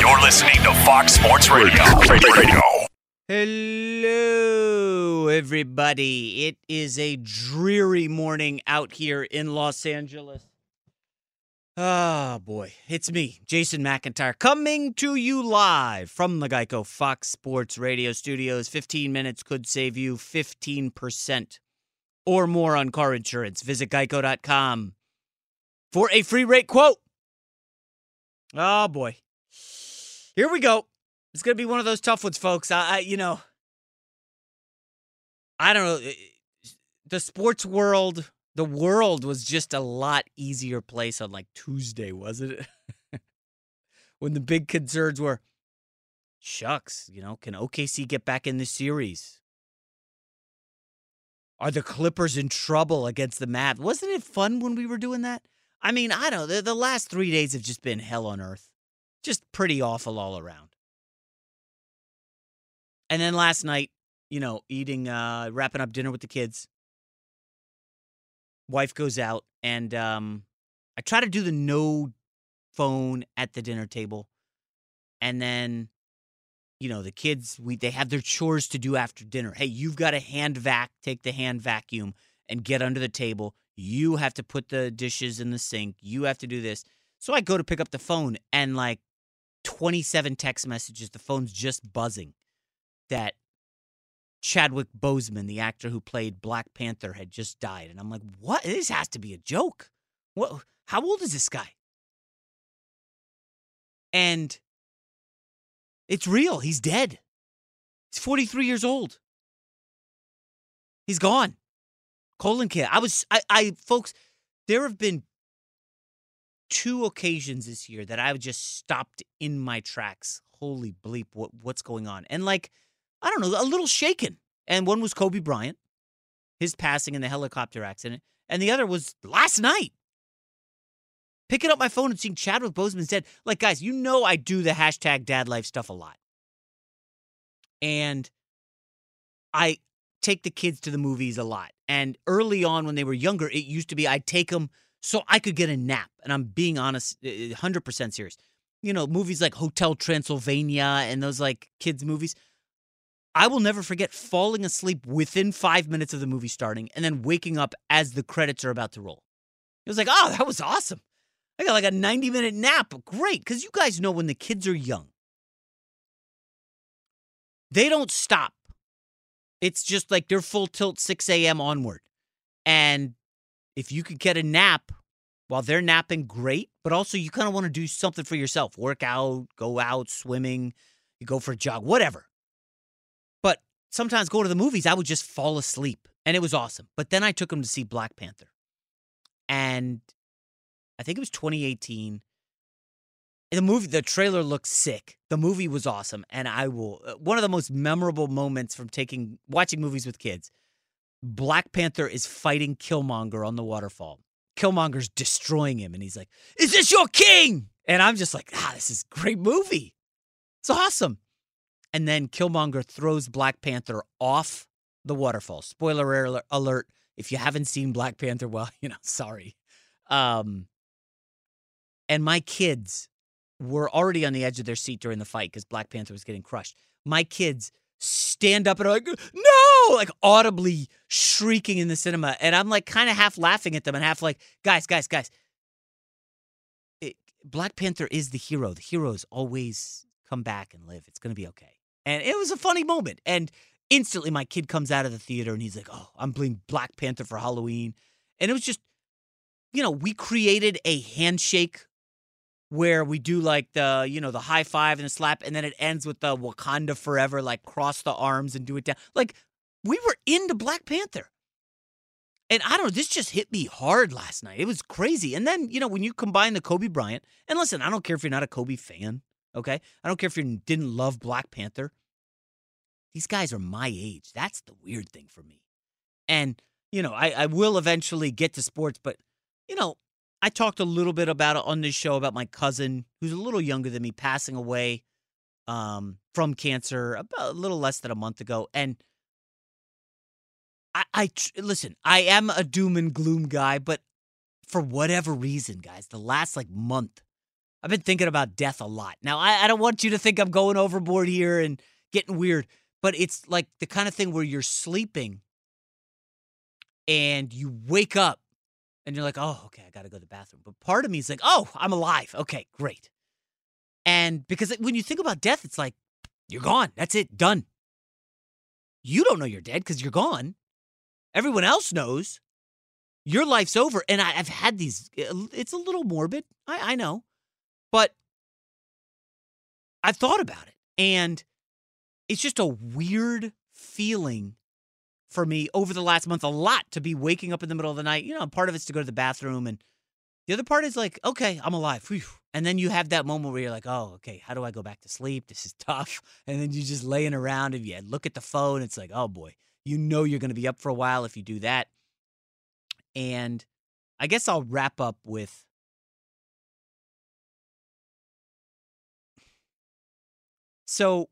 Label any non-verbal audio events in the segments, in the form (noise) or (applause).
You're listening to Fox Sports Radio. Radio. Hello, everybody. It is a dreary morning out here in Los Angeles. Ah, boy. It's me, Jason McIntyre, coming to you live from the Geico Fox Sports Radio studios. 15 minutes could save you 15% or more on car insurance. Visit geico.com for a free rate quote. Oh, boy. Here we go. It's to be one of those tough ones, folks. I, I you know, I don't know. Eh, the sports world, the world was just a lot easier place on like Tuesday, wasn't it? (laughs) when the big concerns were, shucks, you know, can OKC get back in the series? Are the Clippers in trouble against the Mavs? Wasn't it fun when we were doing that? I mean, I don't know. The, the last three days have just been hell on earth. Just pretty awful all around. And then last night, you know, eating, uh, wrapping up dinner with the kids. Wife goes out, and um, I try to do the no phone at the dinner table. And then, you know, the kids, we they have their chores to do after dinner. Hey, you've got a hand vac, take the hand vacuum and get under the table. You have to put the dishes in the sink. You have to do this. So I go to pick up the phone, and like 27 text messages. The phone's just buzzing that Chadwick Boseman, the actor who played Black Panther, had just died. And I'm like, what? This has to be a joke. What? How old is this guy? And it's real. He's dead. He's 43 years old. He's gone. Colon cancer. I was, I, I, folks, there have been two occasions this year that I've just stopped in my tracks. Holy bleep, what what's going on? And like, I don't know, a little shaken. And one was Kobe Bryant, his passing in the helicopter accident, and the other was last night. Picking up my phone and seeing Chadwick Boseman's dead. Like, guys, you know I do the hashtag dad life stuff a lot. And I take the kids to the movies a lot. And early on when they were younger, it used to be I'd take them so I could get a nap. And I'm being honest, 100% eh, serious. You know, movies like Hotel Transylvania and those like kids' movies. I will never forget falling asleep within five minutes of the movie starting and then waking up as the credits are about to roll. It was like, oh, that was awesome. I got like a 90 minute nap. Great. Because you guys know when the kids are young, they don't stop. It's just like they're full tilt 6 a.m. onward. And if you could get a nap while they're napping, great. But also, you kind of want to do something for yourself work out, go out swimming, you go for a jog, whatever. But sometimes go to the movies, I would just fall asleep. And it was awesome. But then I took them to see Black Panther. And I think it was 2018. The movie, the trailer looked sick. The movie was awesome, and I will. uh, One of the most memorable moments from taking watching movies with kids. Black Panther is fighting Killmonger on the waterfall. Killmonger's destroying him, and he's like, "Is this your king?" And I'm just like, "Ah, this is great movie. It's awesome." And then Killmonger throws Black Panther off the waterfall. Spoiler alert, alert if you haven't seen Black Panther, well, (laughs) you know, sorry. Um, and my kids were already on the edge of their seat during the fight because Black Panther was getting crushed. My kids stand up and are like, no, like audibly shrieking in the cinema. And I'm like kind of half laughing at them and half like, guys, guys, guys. It, Black Panther is the hero. The heroes always come back and live. It's going to be okay. And it was a funny moment. And instantly my kid comes out of the theater and he's like, oh, I'm playing Black Panther for Halloween. And it was just, you know, we created a handshake where we do like the, you know, the high five and the slap, and then it ends with the Wakanda forever, like cross the arms and do it down. Like we were into Black Panther. And I don't know, this just hit me hard last night. It was crazy. And then, you know, when you combine the Kobe Bryant, and listen, I don't care if you're not a Kobe fan, okay? I don't care if you didn't love Black Panther. These guys are my age. That's the weird thing for me. And, you know, I, I will eventually get to sports, but, you know, I talked a little bit about it on this show about my cousin, who's a little younger than me, passing away um, from cancer about a little less than a month ago. And I, I listen, I am a doom and gloom guy, but for whatever reason, guys, the last like month, I've been thinking about death a lot. Now, I, I don't want you to think I'm going overboard here and getting weird, but it's like the kind of thing where you're sleeping and you wake up and you're like, oh, okay, I got to go to the bathroom. But part of me is like, oh, I'm alive. Okay, great. And because when you think about death, it's like, you're gone. That's it, done. You don't know you're dead because you're gone. Everyone else knows. Your life's over. And I, I've had these, eh, it's a little morbid. I, I know. But I've thought about it. And it's just a weird feeling for me over the last month a lot to be waking up in the middle of the night. You know, part of it's to go to the bathroom, and the other part is like, okay, I'm alive. Whew. And then you have that moment where you're like, oh, okay, how do I go back to sleep? This is (laughs) tough. And then you're just laying around and you look at the phone. It's like, oh boy, you know you're going to be up for a while if you do that. And I guess I'll wrap up with so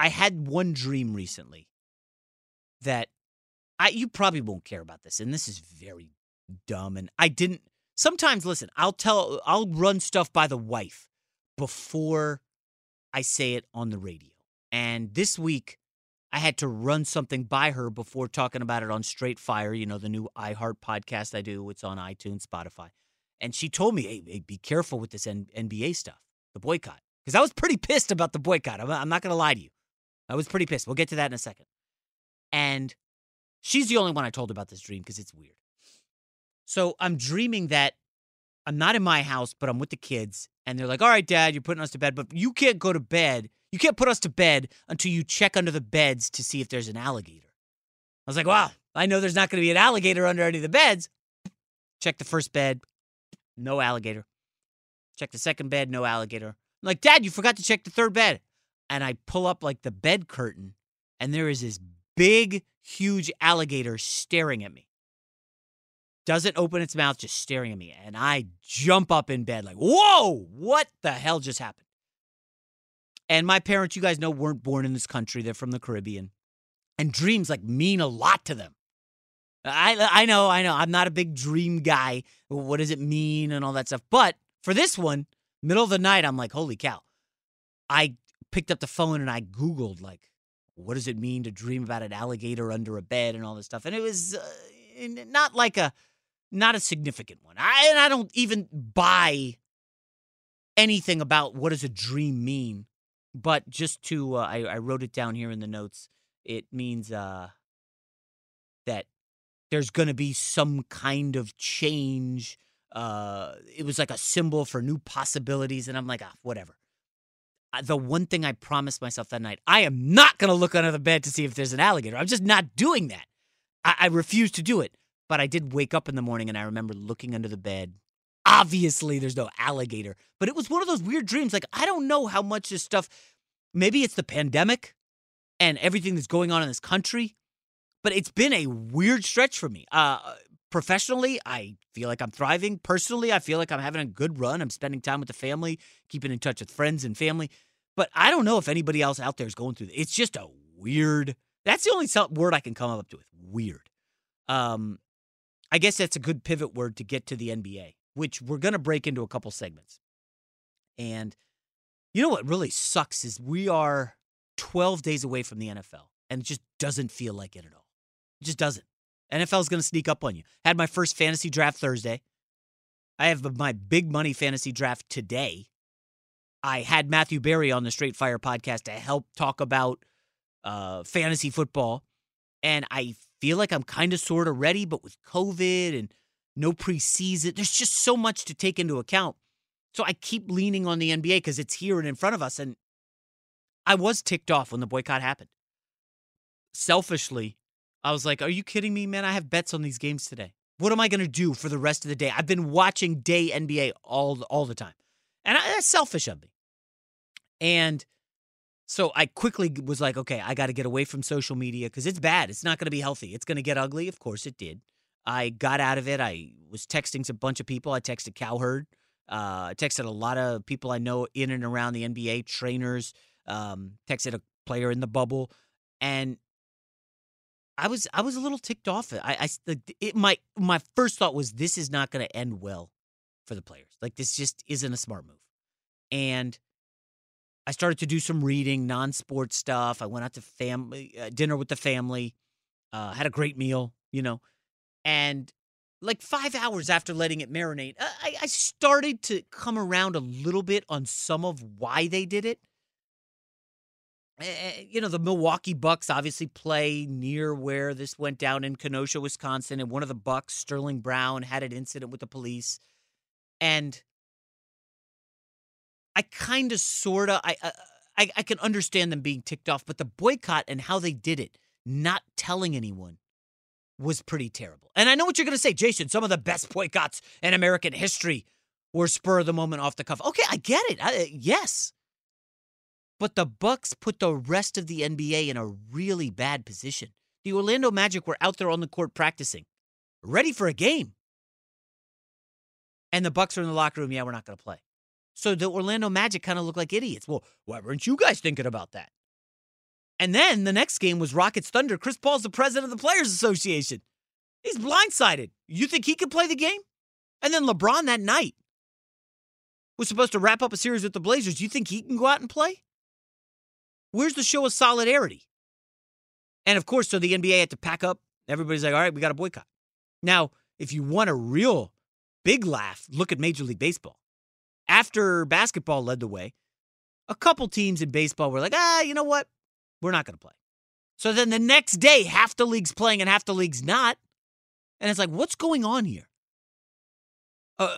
I had one dream recently that I you probably won't care about this, and this is very dumb. And I didn't. Sometimes, listen, I'll tell, I'll run stuff by the wife before I say it on the radio. And this week, I had to run something by her before talking about it on Straight Fire, you know, the new iHeart podcast I do. It's on iTunes, Spotify. And she told me, hey, hey be careful with this N- NBA stuff, the boycott. Because I was pretty pissed about the boycott. I'm, I'm not going to lie to you. I was pretty pissed. We'll get to that in a second. And she's the only one I told about this dream because it's weird. So I'm dreaming that I'm not in my house, but I'm with the kids. And they're like, all right, dad, you're putting us to bed, but you can't go to bed. You can't put us to bed until you check under the beds to see if there's an alligator. I was like, wow, I know there's not going to be an alligator under any of the beds. Check the first bed, no alligator. Check the second bed, no alligator. I'm like, Dad, you forgot to check the third bed. And I pull up like the bed curtain, and there is this big, huge alligator staring at me. Doesn't open its mouth, just staring at me. And I jump up in bed, like, whoa, what the hell just happened? And my parents, you guys know, weren't born in this country. They're from the Caribbean. And dreams like mean a lot to them. I I know, I know. I'm not a big dream guy. What does it mean and all that stuff. But for this one, middle of the night, I'm like, holy cow. I picked up the phone and I Googled, like, what does it mean to dream about an alligator under a bed and all this stuff. And it was uh, not like a not a significant one. I and I don't even buy anything about what does a dream mean. But just to, uh, I, I wrote it down here in the notes. It means uh, that there's going to be some kind of change. Uh, it was like a symbol for new possibilities, and I'm like, ah, whatever. The one thing I promised myself that night, I am not going to look under the bed to see if there's an alligator. I'm just not doing that. I, I refuse to do it. But I did wake up in the morning and I remember looking under the bed. Obviously, there's no alligator, but it was one of those weird dreams. Like, I don't know how much this stuff, maybe it's the pandemic and everything that's going on in this country, but it's been a weird stretch for me. Uh, professionally, I feel like I'm thriving. Personally, I feel like I'm having a good run. I'm spending time with the family, keeping in touch with friends and family. But I don't know if anybody else out there is going through. It's just a weird. That's the only word I can come up with. Weird. Um, I guess that's a good pivot word to get to the NBA, which we're going to break into a couple segments. And you know what really sucks is we are 12 days away from the NFL, and it just doesn't feel like it at all. It just doesn't. NFL is going to sneak up on you. Had my first fantasy draft Thursday. I have my big money fantasy draft today. I had Matthew Berry on the Straight Fire podcast to help talk about uh, fantasy football, and I feel like I'm kind of sort of ready, but with COVID and no preseason, there's just so much to take into account. So I keep leaning on the NBA because it's here and in front of us. And I was ticked off when the boycott happened. Selfishly, I was like, are you kidding me, man? I have bets on these games today. What am I going to do for the rest of the day? I've been watching day NBA all, all the time. And I, that's selfish of me. And so I quickly was like, okay, I got to get away from social media because it's bad. It's not going to be healthy. It's going to get ugly. Of course it did. I got out of it. I was texting to a bunch of people. I texted Cowherd. Uh, I texted a lot of people I know in and around the NBA, trainers. Um, texted a player in the bubble, and I was I was a little ticked off. I, I it, my my first thought was this is not going to end well for the players. Like this just isn't a smart move, and I started to do some reading, non-sports stuff. I went out to family uh, dinner with the family, uh, had a great meal, you know, and like five hours after letting it marinate, I, I started to come around a little bit on some of why they did it. Uh, you know, the Milwaukee Bucks obviously play near where this went down in Kenosha, Wisconsin, and one of the Bucks, Sterling Brown, had an incident with the police, and I kind of, sort of, I, uh, I, I can understand them being ticked off, but the boycott and how they did it, not telling anyone, was pretty terrible. And I know what you're going to say, Jason. Some of the best boycotts in American history were spur of the moment, off the cuff. Okay, I get it. I, uh, yes, but the Bucks put the rest of the NBA in a really bad position. The Orlando Magic were out there on the court practicing, ready for a game. And the Bucks are in the locker room, yeah, we're not going to play. So the Orlando Magic kind of looked like idiots. Well, why weren't you guys thinking about that? And then the next game was Rockets Thunder. Chris Paul's the president of the Players Association. He's blindsided. You think he could play the game? And then LeBron that night was supposed to wrap up a series with the Blazers. Do you think he can go out and play? Where's the show of solidarity? And of course, so the NBA had to pack up. Everybody's like, all right, we got a boycott. Now, if you want a real big laugh, look at Major League Baseball after basketball led the way, a couple teams in baseball were like, ah, you know what? We're not going to play. So then the next day, half the league's playing and half the league's not. And it's like, what's going on here? Uh,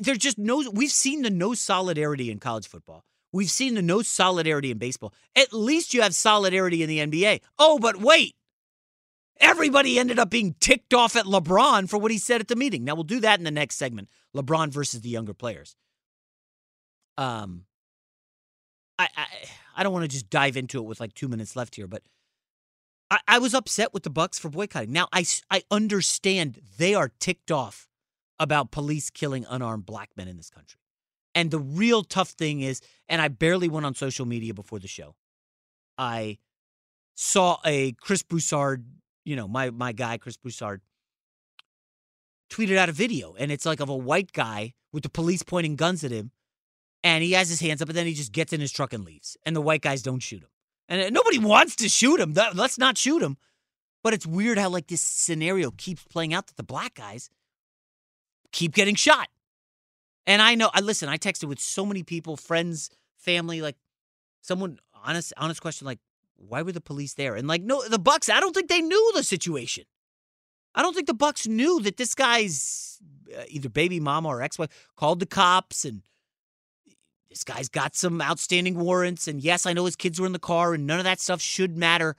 there's just no, we've seen the no solidarity in college football. We've seen the no solidarity in baseball. At least you have solidarity in the NBA. Oh, but wait. Everybody ended up being ticked off at LeBron for what he said at the meeting. Now we'll do that in the next segment. LeBron versus the younger players. Um, I I, I don't want to just dive into it with like two minutes left here, but I, I was upset with the Bucks for boycotting. Now I I understand they are ticked off about police killing unarmed black men in this country. And the real tough thing is, and I barely went on social media before the show. I saw a Chris Broussard you know, my my guy Chris Broussard tweeted out a video, and it's like of a white guy with the police pointing guns at him, and he has his hands up, and then he just gets in his truck and leaves, and the white guys don't shoot him, and uh, nobody wants to shoot him. Let's not shoot him, But it's weird how like this scenario keeps playing out that the black guys keep getting shot. And I know I listen, I texted with so many people, friends, family, like someone honest honest question like why were the police there? And like no the Bucks, I don't think they knew the situation. I don't think the Bucks knew that this guy's uh, either baby mama or ex-wife called the cops and this guy's got some outstanding warrants and yes, I know his kids were in the car and none of that stuff should matter,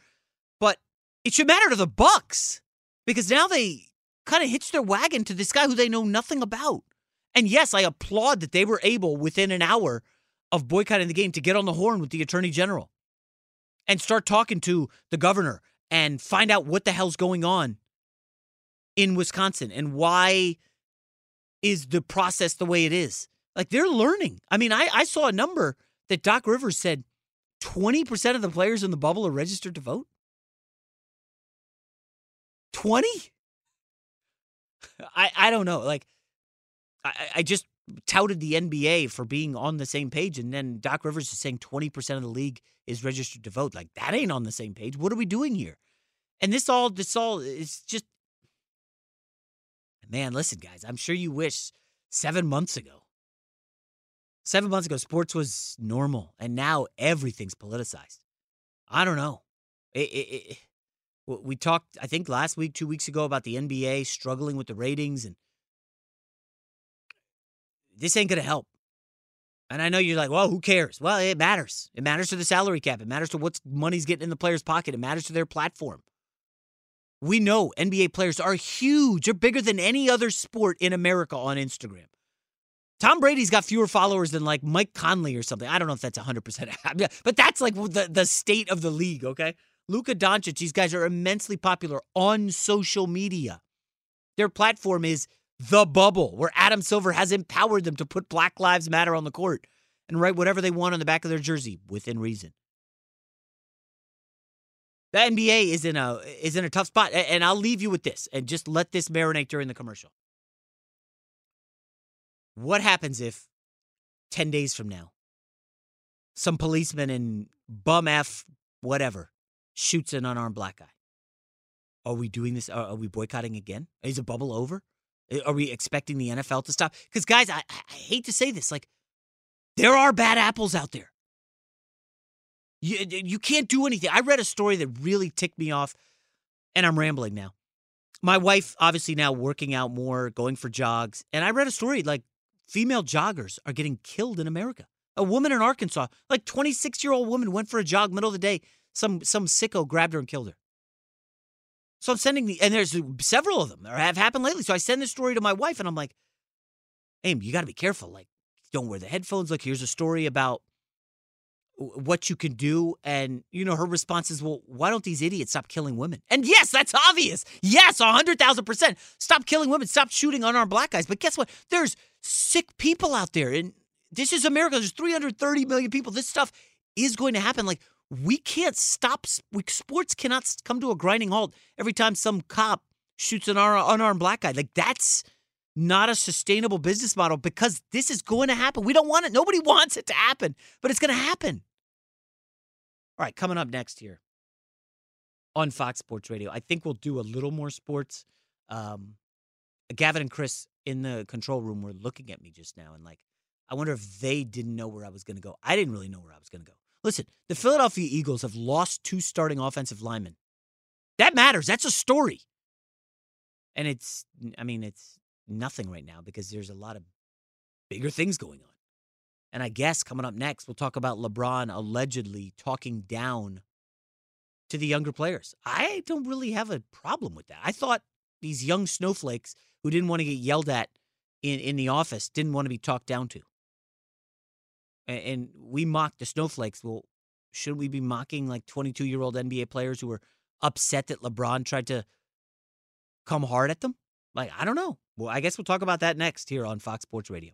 but it should matter to the Bucks because now they kind of hitch their wagon to this guy who they know nothing about. And yes, I applaud that they were able within an hour of boycotting the game to get on the horn with the attorney general and start talking to the governor and find out what the hell's going on in Wisconsin and why is the process the way it is. Like they're learning. I mean, I, I saw a number that Doc Rivers said 20% of the players in the bubble are registered to vote. 20? I, I don't know. Like, I, I just touted the NBA for being on the same page, and then Doc Rivers is saying 20% of the league is registered to vote. Like, that ain't on the same page. What are we doing here? And this all, this all is just, man, listen, guys, I'm sure you wish seven months ago, seven months ago, sports was normal, and now everything's politicized. I don't know. It, it, it, we talked, I think, last week, two weeks ago, about the NBA struggling with the ratings, and this ain't going to help. And I know you're like, well, who cares? Well, it matters. It matters to the salary cap. It matters to what money's getting in the player's pocket. It matters to their platform. We know NBA players are huge. They're bigger than any other sport in America on Instagram. Tom Brady's got fewer followers than like Mike Conley or something. I don't know if that's 100%, (laughs) but that's like the, the state of the league, okay? Luka Doncic, these guys are immensely popular on social media. Their platform is the bubble, where Adam Silver has empowered them to put Black Lives Matter on the court and write whatever they want on the back of their jersey within reason. The NBA is in a is in a tough spot, and I'll leave you with this, and just let this marinate during the commercial. What happens if ten days from now, some policeman in bum f whatever shoots an unarmed black guy. Are we doing this? Are, we boycotting again? Is the bubble over? Eh, are we expecting the NFL to stop? Because, guys, I, I hate to say this, like, there are bad apples out there. You, eh, you can't do anything. I read a story that really ticked me off, and I'm rambling now. My wife, obviously, now working out more, going for jogs, and I read a story like female joggers are getting killed in America. A woman in Arkansas, like 26 year old woman, went for a jog middle of the day, some some sicko grabbed her and killed her. So I'm sending the and there's several of them that have happened lately. So I send this story to my wife and I'm like, Aim, you got to be careful. Like, don't wear the headphones. Like, here's a story about what you can do. And, you know, her response is, well, why don't these idiots stop killing women? And yes, that's obvious. Yes, 100,000%. Stop killing women. Stop shooting unarmed black guys. But guess what? There's sick people out there. And this is America. There's 330 million people. This stuff is going to happen. Like, we can't stop. We, sports cannot come to a grinding halt every time some cop shoots an unarmed black guy. Like that's not a sustainable business model because this is going to happen. We don't want it. Nobody (laughs) wants it to happen, but it's going to happen. All right, coming up next here on Fox Sports Radio, I think we'll do a little more sports. Um, Gavin and Chris in the control room were looking at me just now and like, I wonder if they didn't know where I was going to go. I didn't really know where I was going to go. Listen, the Philadelphia Eagles have lost two starting offensive linemen. That matters. That's a story. And it's, I mean, it's nothing right now because there's a lot of bigger things going on. And I guess coming up next, we'll talk about LeBron allegedly talking down to the younger players. I don't really have a problem with that. I thought these young snowflakes who didn't want to get yelled at in, in the office didn't want to be talked down to and we mock the snowflakes. Well, should we be mocking like 22 year old NBA players who were upset that LeBron tried to come hard at them? Like, I don't know. Well, I guess we'll talk about that next here on Fox Sports Radio.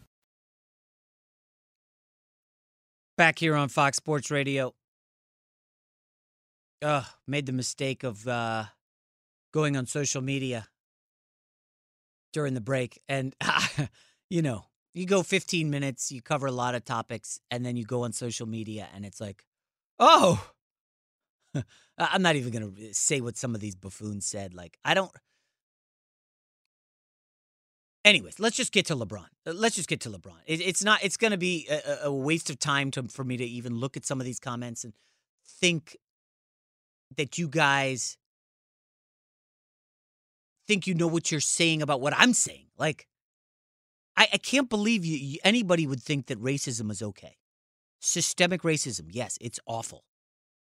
Back here on Fox Sports Radio. Ugh, made the mistake of uh, going on social media during the break. And, (laughs) you know, you go 15 minutes, you cover a lot of topics, and then you go on social media, and it's like, oh, (laughs) I'm not even going to say what some of these buffoons said. Like, I don't. Anyways, let's just get to LeBron. Uh, Let's just get to LeBron. It, it's not. It's going to be a, a waste of time to, for me to even look at some of these comments and think that you guys think you know what you're saying about what I'm saying. Like, I, I can't believe you, you, anybody would think that racism is okay. Systemic racism, yes, it's awful.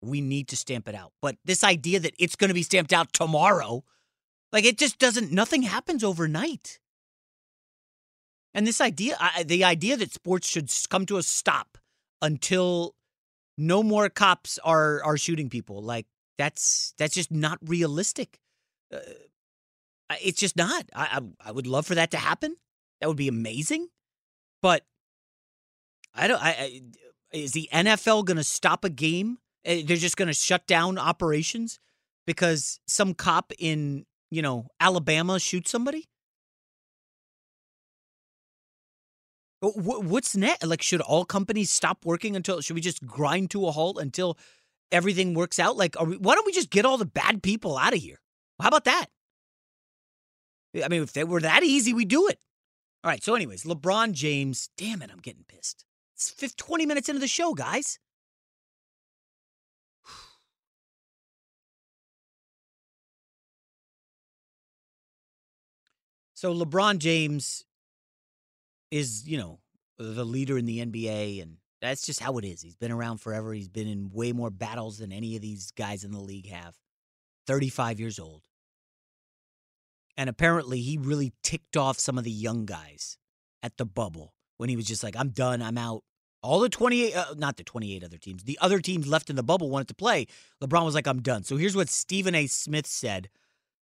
We need to stamp it out. But this idea that it's going to be stamped out tomorrow, like it just doesn't. Nothing happens overnight. And this idea, I, the idea that sports should come to a stop until no more cops are are shooting people, like that's that's just not realistic. Uh, it's just not. I, I I would love for that to happen. That would be amazing. But I don't. I, I is the NFL going to stop a game? Uh, They're just going to shut down operations because some cop in you know Alabama shoots somebody. What's next? Like, should all companies stop working until? Should we just grind to a halt until everything works out? Like, we, why don't we just get all the bad people out of here? How about that? I mean, if they were that easy, we do it. All right. So, anyways, LeBron James. Damn it, I'm getting pissed. It's 20 minutes into the show, guys. (sighs) So LeBron James is, you know, the leader in the NBA, and that's just how it is. He's been around forever. He's been in way more battles than any of these guys in the league have. 35 years old. And apparently, he really ticked off some of the young guys at the bubble when he was just like, I'm done, I'm out. All the 28, uh, not the 28 other teams, the other teams left in the bubble wanted to play. LeBron was like, I'm done. So here's what Stephen A. Smith said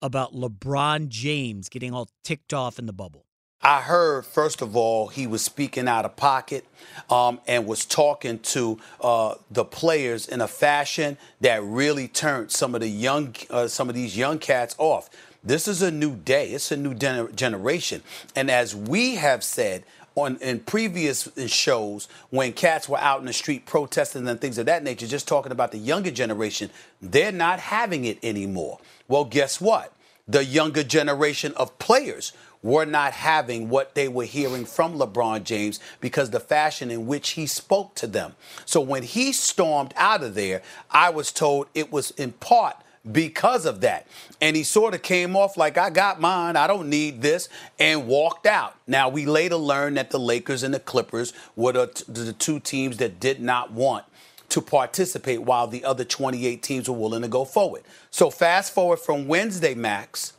about LeBron James getting all ticked off in the bubble. I heard, first of all, he was speaking out of pocket um, and was talking to uh, the players in a fashion that really turned some of the young, uh, some of these young cats off. This is a new day. It's a new generation, and as we have said on in previous shows when cats were out in the street protesting and things of that nature, just talking about the younger generation, they're not having it anymore. Well, guess what? The younger generation of players were not having what they were hearing from LeBron James because the fashion in which he spoke to them. So when he stormed out of there, I was told it was in part because of that. And he sort of came off like, I got mine, I don't need this, and walked out. Now, we later learned that the Lakers and the Clippers were the, the two teams that did not want to participate while the other 28 teams were willing to go forward. So, fast forward from Wednesday, Max,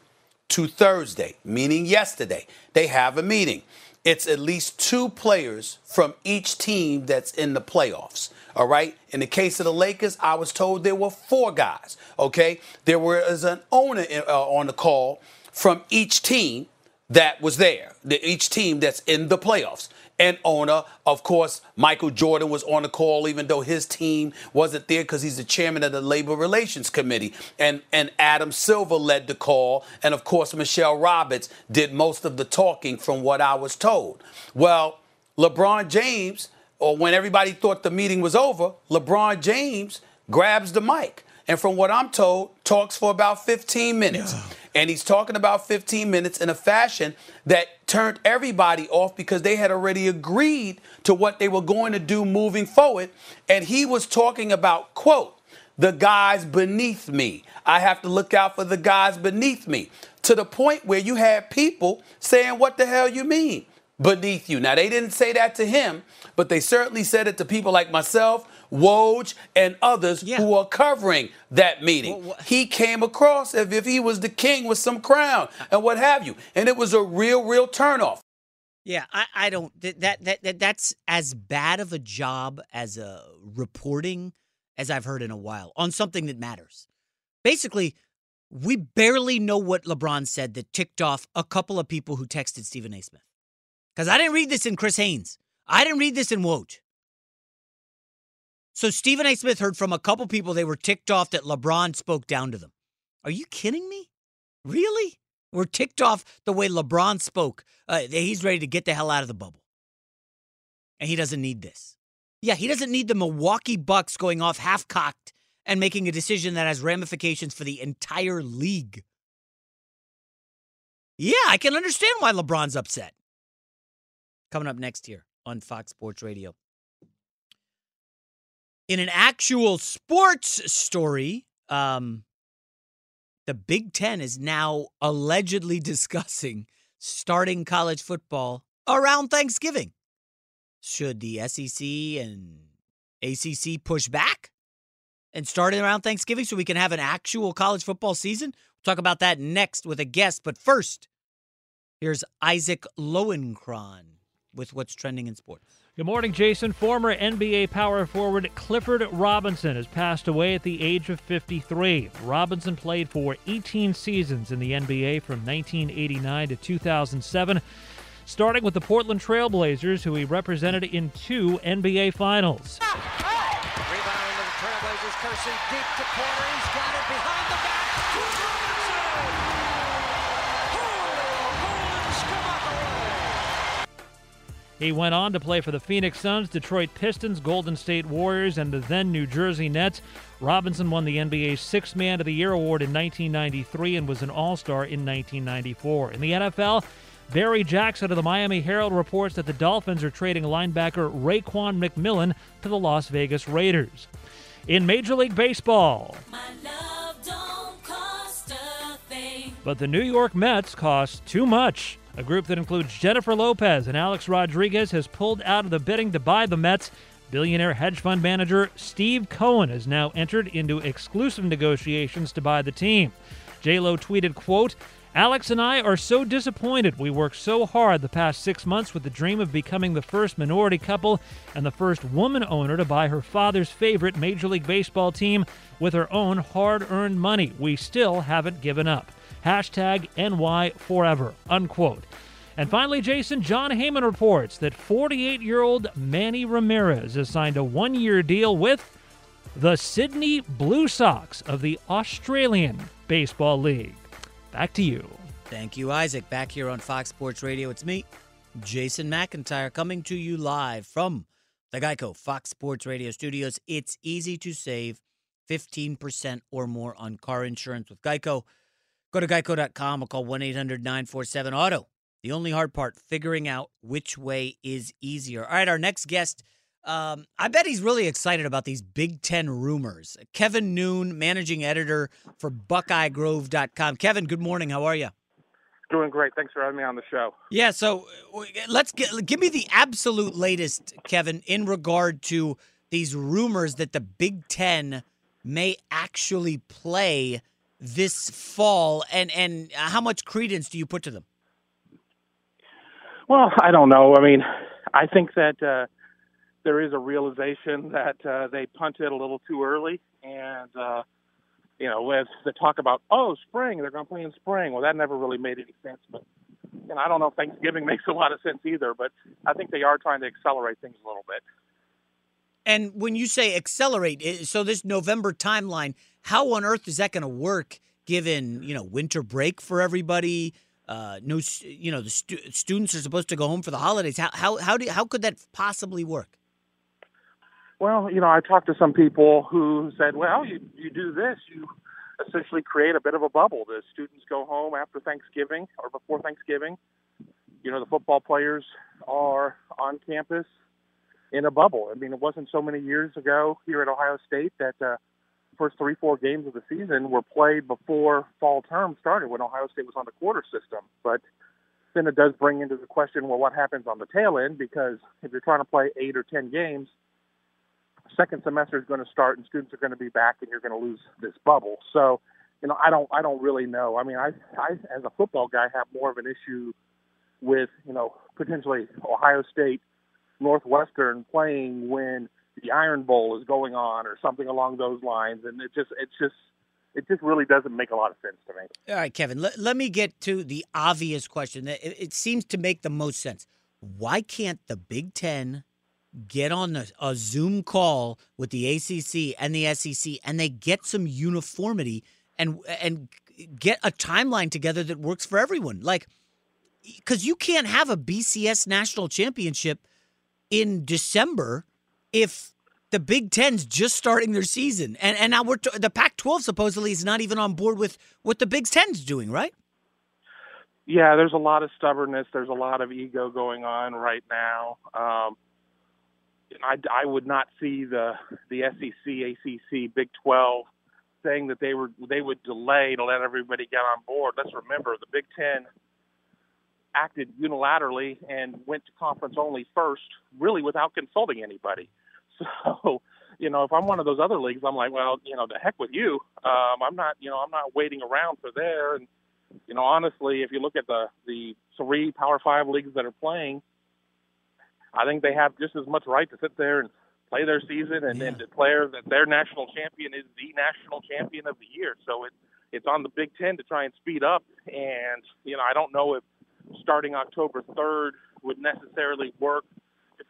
to Thursday, meaning yesterday. They have a meeting. It's at least two players from each team that's in the playoffs. All right. In the case of the Lakers, I was told there were four guys. Okay. There was an owner uh, on the call from each team that was there, the, each team that's in the playoffs and owner. Of course, Michael Jordan was on the call, even though his team wasn't there because he's the chairman of the Labor Relations Committee. And, and Adam Silver led the call. And of course, Michele Roberts did most of the talking from what I was told. Well, LeBron James, or when everybody thought the meeting was over, LeBron James grabs the mic. And from what I'm told, talks for about 15 minutes. Yeah. And he's talking about 15 minutes in a fashion that turned everybody off because they had already agreed to what they were going to do moving forward. And he was talking about, quote, the guys beneath me. I have to look out for the guys beneath me. To the point where you had people saying, What the hell you mean? Beneath you. Now, they didn't say that to him, but they certainly said it to people like myself Woj, and others yeah. who are covering that meeting. Well, he came across as if he was the king with some crown and what have you. And it was a real, real turnoff. Yeah, I, I don't that, that that that's as bad of a job as a reporting as I've heard in a while on something that matters. Basically, we barely know what LeBron said that ticked off a couple of people who texted Stephen A. Smith. Because I didn't read this in Chris Haynes. I didn't read this in Woj. So Stephen A. Smith heard from a couple people they were ticked off that LeBron spoke down to them. Are you kidding me? Really? We're ticked off the way LeBron spoke. Uh, he's ready to get the hell out of the bubble. And he doesn't need this. Yeah, he doesn't need the Milwaukee Bucks going off half cocked and making a decision that has ramifications for the entire league. Yeah, I can understand why LeBron's upset. Coming up next here on Fox Sports Radio. In an actual sports story, um, the Big Ten is now allegedly (laughs) discussing starting college football around Thanksgiving. Should the SEC and ACC push back and start it around Thanksgiving so we can have an actual college football season? We'll talk about that next with a guest. But first, here's Isaac Lowenkron with what's trending in sports. Good morning, Jason. Former NBA power forward Clifford Robinson has passed away at the age of 53. Robinson played for 18 seasons in the NBA from 1989 to 2007, starting with the Portland Trailblazers, who he represented in two NBA Finals. Rebound the Trailblazers, Kersey deep to. He's got it behind the back. He went on to play for the Phoenix Suns, Detroit Pistons, Golden State Warriors, and the then New Jersey Nets. Robinson won the NBA's Sixth Man of the Year award in 1993 and was an All Star in 1994. In the NFL, Barry Jackson of the Miami Herald reports that the Dolphins are trading linebacker Raekwon McMillan to the Las Vegas Raiders. In Major League Baseball, but the New York Mets cost too much. A group that includes Jennifer Lopez and Alex Rodriguez has pulled out of the bidding to buy the Mets. Billionaire hedge fund manager Steve Cohen has now entered into exclusive negotiations to buy the team. J-Lo tweeted, quote, Alex and I are so disappointed. We worked so hard the past six months with the dream of becoming the first minority couple and the first woman owner to buy her father's favorite Major League Baseball team with her own hard earned money. We still haven't given up. Hashtag NY forever. Unquote. And finally, Jason, Jon Heyman reports that 48 year old Manny Ramirez has signed a one year deal with the Sydney Blue Sox of the Australian Baseball League. Back to you. Thank you, Isaac. Back here on Fox Sports Radio. It's me, Jason McIntyre, coming to you live from the Geico Fox Sports Radio studios. It's easy to save 15% or more on car insurance with Geico. Go to geico.com or call 1 800 947 Auto. The only hard part, figuring out which way is easier. All right, our next guest. Um, I bet he's really excited about these Big Ten rumors. Kevin Noon, managing editor for BuckeyeGrove.com. Kevin, good morning. How are you? Doing great. Thanks for having me on the show. Yeah, so uh, let's get give me the absolute latest, Kevin, in regard to these rumors that the Big Ten may actually play this fall, and and how much credence do you put to them? Well, I don't know. I mean, I think that uh, there is a realization that uh, they punted a little too early, and uh, you know, with the talk about oh, spring, they're going to play in spring. Well, that never really made any sense. But know, I don't know if Thanksgiving (laughs) makes a lot of sense either. But I think they are trying to accelerate things a little bit. And when you say accelerate, so this November timeline, how on earth is that going to work? Given you know winter break for everybody, uh, no, you know the stu- students are supposed to go home for the holidays. How how how do how could that possibly work? Well, you know, I talked to some people who said, well, you, you do this, you essentially create a bit of a bubble. The students go home after Thanksgiving or before Thanksgiving. You know, the football players are on campus in a bubble. I mean, it wasn't so many years ago here at Ohio State that uh, first three, four games of the season were played before fall term started when Ohio State was on the quarter system. But then it does bring into the question, well, what happens on the tail end? Because if you're trying to play eight or ten games – second semester is going to start and students are going to be back and you're going to lose this bubble. So, you know, I don't I don't really know. I mean, I I as a football guy have more of an issue with, you know, potentially Ohio State Northwestern playing when the Iron Bowl is going on or something along those lines and it just it's just it just really doesn't make a lot of sense to me. All right, Kevin, let, let me get to the obvious question. It, it seems to make the most sense. Why can't the Big 10 get on a, a, Zoom call with the ACC and the SEC, and they get some uniformity and and get a timeline together that works for everyone. Like, because you can't have a BCS national championship in December if the Big Ten's just starting their season, and and now we're t- the Pac-12 supposedly is not even on board with what the Big Ten's doing, right? Yeah, there's a lot of stubbornness. There's a lot of ego going on right now. Um, I, I would not see the the SEC, ACC, Big 12 saying that they were they would delay to let everybody get on board. Let's remember the Big Ten acted unilaterally and went to conference only first, really without consulting anybody. (laughs) So, you know, if I'm one of those other leagues, I'm like, well, you know, the heck with you. Um, I'm not, you know, I'm not waiting around for there. And you know, honestly, if you look at the the three Power Five leagues that are playing I think they have just as much right to sit there and play their season and, yeah. and declare that their national champion is the national champion of the year. So it it's on the Big Ten to try and speed up. And you know, I don't know if starting October third would necessarily work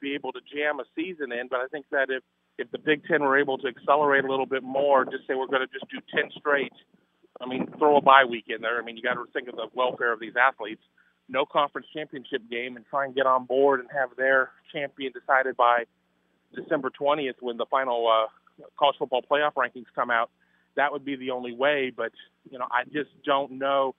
be able to jam a season in, but I think that if if the Big Ten were able to accelerate a little bit more, just say we're going to just do ten straight. I mean, throw a bye week in there. I mean, you got to think of the welfare of these athletes no conference championship game and try and get on board and have their champion decided by December 20th when the final uh, college football playoff rankings come out. That would be the only way, but you know, I just don't know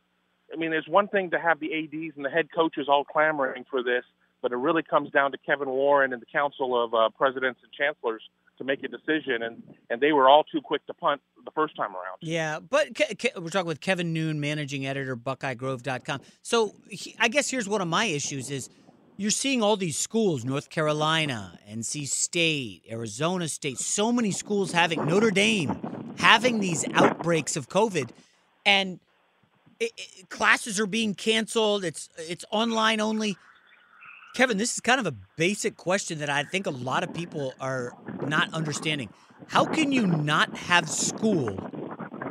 I mean, there's one thing to have the ads and the head coaches all clamoring for this, but it really comes down to Kevin Warren and the Council of uh, Presidents and Chancellors to make a decision, and and they were all too quick to punt the first time around. Yeah, but Ke- Ke- we're talking with Kevin Noon, managing editor, BuckeyeGrove.com. So he, I guess here's one of my issues: is you're seeing all these schools, North Carolina, NC State, Arizona State, so many schools having Notre Dame having these outbreaks of COVID, and it, it, classes are being canceled. It's it's online only. Kevin, this is kind of a basic question that I think a lot of people are not understanding. How can you not have school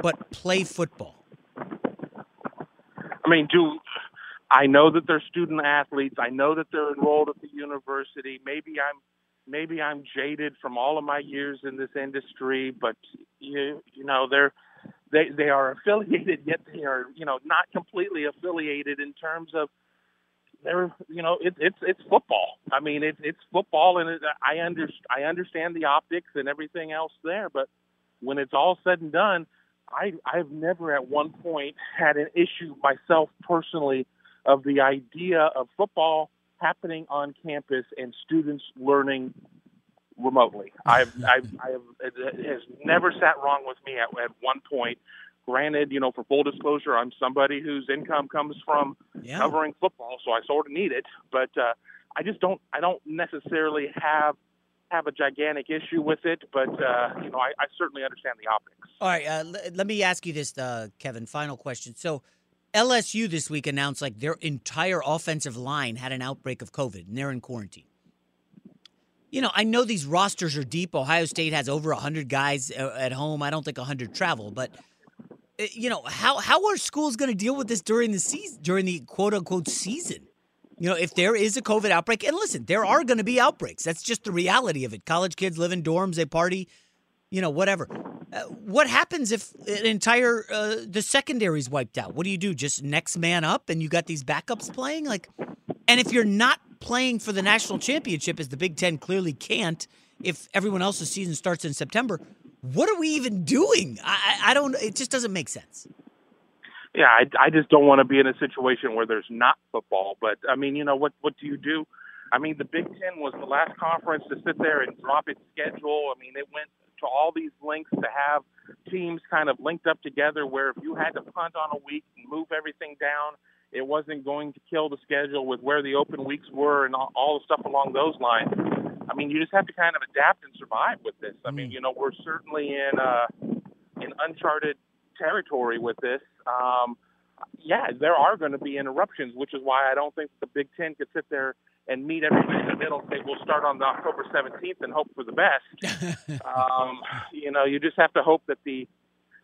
but play football? I mean, do I know that they're student athletes? I know that they're enrolled at the university. Maybe I'm maybe I'm jaded from all of my years in this industry, but you you know they're they they are (laughs) affiliated yet they are you know not completely affiliated in terms of they're you know it, it's it's football. I mean it's it's football, and it, I under I understand the optics and everything else there, but when it's all said and done, I I've never at one point had an issue myself personally of the idea of football happening on campus and students learning remotely. I've, I've, I have, it has never sat wrong with me at, at one point. Granted, you know, for full disclosure, I'm somebody whose income comes from Yeah. covering football, so I sort of need it. But uh, I just don't, I don't necessarily have have a gigantic issue with it. But uh, you know, I, I certainly understand the optics. All right, uh, l- let me ask you this, uh, Kevin. Final question. So, LSU this week announced like their entire offensive line had an outbreak of COVID, and they're in quarantine. You know, I know these rosters are deep. Ohio State has over hundred guys uh, at home. I don't think hundred travel, but you know, how how are schools going to deal with this during the season, during the quote unquote season? You know, if there is a COVID outbreak, and listen, there are going to be outbreaks. That's just the reality of it. College kids live in dorms, they party, you know, whatever. Uh, what happens if an entire uh, the secondary's wiped out? What do you do? Just next man up, and you got these backups playing? Like, and if you're not playing for the national championship, as the Big Ten clearly can't, if everyone else's season starts in September, what are we even doing? I, I don't. It just doesn't make sense. yeah, I, I just don't want to be in a situation where there's not football. But I mean, you know, what what do you do? I mean, the Big Ten was the last conference to sit there and drop its schedule. I mean, it went to all these links to have teams kind of linked up together where if you had to punt on a week and move everything down, it wasn't going to kill the schedule with where the open weeks were and all, all the stuff along those lines. I mean, you just have to kind of adapt and survive with this. I mean, you know, we're certainly in uh, in uncharted territory with this. Um, yeah, there are going to be interruptions, which is why I don't think the Big Ten could sit there and meet everybody in the middle and say we'll start on the October 17th and hope for the best. (laughs) um, you know, you just have to hope that the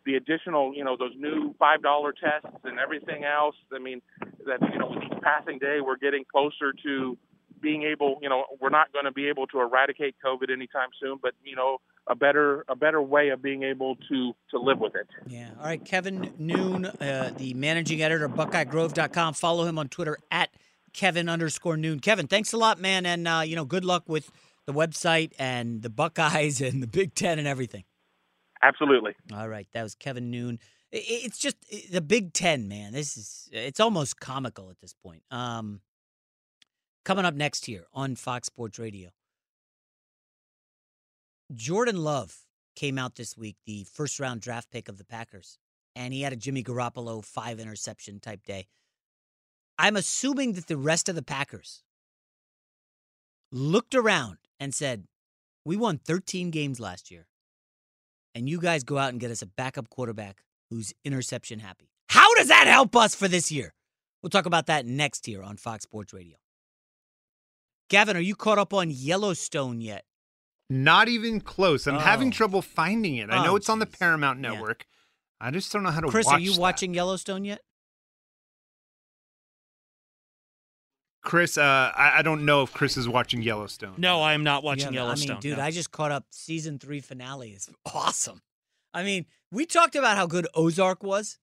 the additional, you know, those new five dollar tests and everything else. I mean, that you know, with each passing day, we're getting closer to being able. You know, we're not going to be able to eradicate COVID anytime soon, but you know, a better a better way of being able to to live with it. Yeah. All right. Kevin Noon, uh, the managing editor of BuckeyeGrove.com. Follow him on Twitter at Kevin underscore Noon. Kevin, thanks a lot, man, and uh, you know, good luck with the website and the Buckeyes (laughs) and the Big Ten and everything. Absolutely. All right, that was Kevin Noon. It's just the Big Ten, man. This is it's almost comical at this point. Um, coming up next here on Fox Sports Radio, Jordan Love came out this week, the first round draft pick of the Packers, and he had a Jimmy Garoppolo five interception type day. I'm assuming that the rest of the Packers looked around and said, "We won 13 games last year." and you guys go out and get us a backup quarterback who's interception happy. How does that help us for this year? We'll talk about that next here on Fox Sports Radio. Gavin, are you caught up on Yellowstone yet? Not even close. I'm having Oh. trouble finding it. I know Oh, it's on the Paramount Network. I just don't know how to Chris, watch are you that. watching Yellowstone yet? Chris, uh, I, I don't know if Chris is watching Yellowstone. No, I am not watching Yeah, Yellowstone. I mean, dude, no. I just caught up. Season three finale is (laughs) awesome. I mean, we talked about how good Ozark was.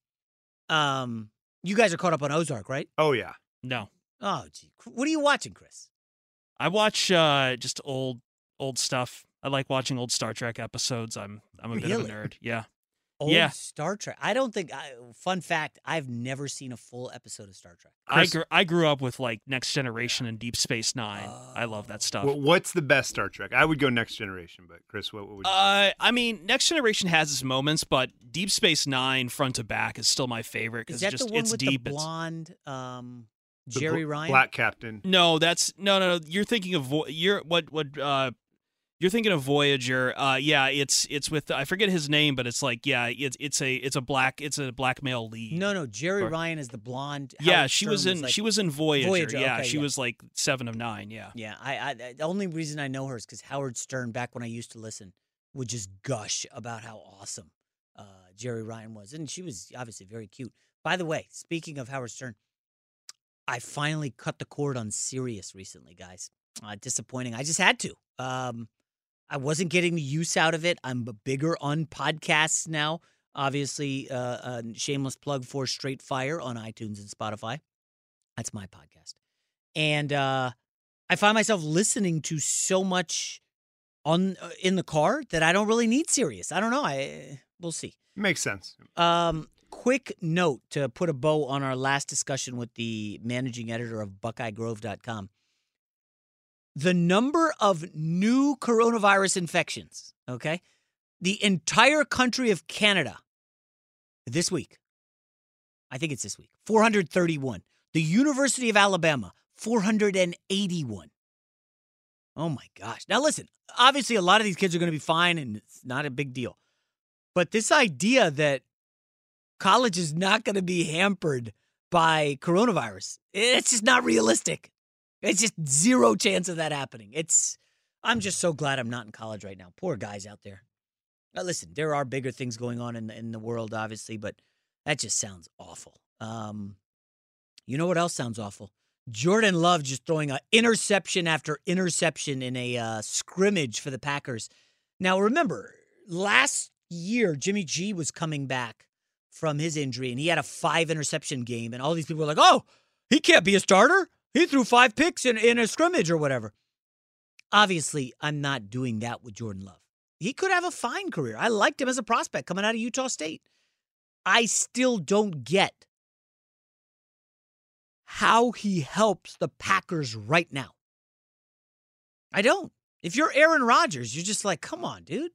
Um, you guys are caught up on Ozark, right? Oh yeah. no. Oh, gee. What are you watching, Chris? I watch uh, just old old stuff. I like watching old Star Trek episodes. I'm I'm a bit of a nerd. Yeah. Old Yeah. Star Trek. I don't think. I, fun fact: I've never seen a full episode of Star Trek. I grew, I grew up with like Next Generation and Deep Space Nine. I love that stuff. Wh- What's the best Star Trek? I would go Next Generation, but Chris, what, what would you? Uh, I mean, Next Generation has its moments, but Deep Space Nine, front to back, is still my favorite Is because that just the one it's with deep. the it's- blonde um, The Jeri Bl- Ryan? Black Captain. No, that's no, no, no. You're thinking of Vo- you're what what uh, you're thinking of Voyager. Uh, yeah, it's it's with I forget his name, but it's like yeah, it's it's a it's a black it's a black male lead. No, no. Jeri Or- Ryan is the blonde. Yeah, she Stern was in like- she was in Voyager. Voyager, yeah, okay, she yeah. was like seven of nine. Yeah. Yeah, I, I the only reason I know her is because Howard Stern, back when I used to listen, would just gush about how awesome uh, Jeri Ryan was, and she was obviously very cute. By the way, speaking of Howard Stern, I finally cut the cord on Sirius recently, guys. Uh, disappointing. I just had to. Um, I wasn't getting the use out of it. I'm bigger on podcasts now. Obviously, uh, a shameless plug for Straight Fire on iTunes and Spotify. That's my podcast. And uh, I find myself listening to so much on uh, in the car that I don't really need Sirius. I don't know. I we'll see. Makes sense. Um, quick note to put a bow on our last discussion with the managing editor of BuckeyeGrove.com. The number of new coronavirus infections, okay? The entire country of Canada this week, I think it's this week, 431. The University of Alabama, 481. Oh my gosh. Now, listen, obviously, a lot of these kids are going to be fine and it's not a big deal. But this idea that college is not going to be hampered by coronavirus, it's just not realistic. It's just zero chance of that happening. It's, I'm just so glad I'm not in college right now. Poor guys out there. Now, listen, there are bigger things going on in the, in the world, obviously, but that just sounds awful. Um, you know what else sounds awful? Jordan Love just throwing a interception after interception in a uh, scrimmage for the Packers. Now, remember, last year Jimmy G was coming back from his injury, and he had a five interception game, and all these people were like, "Oh, he can't be a starter. He threw five picks in, in a scrimmage or whatever." Obviously, I'm not doing that with Jordan Love. He could have a fine career. I liked him as a prospect coming out of Utah State. I still don't get how he helps the Packers right now. I don't. If you're Aaron Rodgers, you're just like, come on, dude.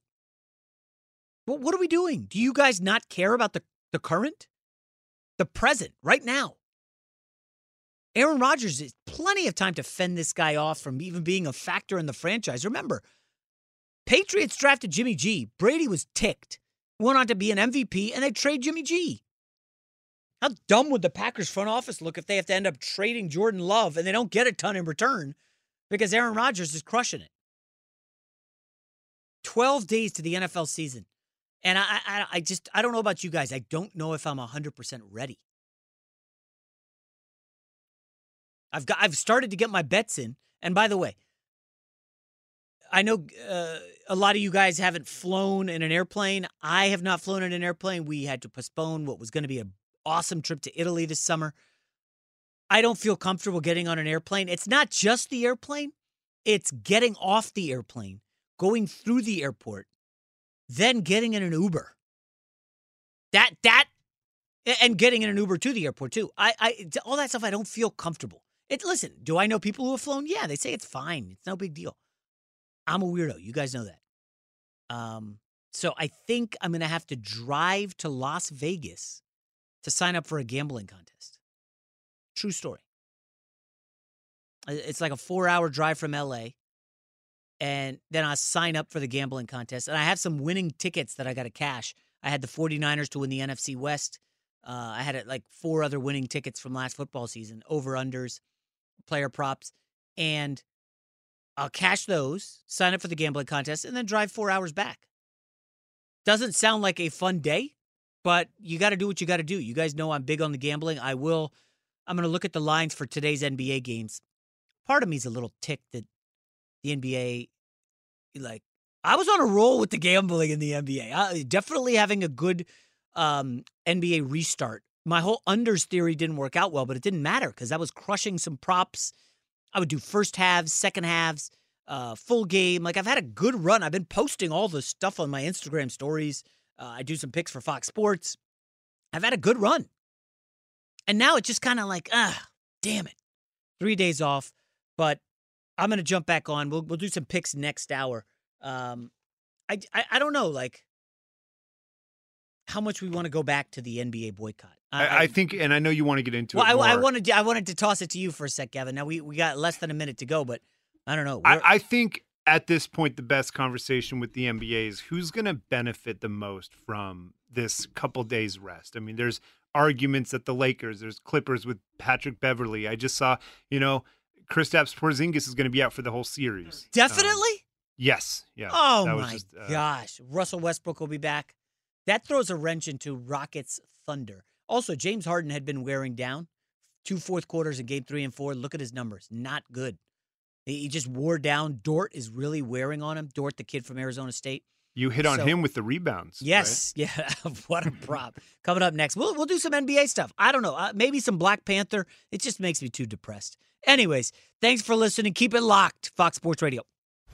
What, what are we doing? Do you guys not care about the, the current? The present, right now. Aaron Rodgers has plenty of time to fend this guy off from even being a factor in the franchise. Remember, Patriots drafted Jimmy G. Brady was ticked, went on to be an MVP, and they trade Jimmy G. How dumb would the Packers front office look if they have to end up trading Jordan Love and they don't get a ton in return because Aaron Rodgers is crushing it? 12 days to the NFL season. And I, I, I just, I don't know about you guys. I don't know if I'm 100% ready. I've got, I've started to get my bets in. And by the way, I know uh, a lot of you guys haven't flown in an airplane. I have not flown in an airplane. We had to postpone what was going to be an awesome trip to Italy this summer. I don't feel comfortable getting on an airplane. It's not just the airplane, it's getting off the airplane, going through the airport, then getting in an Uber. That, that, and getting in an Uber to the airport too. I, I, all that stuff, I don't feel comfortable. It, listen, do I know people who have flown? Yeah, they say it's fine. It's no big deal. I'm a weirdo. You guys know that. Um, so I think I'm going to have to drive to Las Vegas to sign up for a gambling contest. True story. It's like a four hour drive from LA. And then I sign up for the gambling contest. And I have some winning tickets that I got to cash. I had the 49ers to win the NFC West. Uh, I had uh, like four other winning tickets from last football season, over unders, player props. And I'll cash those, sign up for the gambling contest, and then drive four hours back. Doesn't sound like a fun day, but you got to do what you got to do. You guys know I'm big on the gambling. I will. I'm going to look at the lines for today's NBA games. Part of me is a little ticked that the NBA, like, I was on a roll with the gambling in the NBA. I, definitely having a good um, NBA restart. My whole unders theory didn't work out well, but it didn't matter because I was crushing some props. I would do first halves, second halves, uh, full game. Like I've had a good run. I've been posting all the stuff on my Instagram stories. Uh, I do some picks for Fox Sports. I've had a good run. And now it's just kind of like, ah, damn it. Three days off. But I'm going to jump back on. We'll, we'll do some picks next hour. Um, I, I, I don't know, like, how much we want to go back to the NBA boycott. I, I, think, and I know you want to get into well, it. Well, I, I, wanted to, I wanted to toss it to you for a sec, Gavin. Now we, we got less than a minute to go, but I don't know. I, I think at this point, the best conversation with the NBA is who's going to benefit the most from this couple days rest. I mean, there's arguments at the Lakers, there's Clippers with Patrick Beverley. I just saw, you know, Kristaps Porzingis is going to be out for the whole series. Definitely. Um, yes. Yeah. Oh my just, uh, gosh, Russell Westbrook will be back. That throws a wrench into Rockets Thunder. Also, James Harden had been wearing down two fourth quarters in game three and four. Look at his numbers. Not good. He just wore down. Dort is really wearing on him. Dort, the kid from Arizona State. You hit on so, him with the rebounds. Yes, right? (laughs) yeah. what a prop. Coming up next, we'll we'll do some NBA stuff. I don't know, uh, maybe some Black Panther. It just makes me too depressed. Anyways, thanks for listening. Keep it locked. Fox Sports Radio.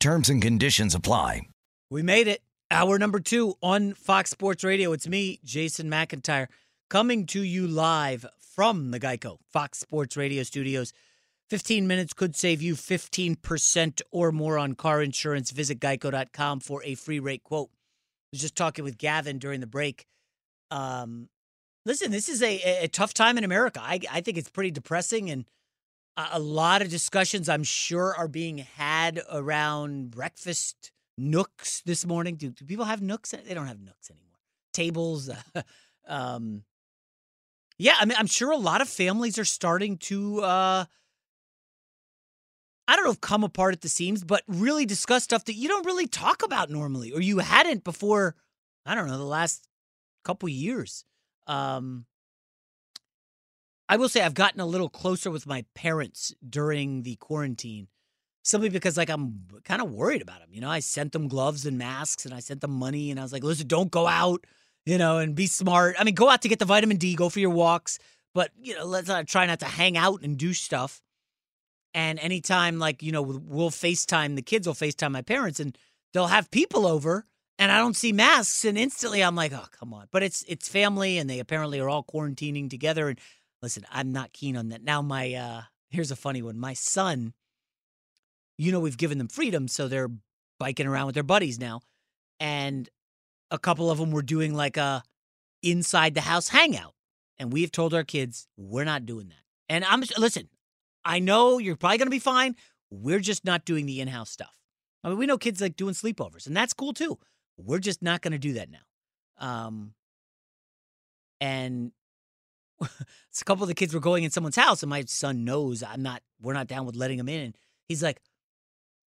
Terms and conditions apply. We made it. Hour number two on Fox Sports Radio. It's me, Jason McIntyre, coming to you live from the Geico Fox Sports Radio studios. 15 minutes could save you 15% or more on car insurance. Visit geico.com for a free rate quote. I was just talking with Gavin during the break. Um, listen, this is a, a tough time in America. I, I think it's pretty depressing and – a lot of discussions, I'm sure, are being had around breakfast nooks this morning. Do, do people have nooks? They don't have nooks anymore. Tables. (laughs) um, Yeah, I mean, I'm sure a lot of families are starting to, uh, I don't know if come apart at the seams, but really discuss stuff that you don't really talk about normally, or you hadn't before. I don't know the last couple years. Um, I will say I've gotten a little closer with my parents during the quarantine, simply because like I'm kind of worried about them. You know, I sent them gloves and masks, and I sent them money, and I was like, listen, don't go out you know, and be smart. I mean, go out to get the vitamin D, go for your walks, but you know, let's try not to hang out and do stuff. And anytime, like you know, we'll FaceTime the kids, will FaceTime my parents, and they'll have people over, and I don't see masks, and instantly I'm like, oh come on. But it's it's family, and they apparently are all quarantining together. And listen, I'm not keen on that. Now, my uh here's a funny one. My son, you know, we've given them freedom, so they're biking around with their buddies now, and a couple of them were doing like a inside the house hangout. And we have told our kids, we're not doing that. And I'm listen, I know you're probably to be fine. We're just not doing the in house stuff. I mean, we know kids like doing sleepovers, and that's cool too. We're just not to do that now. Um, and a couple of the kids were going in someone's house, and my son knows I'm not. We're not down with letting him in. And he's like,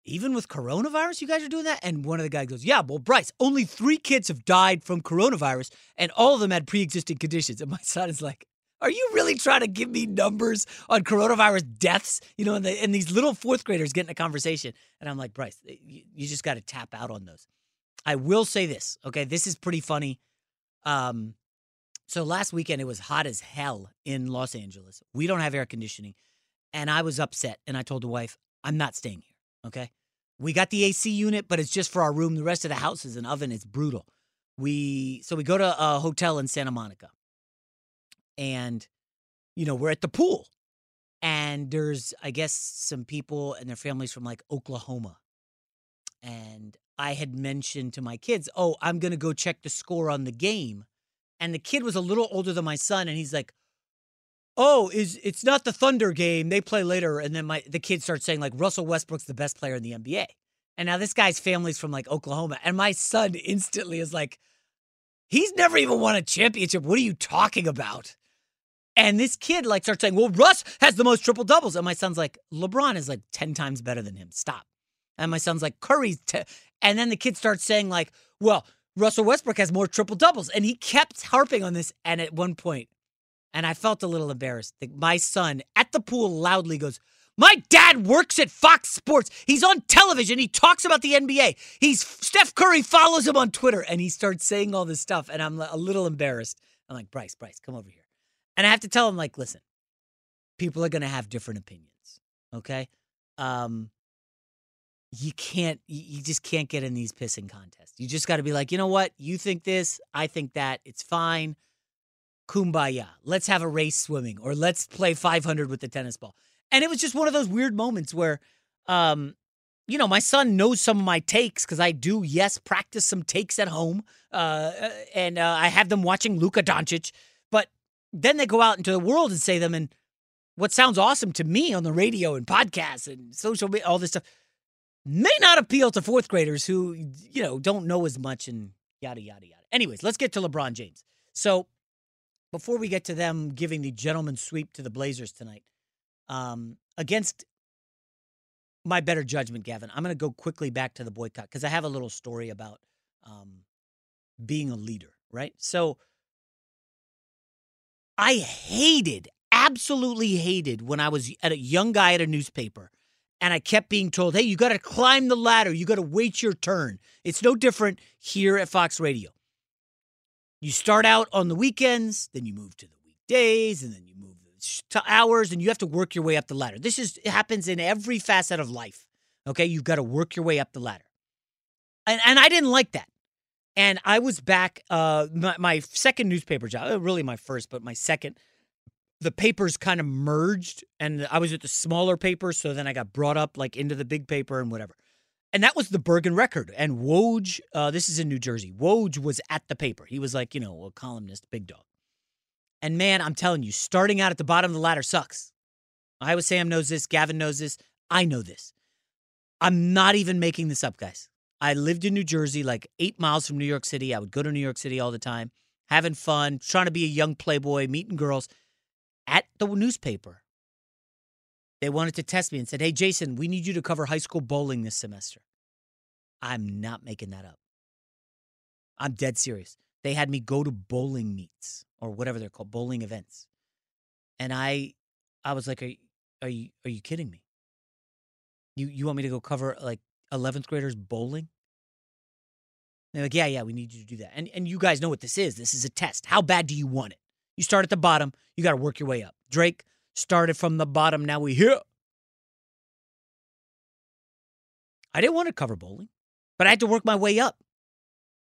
even with coronavirus, you guys are doing that? And one of the guys goes, Yeah, well, Bryce, only three kids have died from coronavirus, and all of them had pre existing conditions. And my (laughs) son is like, Are you really trying to give me numbers on coronavirus deaths? You know, and, the, and these little fourth graders getting a conversation. And I'm like, Bryce, you, you just got to tap out on those. I will say this, okay? This is pretty funny. Um, so last weekend, it was hot as hell in Los Angeles. We don't have air conditioning. And I was upset. And I told the wife, I'm not staying here. Okay. We got the AC unit, but it's just for our room. The rest of the house is an oven. It's brutal. We so we go to a hotel in Santa Monica. And you know, we're at the pool. And there's I guess some people and their families from like Oklahoma. And I had mentioned to my kids, "Oh, I'm going to go check the score on the game." And the kid was a little older than my son and he's like, oh, is it's not the Thunder game. They play later. And then my the kid starts saying like Russell Westbrook's the best player in the NBA. And now this guy's family's from like Oklahoma. And my son instantly is like, he's never even won a championship. What are you talking about? And this kid like starts saying, well, Russ has the most triple doubles. And my son's like, LeBron is like 10 times better than him. Stop. And my son's like, Curry's. T-. And then the kid starts saying, like, well, Russell Westbrook has more triple doubles. And he kept harping on this. And at one point, and I felt a little embarrassed. My son at the pool loudly goes, my dad works at Fox Sports. He's on television. He talks about the NBA. He's Steph Curry follows him on Twitter and he starts saying all this stuff and I'm a little embarrassed. I'm like, "Bryce, Bryce, come over here." And I have to tell him like, "Listen. People are going to have different opinions, okay? Um you can't you just can't get in these pissing contests. You just got to be like, "You know what? You think this, I think that. It's fine." kumbaya. Let's have a race swimming or let's play 500 with the tennis ball. And it was just one of those weird moments where, um, you know, my son knows some of my takes because I do, yes, practice some takes at home. Uh, uh, and uh, I have them watching Luka Doncic. But then they go out into the world and say them. And what sounds awesome to me on the radio and podcasts and social media, all this stuff, may not appeal to fourth graders who, you know, don't know as much and yada, yada, yada. Anyways, let's get to LeBron James. So before we get to them giving the gentleman sweep to the Blazers tonight, um, against my better judgment, Gavin, I'm going to go quickly back to the boycott because I have a little story about um, being a leader, right? So I hated, absolutely hated when I was a young guy at a newspaper and I kept being told, hey, you got to climb the ladder. You got to wait your turn. It's no different here at Fox Radio you start out on the weekends, then you move to the weekdays, and then you move to hours, and you have to work your way up the ladder. This is happens in every facet of life. Okay, you've got to work your way up the ladder, and and I didn't like that. And I was back, uh, my, my second newspaper job, uh, really my first, but my second. The papers kind of merged, and I was at the smaller paper, so then I got brought up like into the big paper and whatever. And that was the Bergen record. And Woj, uh, this is in New Jersey. Woj was at the paper. He was like, you know, a columnist, big dog. And man, I'm telling you, starting out at the bottom of the ladder sucks. Iowa Sam knows this. Gavin knows this. I know this. I'm not even making this up, guys. I lived in New Jersey, like eight miles from New York City. I would go to New York City all the time. having fun, trying to be a young playboy, meeting girls at the newspaper. They wanted to test me and said, Hey, Jason, we need you to cover high school bowling this semester. I'm not making that up. I'm dead serious. They had me go to bowling meets or whatever they're called, bowling events. And I I was like, Are, are you are you kidding me? You you want me to go cover like 11th graders bowling? They're like, yeah, yeah, we need you to do that. And and you guys know what this is. This is a test. How bad do you want it? You start at the bottom. You got to work your way up. Drake started from the bottom. Now we here. I didn't want to cover bowling, but I had to work my way up.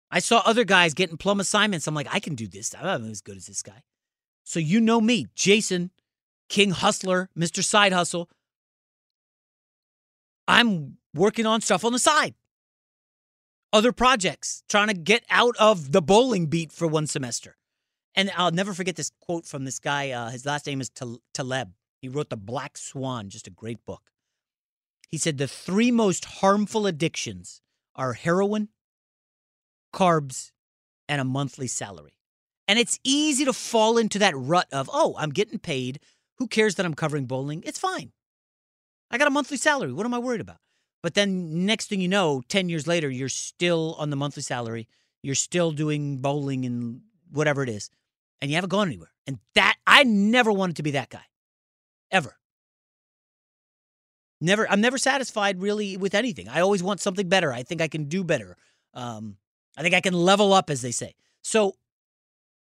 I saw other guys getting plum assignments. I'm like, I can do this. I'm as good as this guy. So you know me, Jason, King Hustler, Mr. Side Hustle. I'm working on stuff on the side. Other projects, trying to get out of the bowling beat for one semester. And I'll never forget this quote from this guy. Uh, his last name is Taleb. He wrote The Black Swan, just a great book. He said the three most harmful addictions are heroin, carbs, and a monthly salary. And it's easy to fall into that rut of, oh, I'm getting paid. Who cares that I'm covering bowling? It's fine. I got a monthly salary. What am I worried about? But then next thing you know, 10 years later, you're still on the monthly salary. You're still doing bowling and whatever it is. And you haven't gone anywhere. And that, I never wanted to be that guy. Ever. Never, I'm never satisfied really with anything. I always want something better. I think I can do better. Um, I think I can level up, as they say. So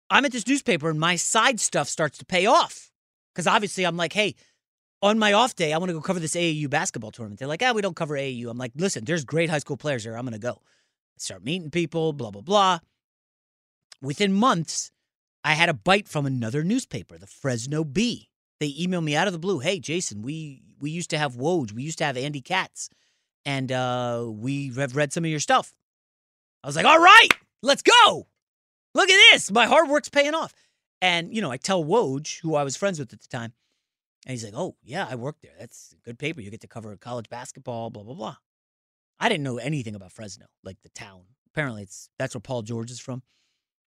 I'm at this newspaper and my side stuff starts to pay off. Because obviously I'm like, hey, on my off day, I want to go cover this AAU basketball tournament. They're like, ah, we don't cover AAU. I'm like, listen, there's great high school players there. I'm going to go. start meeting people, blah, blah, blah. Within months, I had a bite from another newspaper, the Fresno Bee. They emailed me out of the blue. Hey, Jason, we we used to have Woj. We used to have Andy Katz. And uh, we have read some of your stuff. I was like, all right, let's go. Look at this. My hard work's paying off. And, you know, I tell Woj, who I was friends with at the time, and he's like, "Oh yeah, I worked there. That's a good paper. You get to cover college basketball, blah blah blah." I didn't know anything about Fresno, like the town. Apparently, it's that's where Paul George is from.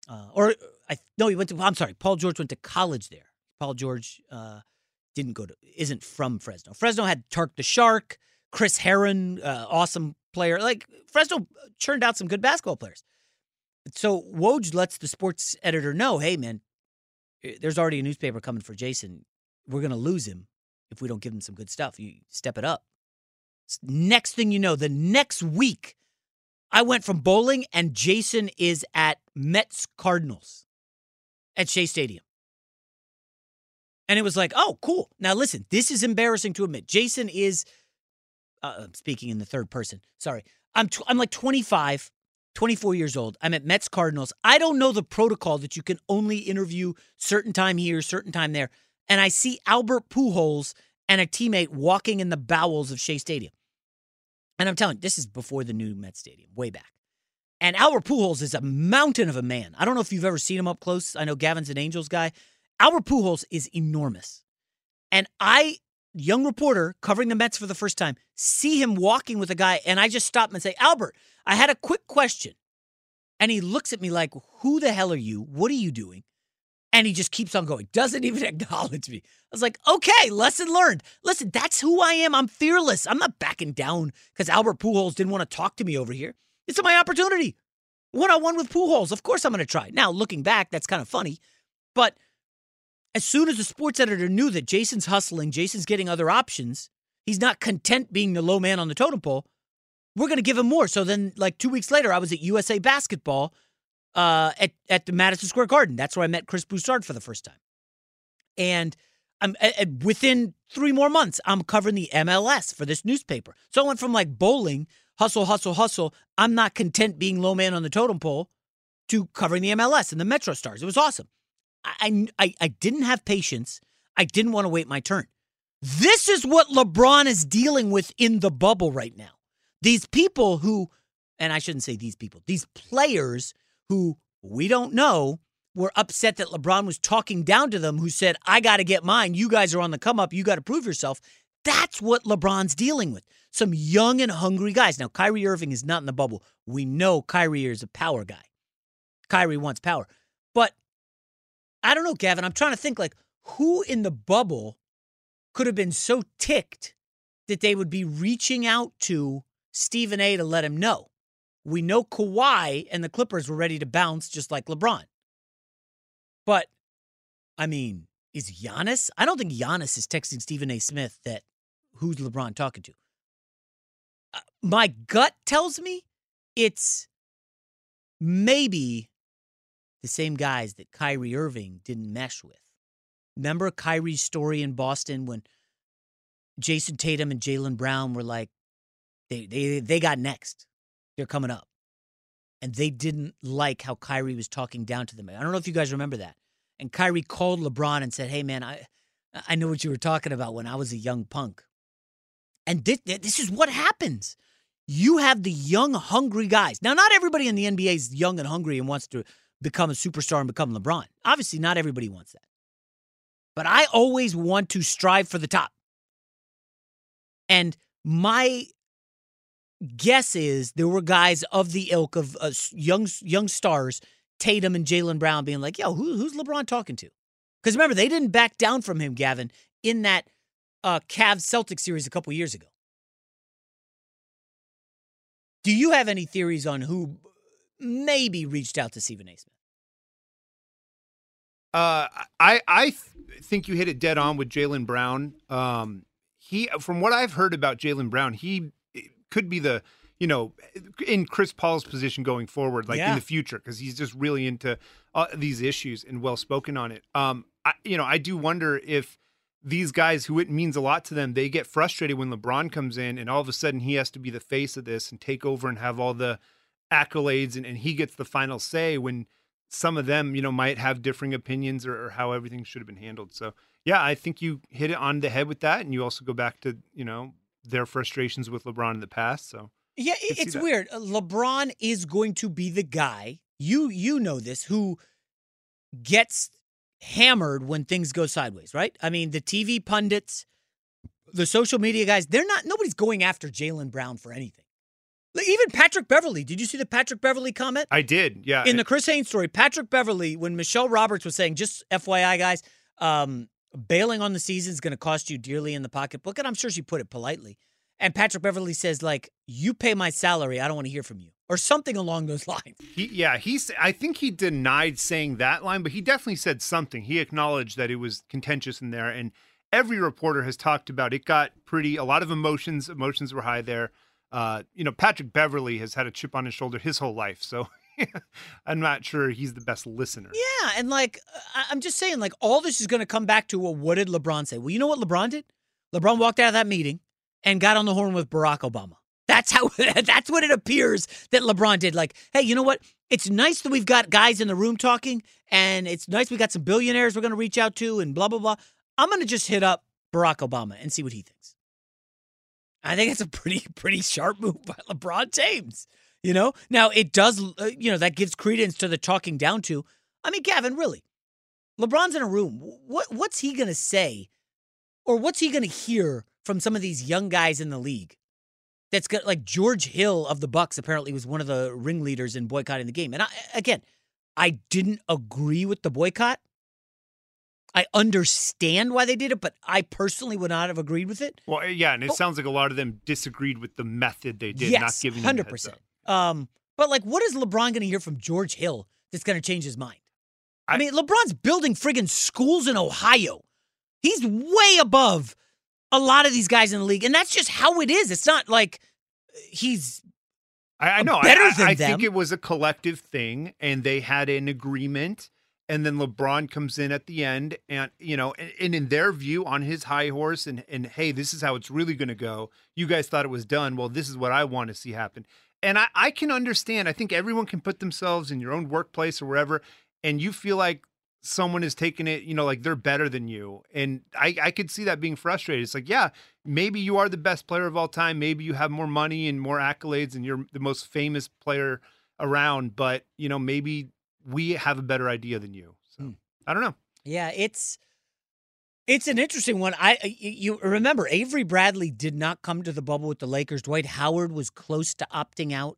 Uh, or I no, he went to. I'm sorry, Paul George went to college there. Paul George uh, didn't go to. Isn't from Fresno. Fresno had Tark the Shark, Chris Herren, uh, awesome player. Like Fresno churned out some good basketball players. So Woj lets the sports editor know, hey man, eh, there's already a newspaper coming for Jason we're to lose him if we don't give him some good stuff. You step it up. Next thing you know, the next week, I went from bowling and Jason is at Mets Cardinals at Shea Stadium. And it was like, oh, cool. Now listen, this is embarrassing to admit. Jason is, uh, I'm speaking in the third person. Sorry. I'm, tw- I'm like 25, 24 years old. I'm at Mets Cardinals. I don't know the protocol that you can only interview certain time here, certain time there and I see Albert Pujols and a teammate walking in the bowels of Shea Stadium. And I'm telling you, this is before the new Met Stadium, way back. And Albert Pujols is a mountain of a man. I don't know if you've ever seen him up close. I know Gavin's an Angels guy. Albert Pujols is enormous. And I, young reporter covering the Mets for the first time, see him walking with a guy, and I just stop him and say, Albert, I had a quick question. And he looks at me like, Who the hell are you? What are you doing? And he just keeps on going, doesn't (laughs) even acknowledge me. I was like, okay, lesson learned. Listen, that's who I am. I'm fearless. I'm not backing down because Albert Pujols didn't want to talk to me over here. It's my opportunity. One on one with Pujols. Of course I'm going to try. Now, looking back, that's kind of funny. But as soon as the sports editor knew that Jason's hustling, Jason's getting other options, he's not content being the low man on the totem pole, we're going to give him more. So then, like two weeks later, I was at USA Basketball uh, at at the Madison Square Garden. That's where I met Chris Broussard for the first time. And I'm within three more months, I'm covering the MLS for this newspaper. So I went from like bowling, hustle, hustle, hustle. I'm not content being low man on the totem pole to covering the MLS and the Metro Stars. It was awesome. I, I, I didn't have patience. I didn't want to wait my turn. This is what LeBron is dealing with in the bubble right now. These people who, and I shouldn't say these people, these players who we don't know were upset that LeBron was talking down to them, who said, I got to get mine. You guys are on the come up. You got to prove yourself. That's what LeBron's dealing with. Some young and hungry guys. Now, Kyrie Irving is not in the bubble. We know Kyrie is a power guy. Kyrie wants power. But I don't know, Gavin. I'm trying to think like who in the bubble could have been so ticked that they would be reaching out to Stephen A to let him know. We know Kawhi and the Clippers were ready to bounce just like LeBron. But I mean, is Giannis? I don't think Giannis is texting Stephen A. Smith that who's LeBron talking to. Uh, my gut tells me it's maybe the same guys that Kyrie Irving didn't mesh with. Remember Kyrie's story in Boston when Jayson Tatum and Jaylen Brown were like, they, they, they got next. They're coming up. And they didn't like how Kyrie was talking down to them. I don't know if you guys remember that. And Kyrie called LeBron and said, Hey, man, I, I know what you were talking about when I was a young punk. And this, this is what happens. You have the young, hungry guys. Now, not everybody in the NBA is young and hungry and wants to become a superstar and become LeBron. Obviously, not everybody wants that. But I always want to strive for the top. And my guess is there were guys of the ilk of uh, young young stars, Tatum and Jaylen Brown, being like, "Yo, who, who's LeBron talking to?" Because remember, they didn't back down from him, Gavin, in that uh, Cavs Celtics series a couple years ago. Do you have any theories on who maybe reached out to Stephen A. Smith? Uh, I I th- think you hit it dead on with Jaylen Brown. Um, he, from what I've heard about Jaylen Brown, he could be the you know in Chris Paul's position going forward, like Yeah. in the future, because he's just really into uh, these issues and well spoken on it. Um, I, you know, I do wonder if these guys who it means a lot to them, they get frustrated when LeBron comes in and all of a sudden he has to be the face of this and take over and have all the accolades and, and he gets the final say when some of them, you know, might have differing opinions or, or how everything should have been handled. So yeah, I think you hit it on the head with that. And you also go back to, you know, their frustrations with LeBron in the past. So Yeah, I it- could see it's weird. LeBron is going to be the guy. You you know this who gets hammered when things go sideways, right? I mean, the TV pundits, the social media guys, they're not nobody's going after Jaylen Brown for anything. Like, Even Patrick Beverley. Did you see the Patrick Beverley comment? I did. Yeah. In the Chris Haynes story, Patrick Beverley, when Michele Roberts was saying, just FYI, guys, um, bailing on the season is going to cost you dearly in the pocketbook. And I'm sure she put it politely. And Patrick Beverley says, like, you pay my salary. I don't want to hear from you. Or something along those (laughs) lines. He, yeah, he's. I think he denied saying that line, but he definitely said something. He acknowledged that it was contentious in there, and every reporter has talked about it. Got pretty a lot of emotions. Emotions were high there. Uh, you know, Patrick Beverley has had a chip on his shoulder his whole life, so (laughs) I'm not sure he's the best listener. Yeah. And like, I- I'm just saying, like, all this is going to come back to, well, what did LeBron say? Well, you know what LeBron did? LeBron walked out of that meeting and got on the horn with Barack Obama. That's how, (laughs) that's what it appears that LeBron did. Like, hey, you know what? It's nice that we've got guys in the room talking, and it's nice we got some billionaires we're to reach out to, and blah, blah, blah. I'm to just hit up Barack Obama and see what he thinks. I think it's a pretty, (laughs) pretty sharp move by (laughs) LeBron James. You know, now it does, uh, you know, that gives credence to the talking down to. I mean, Gavin, really, LeBron's in a room. What what's he gonna say, or what's he gonna hear from some of these young guys in the league? That's got like George Hill of the Bucks. Apparently, was one of the ringleaders in boycotting the game. And I, again, I didn't agree with the boycott. I understand why they did it, but I personally would not have agreed with it. Well, yeah, and it Oh. sounds like a lot of them disagreed with the method they did, yes, not giving hundred percent. Um, but like, what is LeBron going to hear from George Hill that's going to change his mind? I, mean, LeBron's building friggin' schools in Ohio. He's way above a lot of these guys in the league, and that's just how it is. It's not like he's I, I know. I- better I, than I them. think it was a collective thing, and they had an agreement. And then LeBron comes in at the end, and you know, and, and in their view, on his high horse, and and hey, this is how it's really going to go. You guys thought it was done. Well, this is what I want to see happen. And I, I can understand. I think everyone can put themselves in your own workplace or wherever, and you feel like someone is taking it, you know, like they're better than you. And I, I could see that being frustrated. It's like, yeah, maybe you are the best player of all time. Maybe you have more money and more accolades and you're the most famous player around, but you know, maybe we have a better idea than you. So hmm. I don't know. Yeah, it's it's an interesting one. I you remember Avery Bradley did not come to the bubble with the Lakers. Dwight Howard was close to opting out.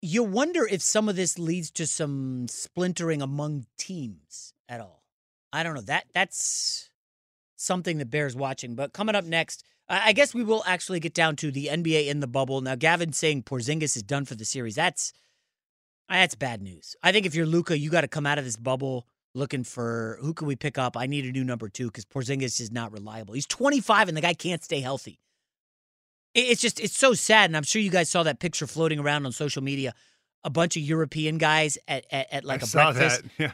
You wonder if some of this leads to some splintering among teams at all. I don't know. That that's something that bears watching. But coming up next, I guess we will actually get down to the NBA in the bubble. Now, Gavin saying Porzingis is done for the series. That's that's bad news. I think if you're Luka, you got to come out of this bubble looking for who can we pick up. I need a new number two because Porzingis is not reliable. He's 25 and the guy can't stay healthy. It's just it's so sad, and I'm sure you guys saw that picture floating around on social media. A bunch of European guys at at, at like I a saw breakfast. that. (laughs) Yeah.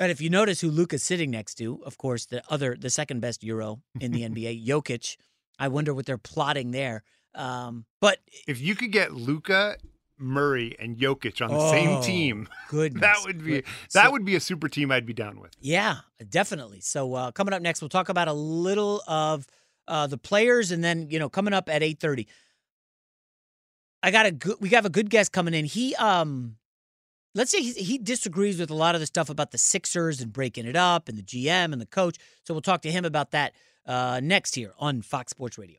And if you notice who Luka's sitting next to, of course, the other, the second best Euro in the (laughs) NBA, Jokic. I wonder what they're plotting there. Um, but If you could get Luka, Murray, and Jokic on the Oh, same team, (laughs) goodness. that would be that would be a super team I'd be down with. yeah, definitely. So uh, coming up next, we'll talk about a little of uh, the players, and then you know, coming up at eight thirty, I got a good. We have a good guest coming in. He um. Let's say he, he disagrees with a lot of the stuff about the Sixers and breaking it up and the GM and the coach. So we'll talk to him about that uh, next here on Fox Sports Radio.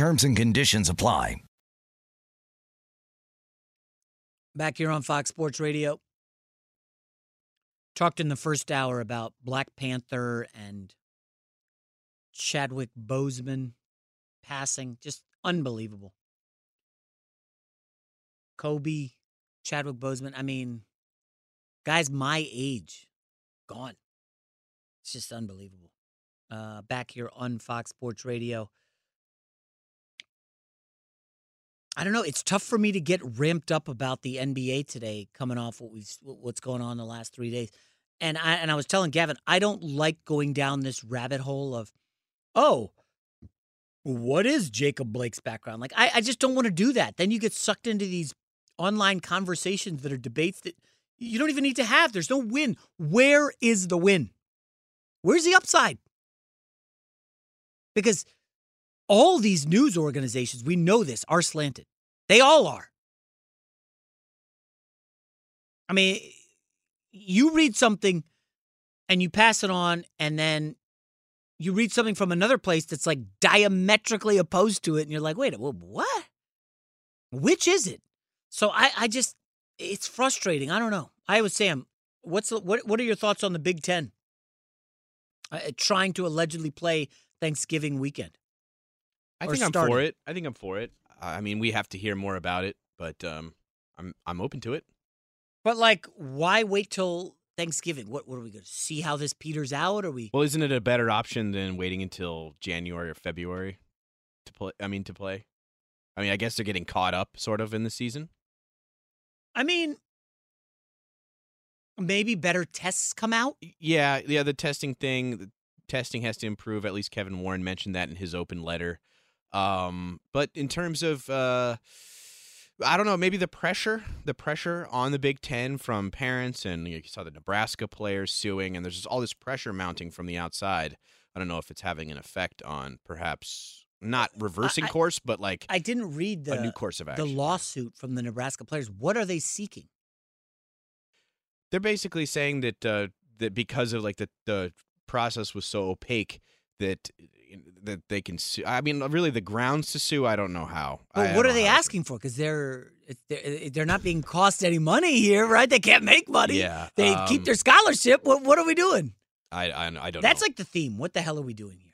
Terms and conditions apply. Back here on Fox Sports Radio. Talked in the first hour about Black Panther and Chadwick Boseman passing. Just unbelievable. Kobe, Chadwick Boseman. I mean, guys my age, gone. It's just unbelievable. Uh, back here on Fox Sports Radio. I don't know. It's tough for me to get ramped up about the NBA today, coming off what we've what's going on the last three days. And I and I was telling Gavin, I don't like going down this rabbit hole of, oh, what is Jacob Blake's background? Like, I, I just don't want to do that. Then you get sucked into these online conversations that are debates that you don't even need to have. There's no win. Where is the win? Where's the upside? Because all these news organizations, we know this, are slanted. They all are. I mean, you read something and you pass it on, and then you read something from another place that's like diametrically opposed to it, and you're like, wait, what? Which is it? So I, I just, it's frustrating. I don't know. I would Sam, what's the, what? What are your thoughts on the Big Ten uh, trying to allegedly play Thanksgiving weekend? I think I'm for it. I think I'm for it. I mean, we have to hear more about it, but um, I'm I'm open to it. But like, why wait till Thanksgiving? What what are we going to see how this peters out? Are we? Well, isn't it a better option than waiting until January or February to play? I mean, to play. I mean, I guess they're getting caught up, sort of, in the season. I mean, maybe better tests come out. Yeah, yeah. The testing thing, the testing has to improve. At least Kevin Warren mentioned that in his open letter. Um, but in terms of, uh, I don't know, maybe the pressure, the pressure on the Big Ten from parents, and you saw the Nebraska players suing, and there's just all this pressure mounting from the outside. I don't know if it's having an effect on perhaps not reversing I- course, but like I didn't read the new course of the lawsuit from the Nebraska players. What are they seeking? They're basically saying that uh, that because of like the the process was so opaque that that they can sue. I mean, really, the grounds to sue. I don't know how. But I what don't are they asking for? Because they're they're they're not being cost any money here, right? They can't make money. Yeah, they um, keep their scholarship. What what are we doing? I I, I don't. That's know. like the theme. What the hell are we doing here?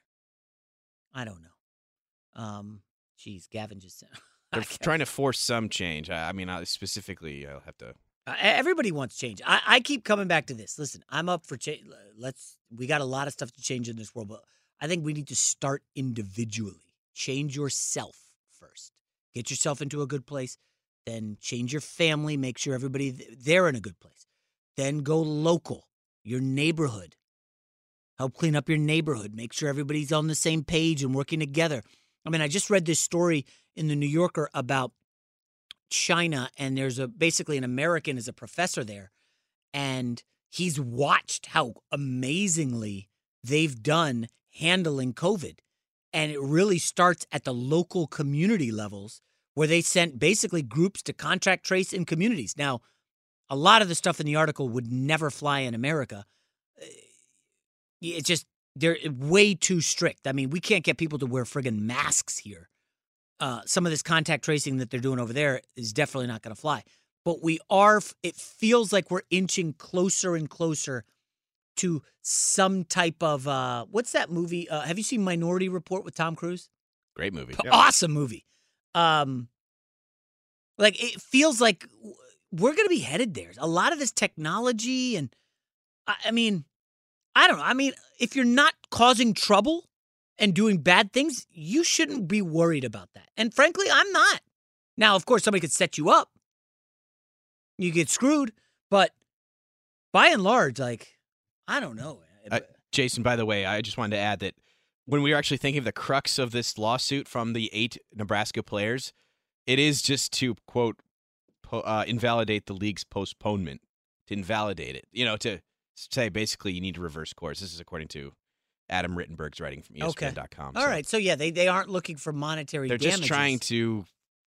I don't know. Um, geez, Gavin just said. (laughs) they're trying to force some change. I, I mean, I, specifically, I'll have to. Uh, everybody wants change. I, I keep coming back to this. Listen, I'm up for change. Let's. We got a lot of stuff to change in this world, but I think we need to start individually. Change yourself first. Get yourself into a good place. Then change your family. Make sure everybody th- they're in a good place. Then go local, your neighborhood. Help clean up your neighborhood. Make sure everybody's on the same page and working together. I mean, I just read this story in the New Yorker about China, and there's a basically an American is a professor there, and he's watched how amazingly they've done handling COVID. And it really starts at the local community levels where they sent basically groups to contact trace in communities. Now, a lot of the stuff in the article would never fly in America. It's just they're way too strict. I mean, we can't get people to wear friggin' masks here. Uh, some of this contact tracing that they're doing over there is definitely not going to fly. But we are, it feels like we're inching closer and closer to some type of, uh, what's that movie? Uh, have you seen Minority Report with Tom Cruise? Great movie. Awesome movie. Um, like it feels like we're going to be headed there. A lot of this technology, and I, I mean, I don't know. I mean, if you're not causing trouble and doing bad things, you shouldn't be worried about that. And frankly, I'm not. Now, of course, somebody could set you up. You get screwed, but by and large, like I don't know. Uh, Jason, by the way, I just wanted to add that when we were actually thinking of the crux of this lawsuit from the eight Nebraska players, it is just to quote po- uh, invalidate the league's postponement, to invalidate it. You know, to say basically you need to reverse course. This is according to Adam Rittenberg's writing from E Okay. ESPN.com. All right. So yeah, they they aren't looking for monetary. They're just trying to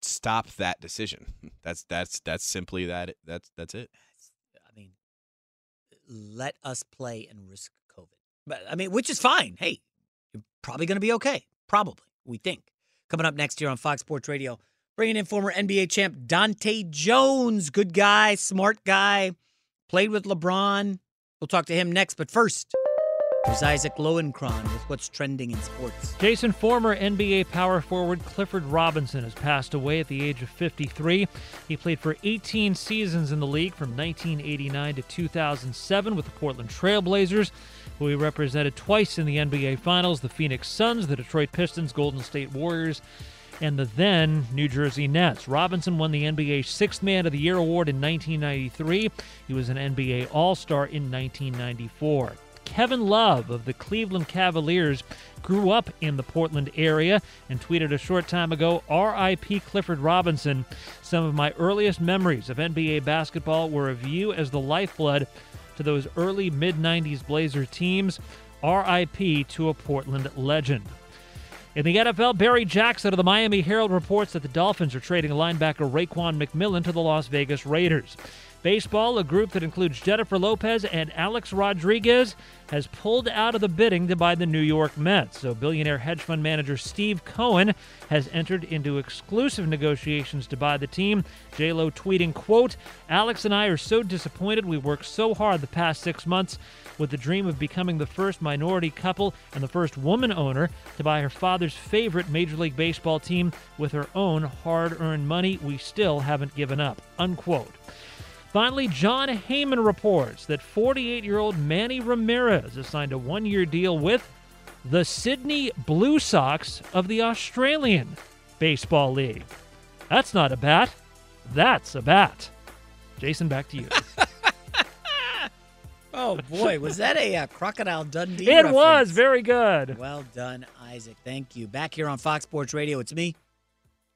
stop that decision. (laughs) That's that's that's simply that. That's that's it. Let us play and risk COVID. But I mean, which is fine. Hey, you're probably going to be okay. Probably, we think. Coming up next year on Fox Sports Radio, bringing in former NBA champ Dahntay Jones. Good guy, smart guy, played with LeBron. We'll talk to him next. But first, there's Isaac Lowenkron with what's trending in sports. Jason, former NBA power forward Clifford Robinson has passed away at the age of 53. He played for 18 seasons in the league from 1989 to 2007 with the Portland Trailblazers, who he represented twice in the NBA Finals, the Phoenix Suns, the Detroit Pistons, Golden State Warriors, and the then New Jersey Nets. Robinson won the NBA Sixth Man of the Year award in 1993. He was an NBA All Star in 1994. Kevin Love of the Cleveland Cavaliers grew up in the Portland area and tweeted a short time ago RIP Clifford Robinson. Some of my earliest memories of NBA basketball were of you as the lifeblood to those early mid 90s Blazer teams. RIP to a Portland legend. In the NFL, Barry Jackson of the Miami Herald reports that the Dolphins are trading linebacker Raekwon McMillan to the Las Vegas Raiders. Baseball, a group that includes Jennifer Lopez and Alex Rodriguez, has pulled out of the bidding to buy the New York Mets. So, billionaire hedge fund manager Steve Cohen has entered into exclusive negotiations to buy the team. J-Lo tweeting, quote, Alex and I are so disappointed. We worked so hard the past six months with the dream of becoming the first minority couple and the first woman owner to buy her father's favorite Major League Baseball team with her own hard-earned money. We still haven't given up, unquote. Finally, Jon Heyman reports that 48 year old Manny Ramirez has signed a one year deal with the Sydney Blue Sox of the Australian Baseball League. That's not a bat, that's a bat. Jason, back to you. (laughs) oh, boy. Was that a uh, Crocodile Dundee? It reference? was very good. Well done, Isaac. Thank you. Back here on Fox Sports Radio, it's me,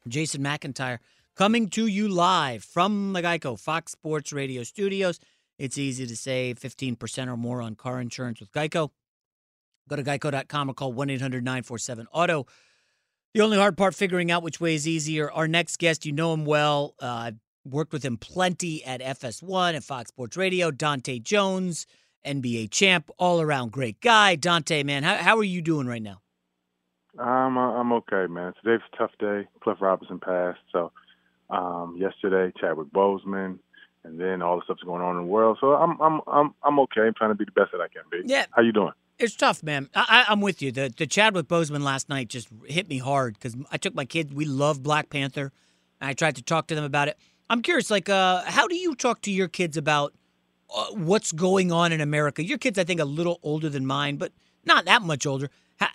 Jason McIntyre. Coming to you live from the Geico Fox Sports Radio studios. It's easy to save 15% or more on car insurance with Geico. Go to geico.com or call 1 800 947 Auto. The only hard part figuring out which way is easier. Our next guest, you know him well. Uh, I've worked with him plenty at FS1, at Fox Sports Radio. Dahntay Jones, NBA champ, all around great guy. Dahntay, man, how, how are you doing right now? I'm uh, I'm okay, man. Today's a tough day. Cliff Robinson passed, so um, yesterday, Chadwick Boseman, and then all the stuff stuff's going on in the world. So I'm I'm I'm I'm okay. I'm trying to be the best that I can be. Yeah. How you doing? It's tough, man. I, am with you. The the Chadwick Boseman last night just hit me hard because I took my kids. We love Black Panther. And I tried to talk to them about it. I'm curious, like, uh, how do you talk to your kids about uh, what's going on in America? Your kids, I think, a little older than mine, but not that much older. How,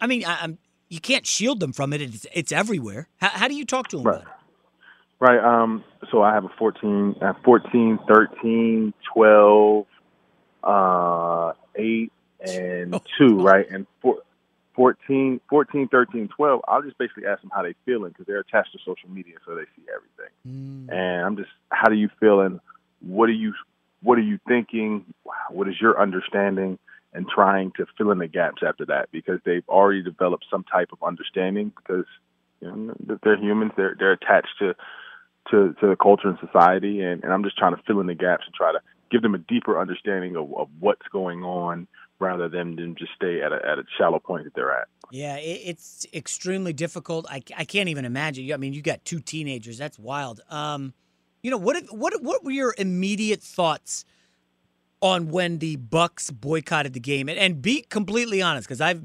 I mean, I, you can't shield them from it. It's, it's everywhere. How, how do you talk to them right. about it? Right. Um, so I have a 14, uh, 14 13, 12, uh, 8, and oh, (laughs) 2, right? And four, 14, 14, 13, 12, I'll just basically ask them how they feeling because they're attached to social media, so they see everything. Mm. And I'm just, how do you feeling? What are you, what are you thinking? What is your understanding? And trying to fill in the gaps after that because they've already developed some type of understanding because you know, they're humans. They're they're attached to to, to the culture and society, and, and I'm just trying to fill in the gaps and try to give them a deeper understanding of, of what's going on rather than, than just stay at a, at a shallow point that they're at. Yeah, it, it's extremely difficult. I, I can't even imagine. I mean, you got two teenagers. That's wild. Um, you know, what, what, what were your immediate thoughts on when the Bucks boycotted the game? And, and be completely honest, because I've,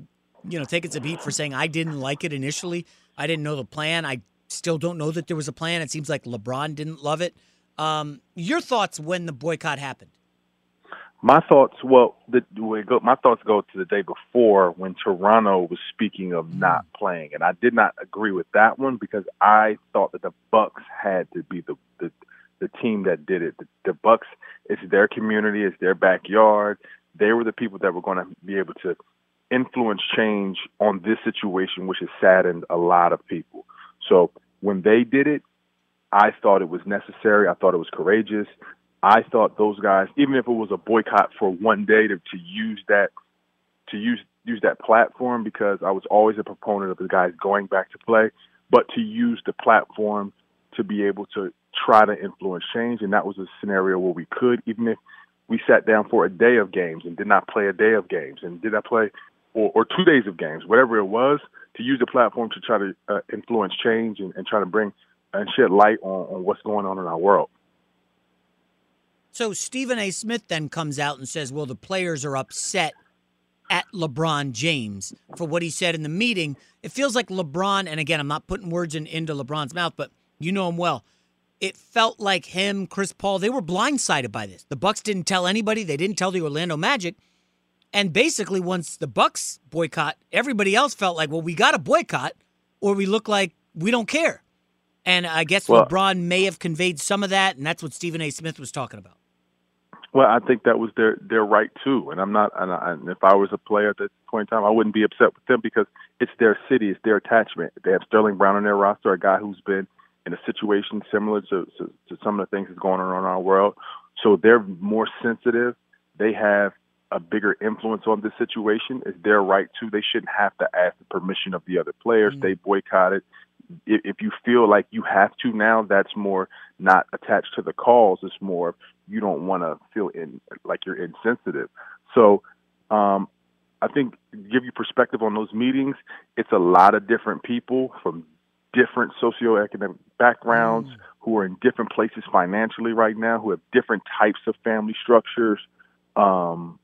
you know, taken some heat for saying I didn't like it initially. I didn't know the plan. I still don't know that there was a plan. It seems like LeBron didn't love it. Um, your thoughts when the boycott happened? My thoughts, well, the, my thoughts go to the day before when Toronto was speaking of not playing, and I did not agree with that one because I thought that the Bucks had to be the the, the team that did it. The, the Bucks, it's their community, it's their backyard. They were the people that were going to be able to influence change on this situation, which has saddened a lot of people. So when they did it, I thought it was necessary. I thought it was courageous. I thought those guys, even if it was a boycott for one day, to, to use that to use use that platform because I was always a proponent of the guys going back to play, but to use the platform to be able to try to influence change, and that was a scenario where we could, even if we sat down for a day of games and did not play a day of games and did not play or, or two days of games, whatever it was, to use the platform to try to uh, influence change and, and try to bring and shed light on, on what's going on in our world. So Stephen A. Smith then comes out and says, "Well, the players are upset at LeBron James for what he said in the meeting." It feels like LeBron, and again, I'm not putting words in, into LeBron's mouth, but you know him well. It felt like him, Chris Paul, they were blindsided by this. The Bucks didn't tell anybody. They didn't tell the Orlando Magic. And basically, once the Bucks boycott, everybody else felt like, well, we got to boycott, or we look like we don't care. And I guess Well- LeBron may have conveyed some of that, and that's what Stephen A. Smith was talking about. Well, I think that was their their right too, and I'm not. And, I, and if I was a player at that point in time, I wouldn't be upset with them because it's their city, it's their attachment. They have Sterling Brown on their roster, a guy who's been in a situation similar to to, to some of the things that's going on in our world. So they're more sensitive. They have a bigger influence on this situation. It's their right to. They shouldn't have to ask the permission of the other players. They boycotted. If if you feel like you have to now, that's more not attached to the cause. It's more you don't want to feel in like you're insensitive. So um, I think to give you perspective on those meetings, it's a lot of different people from different socioeconomic backgrounds who are in different places financially right now, who have different types of family structures. Um,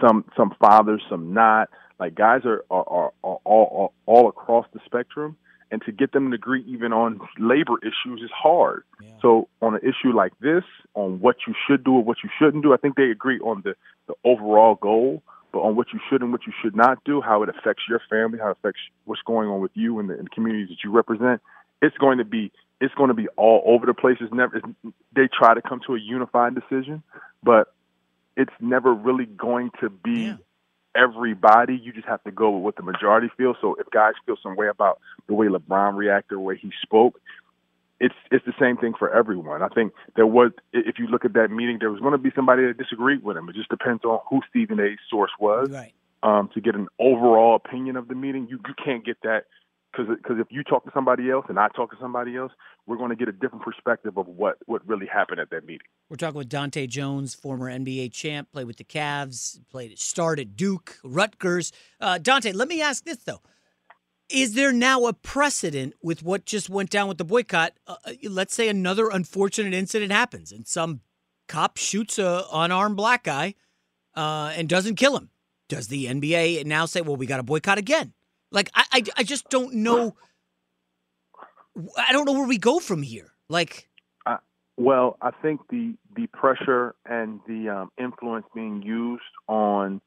some some fathers, some not. Like guys are are, are, are all, all all across the spectrum, and to get them to agree even on labor issues is hard. So on an issue like this, on what you should do or what you shouldn't do, I think they agree on the the overall goal. But on what you should and what you should not do, how it affects your family, how it affects what's going on with you and the, and the communities that you represent, it's going to be it's going to be all over the place. It's never it's, they try to come to a unified decision, but it's never really going to be everybody. You just have to go with what the majority feels. So if guys feel some way about the way LeBron reacted, the way he spoke, it's it's the same thing for everyone. I think there was, if you look at that meeting, there was going to be somebody that disagreed with him. It just depends on who Stephen A's source was. Right. Um, to get an overall opinion of the meeting, you you can't get that because if you talk to somebody else and I talk to somebody else, we're going to get a different perspective of what what really happened at that meeting. We're talking with Dahntay Jones, former NBA champ, played with the Cavs, played starred at Duke, Rutgers. Uh, Dahntay, let me ask this though: Is there now a precedent with what just went down with the boycott? Uh, uh, let's say another unfortunate incident happens and some cop shoots a unarmed black guy uh, and doesn't kill him. Does the NBA now say, "Well, we got to boycott again"? Like, I, I, I just don't know. I don't know where we go from here. Like, Uh, well, I think the the pressure and the um, influence being used on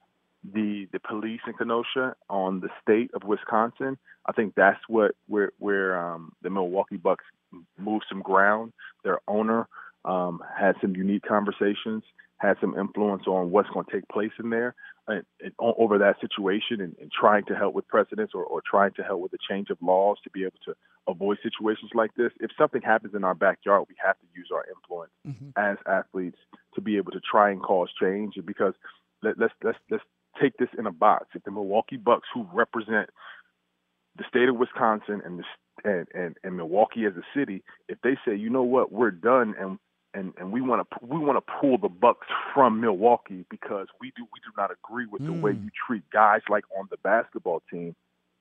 the the police in Kenosha, on the state of Wisconsin, I think that's what where where um, the Milwaukee Bucks moved some ground. Their owner um, had some unique conversations, had some influence on what's going to take place in there and, and over that situation, and, and trying to help with precedents or, or trying to help with the change of laws to be able to avoid situations like this. If something happens in our backyard, we have to use our influence mm-hmm. as athletes to be able to try and cause change. Because let, let's let's let's take this in a box. If the Milwaukee Bucks, who represent the state of Wisconsin and the and, and, and Milwaukee as a city, if they say, you know what, we're done and and, and we want to we want to pull the Bucks from Milwaukee because we do we do not agree with the way Mm. you treat guys like on the basketball team.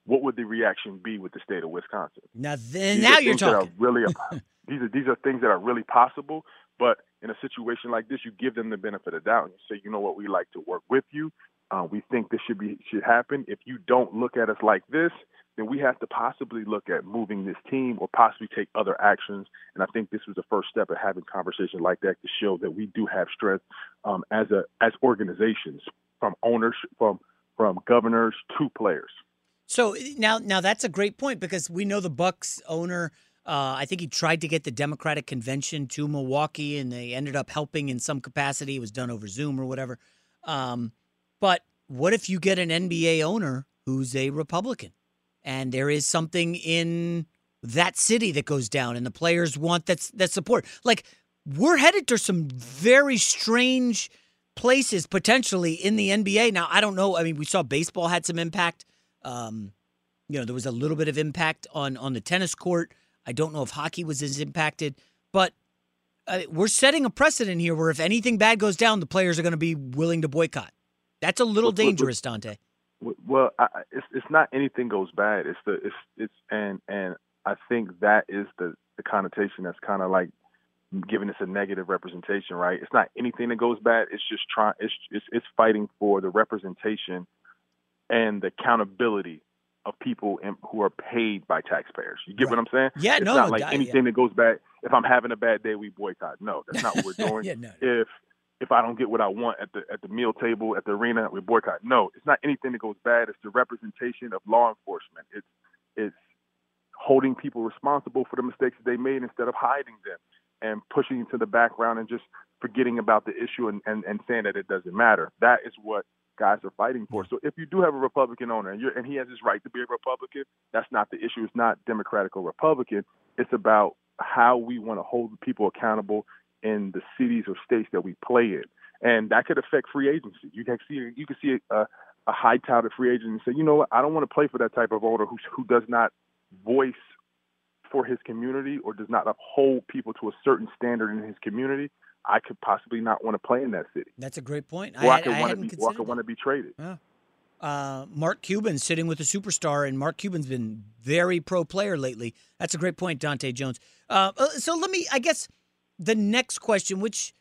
What would the reaction be with the state of Wisconsin? now then, These now you're things that are talking. really, (laughs) these are these are things that are really possible. But in a situation like this, you give them the benefit of doubt and you say, you know what, we like to work with you. Uh, we think this should be should happen. If you don't look at us like this, then we have to possibly look at moving this team or possibly take other actions. And I think this was the first step of having conversations like that to show that we do have strength um, as a as organizations, from owners, from from governors to players. So now, now that's a great point because we know the Bucks owner. Uh, I think he tried to get the Democratic convention to Milwaukee, and they ended up helping in some capacity. It was done over Zoom or whatever. Um, but what if you get an NBA owner who's a Republican, and there is something in that city that goes down, and the players want that that support? Like we're headed to some very strange places potentially in the NBA. Now, I don't know. I mean, we saw baseball had some impact. Um, you know, there was a little bit of impact on on the tennis court. I don't know if hockey was as impacted, but uh, we're setting a precedent here where if anything bad goes down, the players are going to be willing to boycott. That's a little dangerous, Dahntay. Well, I, it's it's not anything goes bad. It's the it's it's and and I think that is the the connotation that's kind of like giving us a negative representation, right? It's not anything that goes bad. It's just trying. It's it's it's fighting for the representation and the accountability of people in, who are paid by taxpayers. You get what I'm saying? Yeah, it's no, not no, like I- anything that goes bad. If I'm having a bad day, we boycott. No, that's not what we're (laughs) doing. Yeah, no, If if I don't get what I want at the at the meal table at the arena, we boycott. No, it's not anything that goes bad. It's the representation of law enforcement. It's it's holding people responsible for the mistakes that they made instead of hiding them and pushing into the background and just forgetting about the issue and, and, and saying that it doesn't matter. That is what guys are fighting for. So if you do have a Republican owner and, and he has his right to be a Republican, that's not the issue. It's not Democratic or Republican. It's about how we want to hold people accountable in the cities or states that we play in, and that could affect free agency. You can see you can see a, a high touted free agent and say, you know what, I don't want to play for that type of owner who who does not voice for his community or does not uphold people to a certain standard in his community. I could possibly not want to play in that city. That's a great point. Or I, I, could want to be, or I could want to be traded. Yeah. Uh, Mark Cuban sitting with a superstar, and Mark Cuban's been very pro player lately. That's a great point, Dahntay Jones. Uh, uh, so let me, I guess, the next question, which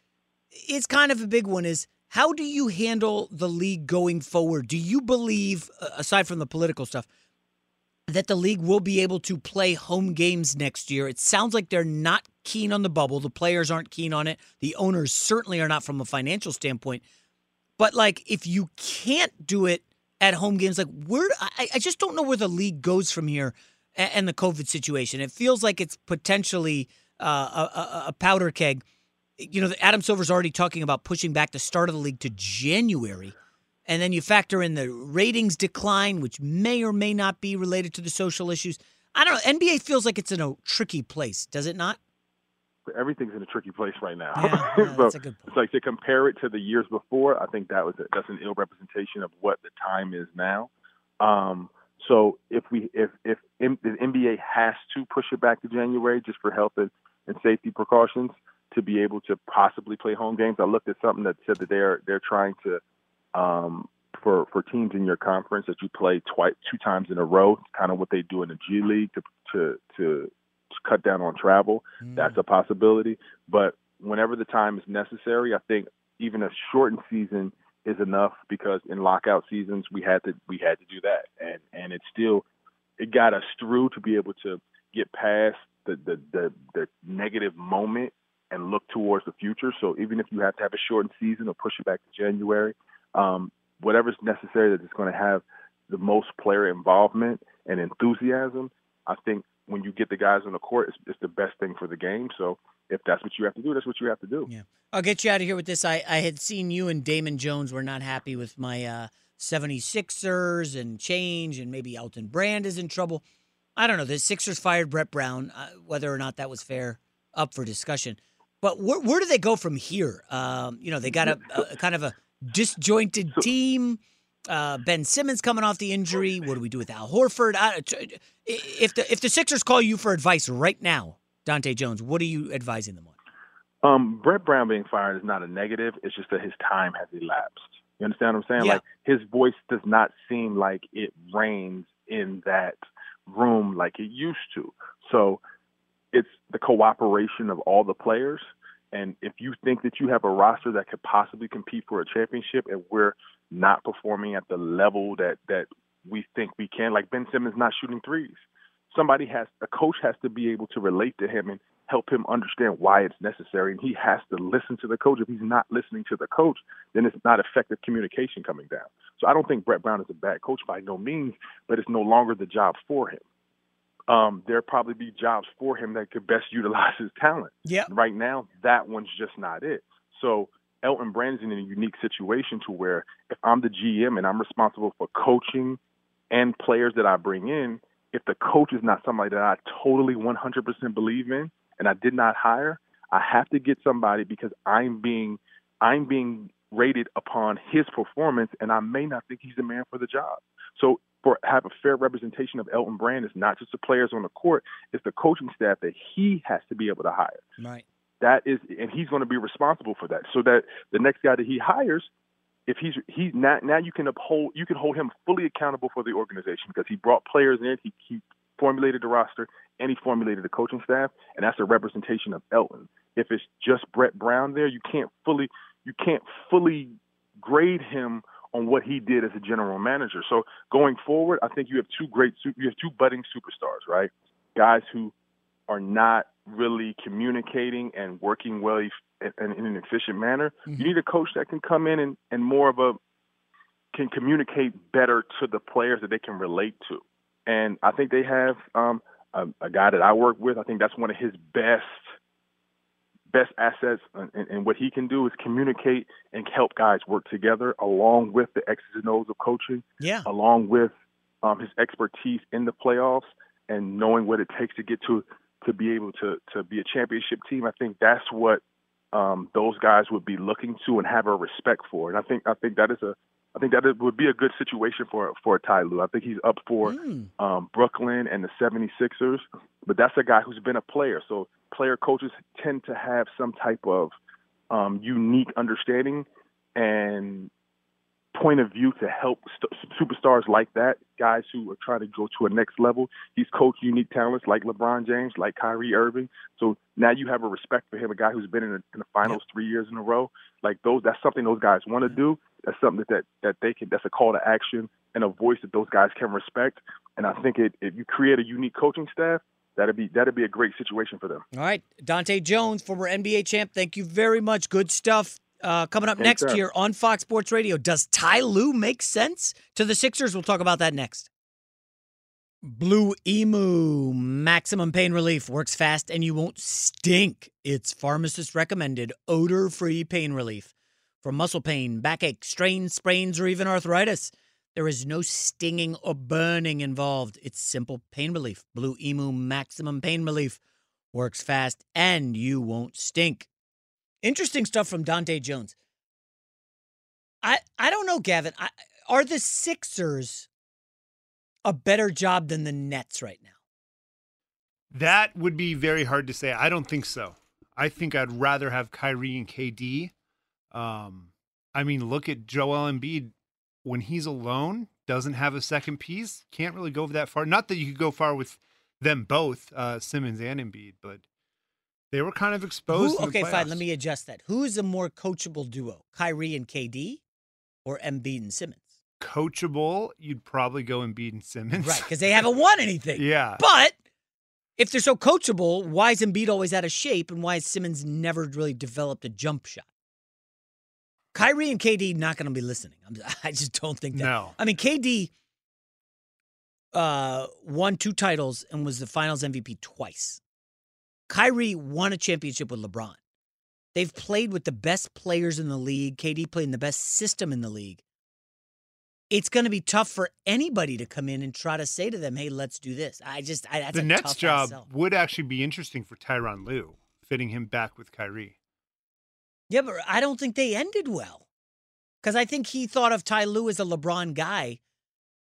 is kind of a big one, is how do you handle the league going forward? Do you believe, aside from the political stuff, that the league will be able to play home games next year? It sounds like they're not keen on the bubble. The players aren't keen on it. The owners certainly are not from a financial standpoint. But like, if you can't do it at home games, like where I, I just don't know where the league goes from here and the COVID situation. It feels like it's potentially uh, a, a, a powder keg. You know, Adam Silver's already talking about pushing back the start of the league to January. And then you factor in the ratings decline, which may or may not be related to the social issues. I don't know. NBA feels like it's in a tricky place, does it not? Everything's in a tricky place right now. Yeah, (laughs) yeah, so that's a good it's like to compare it to the years before. I think that was a, that's an ill representation of what the time is now. Um, so if we if if M- the NBA has to push it back to January just for health and, and safety precautions to be able to possibly play home games, I looked at something that said that they're they're trying to um, for for teams in your conference that you play twice two times in a row, kind of what they do in the G League to to to, to cut down on travel. That's a possibility, but whenever the time is necessary, I think even a shortened season is enough because in lockout seasons we had to we had to do that, and and it still it got us through to be able to get past the the the, the negative moment and look towards the future. So even if you have to have a shortened season or push it back to January, um, whatever's necessary that is going to have the most player involvement and enthusiasm, I think when you get the guys on the court, it's, it's the best thing for the game. So if that's what you have to do, that's what you have to do. Yeah. I'll get you out of here with this. I, I had seen you and Damon Jones were not happy with my uh, 76ers and change, and maybe Elton Brand is in trouble. I don't know. The Sixers fired Brett Brown. Uh, whether or not that was fair, up for discussion. But where, where do they go from here? Um, you know, they got a, a kind of a disjointed team. Uh, ben Simmons coming off the injury. What do we do with Al Horford? I, if the if the Sixers call you for advice right now, Dahntay Jones, what are you advising them on? Um, Brett Brown being fired is not a negative. It's just that his time has elapsed. You understand what I'm saying? Yeah. Like his voice does not seem like it reigns in that room like it used to. So it's the cooperation of all the players. And if you think that you have a roster that could possibly compete for a championship and we're not performing at the level that that we think we can, like Ben Simmons not shooting threes, somebody has a coach has to be able to relate to him and help him understand why it's necessary and he has to listen to the coach. If he's not listening to the coach then it's not effective communication coming down. So i don't think brett brown is a bad coach by no means but it's no longer the job for him. Um, there probably be jobs for him that could best utilize his talent. Yeah. Right now that one's just not it. So elton brand is in a unique situation to where if i'm the gm and i'm responsible for coaching and players that i bring in if the coach is not somebody that I totally 100% believe in and I did not hire, I have to get somebody because I'm being I'm being rated upon his performance and I may not think he's the man for the job. So for have a fair representation of Elton Brand is not just the players on the court, it's the coaching staff that he has to be able to hire. Right. That is and he's going to be responsible for that. So that the next guy that he hires if he's he now now you can uphold you can hold him fully accountable for the organization because he brought players in, he, he formulated the roster, and he formulated the coaching staff, and that's a representation of Elton. If it's just Brett Brown there, you can't fully you can't fully grade him on what he did as a general manager. So going forward, I think you have two great you have two budding superstars, right? Guys who are not really communicating and working well in, in an efficient manner. Mm-hmm. You need a coach that can come in and, and more of a can communicate better to the players that they can relate to. And I think they have um, a, a guy that I work with. I think that's one of his best best assets and, and what he can do is communicate and help guys work together along with the X's and O's of coaching. Yeah. Along with um, his expertise in the playoffs and knowing what it takes to get to to be able to to be a championship team. I think that's what um, those guys would be looking to and have a respect for. And I think I think that is a I think that it would be a good situation for for Ty Lue. I think he's up for Mm. um, Brooklyn and the 76ers, but that's a guy who's been a player. So player coaches tend to have some type of um, unique understanding and point of view to help st- superstars like that, guys who are trying to go to a next level. He's coached unique talents like LeBron James, like Kyrie Irving. So now you have a respect for him, a guy who's been in the, in the finals three years in a row. Like those, that's something those guys want to do. That's something that, that that they can. That's a call to action and a voice that those guys can respect. And I think it, if you create a unique coaching staff, that'd be that'd be a great situation for them. All right, Dahntay Jones, former NBA champ. Thank you very much. Good stuff. Uh, coming up Thanks, next sir. year on Fox Sports Radio. Does Ty Lue make sense to the Sixers? We'll talk about that next. Blue Emu Maximum Pain Relief works fast and you won't stink. It's pharmacist recommended odor free pain relief for muscle pain, backache, strains, sprains, or even arthritis. There is no stinging or burning involved. It's simple pain relief. Blue Emu Maximum Pain Relief works fast and you won't stink. Interesting stuff from Dahntay Jones. I I don't know, Gavin. I, are the Sixers a better job than the Nets right now? That would be very hard to say. I don't think so. I think I'd rather have Kyrie and KD. Um, I mean, look at Joel Embiid when he's alone, doesn't have a second piece, can't really go that far. Not that you could go far with them both, uh, Simmons and Embiid, but they were kind of exposed. Who, okay, fine. Let me adjust that. Who is a more coachable duo, Kyrie and KD, or Embiid and Simmons? coachable. You'd probably go Embiid and Simmons, Right, because they haven't won anything. (laughs) Yeah. But if they're so coachable, why is Embiid always out of shape, and why is Simmons never really developed a jump shot? Kyrie and KD not going to be listening. I'm, (laughs) I just don't think that. No. I mean, KD uh, won two titles and was the Finals MVP twice. Kyrie won a championship with LeBron. They've played with the best players in the league. KD played in the best system in the league. It's going to be tough for anybody to come in and try to say to them, "Hey, let's do this." I just I, that's the tough job sell. would actually be interesting for Tyronn Lue, fitting him back with Kyrie. Yeah, but I don't think they ended well. Because I think he thought of Ty Lue as a LeBron guy,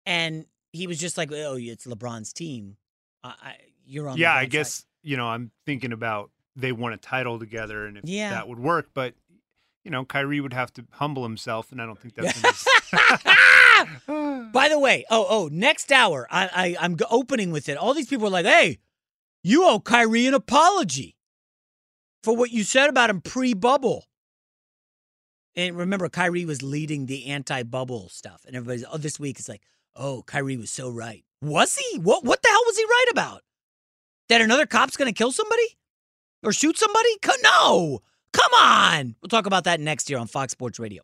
and he was just like, "Oh, it's LeBron's team. I, I, you're on." yeah, I guess side." You know I'm thinking about they won a title together, and if Yeah. that would work. But you know, Kyrie would have to humble himself, and I don't think that's. his- (laughs) By the way, oh oh, next hour, I, I I'm opening with it. All these people are like, "Hey, you owe Kyrie an apology for what you said about him pre-bubble." And remember, Kyrie was leading the anti-bubble stuff, and everybody's oh, this week it's like, "Oh, Kyrie was so right." Was he? What what the hell was he right about? That another cop's going to kill somebody or shoot somebody? No, come on. We'll talk about that next year on Fox Sports Radio.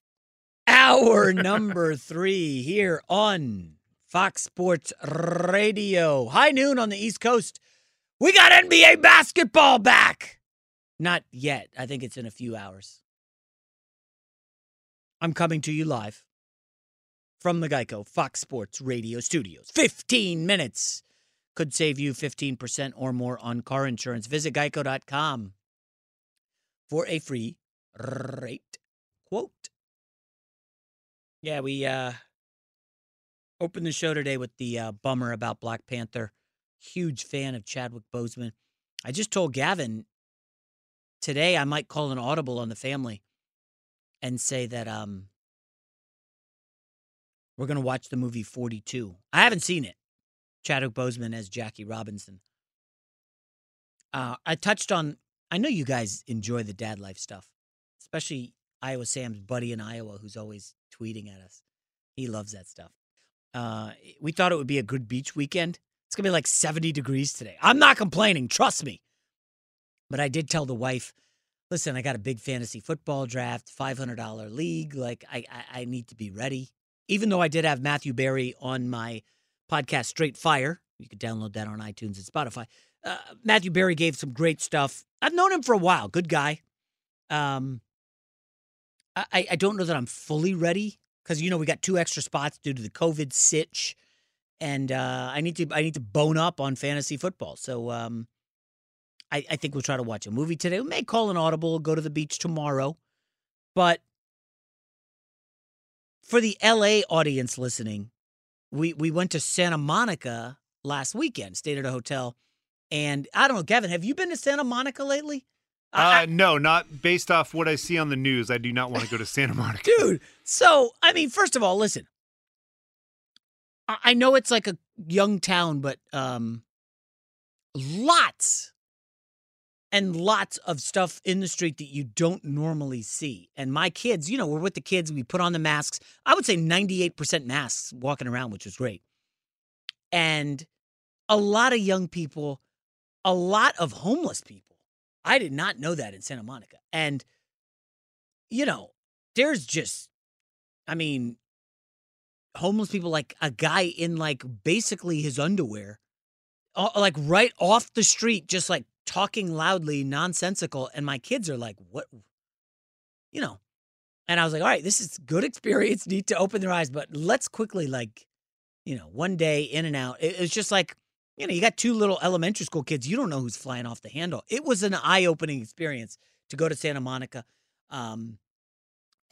Hour number three here on Fox Sports Radio. High noon on the East Coast. We got NBA basketball back. Not yet. I think it's in a few hours. I'm coming to you live from the Geico Fox Sports Radio studios. 15 minutes could save you 15% or more on car insurance. Visit geico.com for a free rate quote. Yeah, we uh opened the show today with the uh, bummer about Black Panther. Huge fan of Chadwick Boseman. I just told Gavin today I might call an audible on the family and say that um we're going to watch the movie 42. I haven't seen it. Chadwick Boseman as Jackie Robinson. Uh, I touched on, I know you guys enjoy the dad life stuff, especially Iowa Sam's buddy in Iowa who's always tweeting at us. He loves that stuff. Uh, we thought it would be a good beach weekend. It's going to be like 70 degrees today. I'm not complaining, trust me. But I did tell the wife, listen, I got a big fantasy football draft, $500 league. Like, I, I, I need to be ready. Even though I did have Matthew Berry on my podcast, Straight Fire, you can download that on iTunes and Spotify. Uh, Matthew Berry gave some great stuff. I've known him for a while. Good guy. Um, I, I don't know that I'm fully ready because you know we got two extra spots due to the COVID sitch, and uh, I need to I need to bone up on fantasy football. So um, I, I think we'll try to watch a movie today. We may call an audible, go to the beach tomorrow, but for the LA audience listening, we we went to Santa Monica last weekend, stayed at a hotel, and I don't know, Gavin, have you been to Santa Monica lately? Uh, no, not based off what I see on the news. I do not want to go to Santa (laughs) Monica. Dude, so, I mean, first of all, listen. I I know it's like a young town, but um lots and lots of stuff in the street that you don't normally see. And my kids, you know, we're with the kids, we put on the masks. I would say 98% masks walking around, which was great. And a lot of young people, a lot of homeless people. I did not know that in Santa Monica. And, you know, there's just, I mean, homeless people like a guy in like basically his underwear, like right off the street, just like talking loudly, nonsensical. And my kids are like, what? You know. And I was like, all right, this is good (laughs) experience. Need to open their eyes, but let's quickly like, you know, one day in and out. It, it's just like, you know, you got two little elementary school kids. You don't know who's flying off the handle. It was an eye opening experience to go to Santa Monica. Um,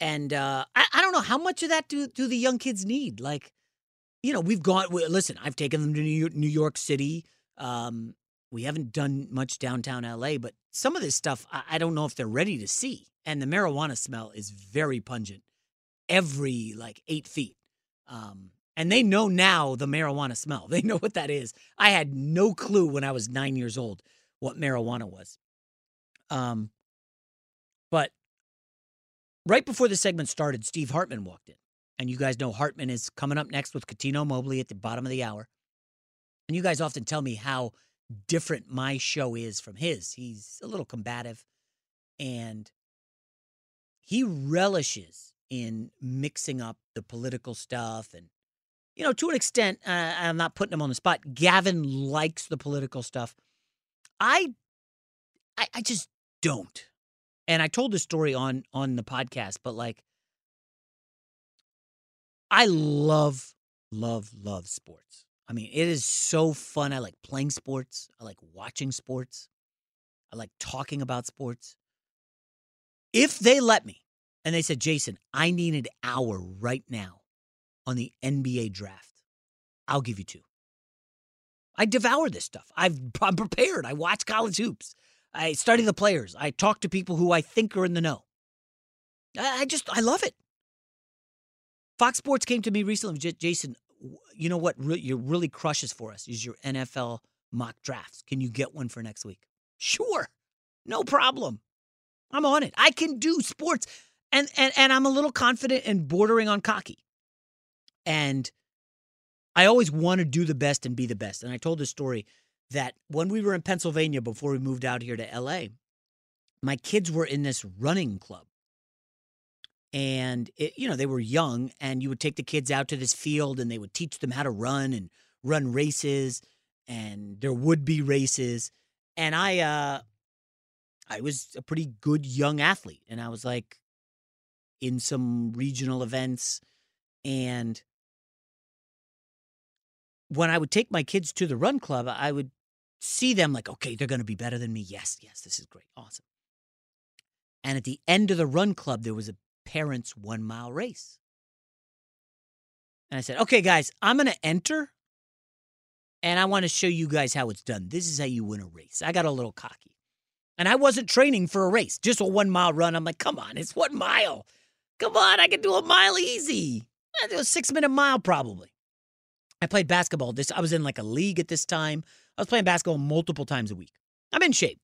and uh, I, I don't know how much of that do, do the young kids need. Like, you know, we've gone. we- Listen, I've taken them to New York, New York City. Um, We haven't done much downtown LA, but some of this stuff I, I don't know if they're ready to see. And the marijuana smell is very pungent every like eight feet. Um, and they know now the marijuana smell. They know what that is. I had no clue when I was nine years old what marijuana was. Um, but right before the segment started, Steve Hartman walked in. And you guys know Hartman is coming up next with Cuttino Mobley at the bottom of the hour. And you guys often tell me how different my show is from his. He's a little combative and he relishes in mixing up the political stuff and you know to an extent uh, i'm not putting him on the spot gavin likes the political stuff. I, I i just don't. And i told this story on on the podcast but like i love love love sports. I mean it is so fun. I like playing sports. I like watching sports. I like talking about sports. If they let me and they said, Jason, I need an hour right now on the NBA draft. I'll give you two. I devour this stuff. I've, (laughs) I'm prepared. I watch college hoops. I study the players. I talk to people who I think are in the know. I, I just, I love it. Fox Sports came to me recently, Jason. You know what re- you really crushes for us is your NFL mock drafts. Can you get one for next week? Sure, no problem. I'm on it. I can do sports and and and I'm a little confident and bordering on cocky. And I always want to do the best and be the best. And I told this story that when we were in Pennsylvania before we moved out here to LA, my kids were in this running club. And it, you know, they were young and you would take the kids out to this field and they would teach them how to run and run races and there would be races. And I uh I was a pretty good young athlete and I was like in some regional events. And when I would take my kids to the run club, I would see them like, okay, they're going to be better than me. Yes, yes, this is great. Awesome. And at the end of the run club, there was a parents' one mile race. And I said, okay, guys, I'm going to enter and I want to show you guys how it's done. This is how you win a race. I got a little cocky. And I wasn't training for a race, just a one mile run. I'm like, come on, it's one mile. Come on, I can do a mile easy. I do a six minute mile probably. I played basketball. This I was in like a league at this time. I was playing basketball multiple times a week. I'm in shape.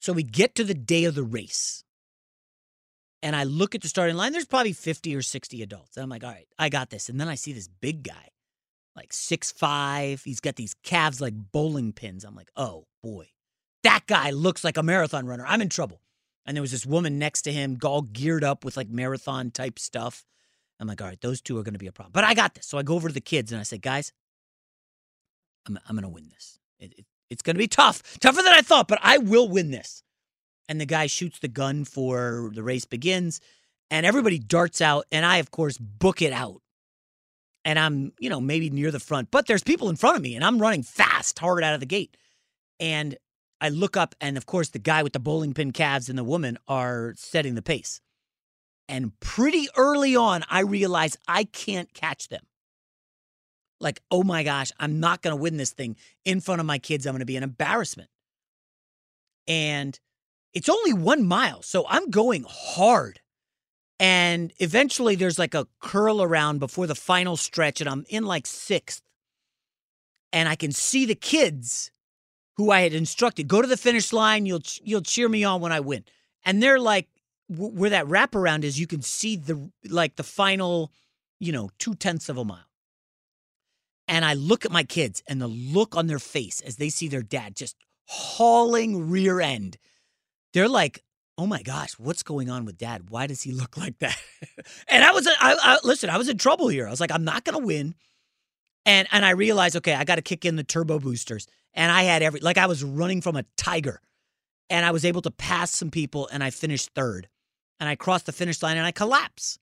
So we get to the day of the race. And I look at the starting line. There's probably 50 or 60 adults. And I'm like, all right, I got this. And then I see this big guy, like six five. He's got these calves like bowling pins. I'm like, oh boy, that guy looks like a marathon runner. I'm in trouble and there was this woman next to him, all geared up with like marathon type stuff. I'm like, all right, those two are going to be a problem. But I got this. So I go over to the kids and I say, guys, I'm, I'm going to win this. It, it, it's going to be tough, tougher than I thought, but I will win this. And the guy shoots the gun for the race begins, and everybody darts out. And I, of course, book it out. And I'm, you know, maybe near the front, but there's people in front of me, and I'm running fast, hard out of the gate. And I look up, and of course, the guy with the bowling pin calves and the woman are setting the pace. And pretty early on, I realize I can't catch them. Like, oh my gosh, I'm not going to win this thing in front of my kids. I'm going to be an embarrassment. And it's only one mile. So I'm going hard. And eventually there's like a curl around before the final stretch, and I'm in like sixth. And I can see the kids who I had instructed, go to the finish line. You'll you'll cheer me on when I win. And they're like, where that wraparound is, you can see the like the final, you know, two tenths of a mile. And I look at my kids and the look on their face as they see their dad just hauling rear end. They're like, "Oh my gosh, what's going on with dad? Why does he look (laughs) like that?" and I was, uh, I, I listen, I was in trouble here. I was like, "I'm not to win." And and I realized, okay, I got to kick in the turbo boosters and I had every like I was running from a tiger, and I was able to pass some people, and I finished third, and I cross the finish line, and I collapse,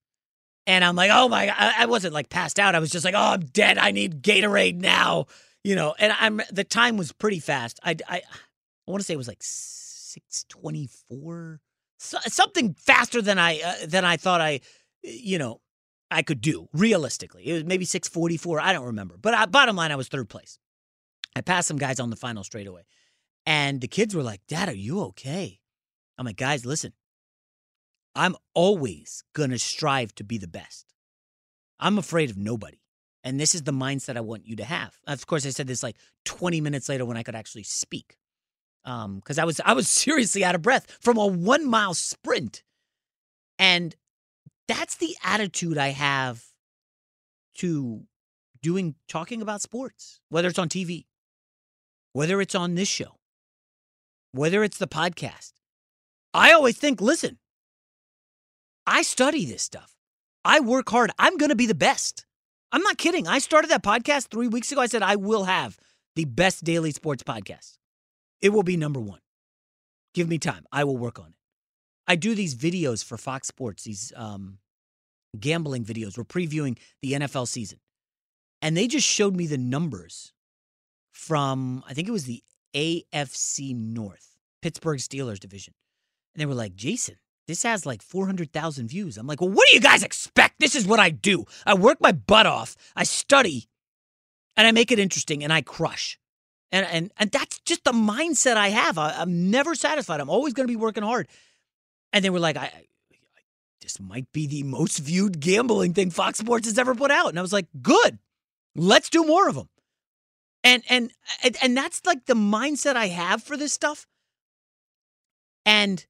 and I'm like, oh my, I, I wasn't like passed out, I was just like, oh, I'm dead, I need Gatorade now, you know, and I'm the time was pretty fast. I I, I want to say it was like six twenty four, so, something faster than I uh, than I thought I, you know. I could do realistically. It was maybe 644. I don't remember. But I, bottom line, I was third place. I passed some guys on the final straightaway. And the kids were like, Dad, are you okay? I'm like, guys, listen, I'm always going to strive to be the best. I'm afraid of nobody. And this is the mindset I want you to have. Of course, I said this like 20 minutes later when I could actually speak. Um, because I was I was (laughs) seriously out of breath from a one mile sprint. And that's the attitude I have to doing talking about sports, whether it's on TV, whether it's on this show, whether it's the podcast. I always think, listen, I study this stuff. I work hard. I'm going to be the best. I'm not kidding. I started that podcast three weeks ago. I said I will have the best daily sports podcast. It will be number one. Give me time. I will work on it. I do these videos for Fox Sports, these um, gambling videos. We're previewing the NFL season. And they just showed me the numbers from, I think it was the AFC North, Pittsburgh Steelers division. And they were like, Jason, this has like 400,000 views. I'm like, well, what do you guys expect? This is what I do. I work my butt off, I study, and I make it interesting, and I crush. And, and, and that's just the mindset I have. I, am never satisfied. I'm always going to be working hard. And they were like, I, I, this might be the most viewed gambling thing Fox Sports has ever put out. And I was like, good. Let's do more of them. And and and, and that's like the mindset I have for this stuff. And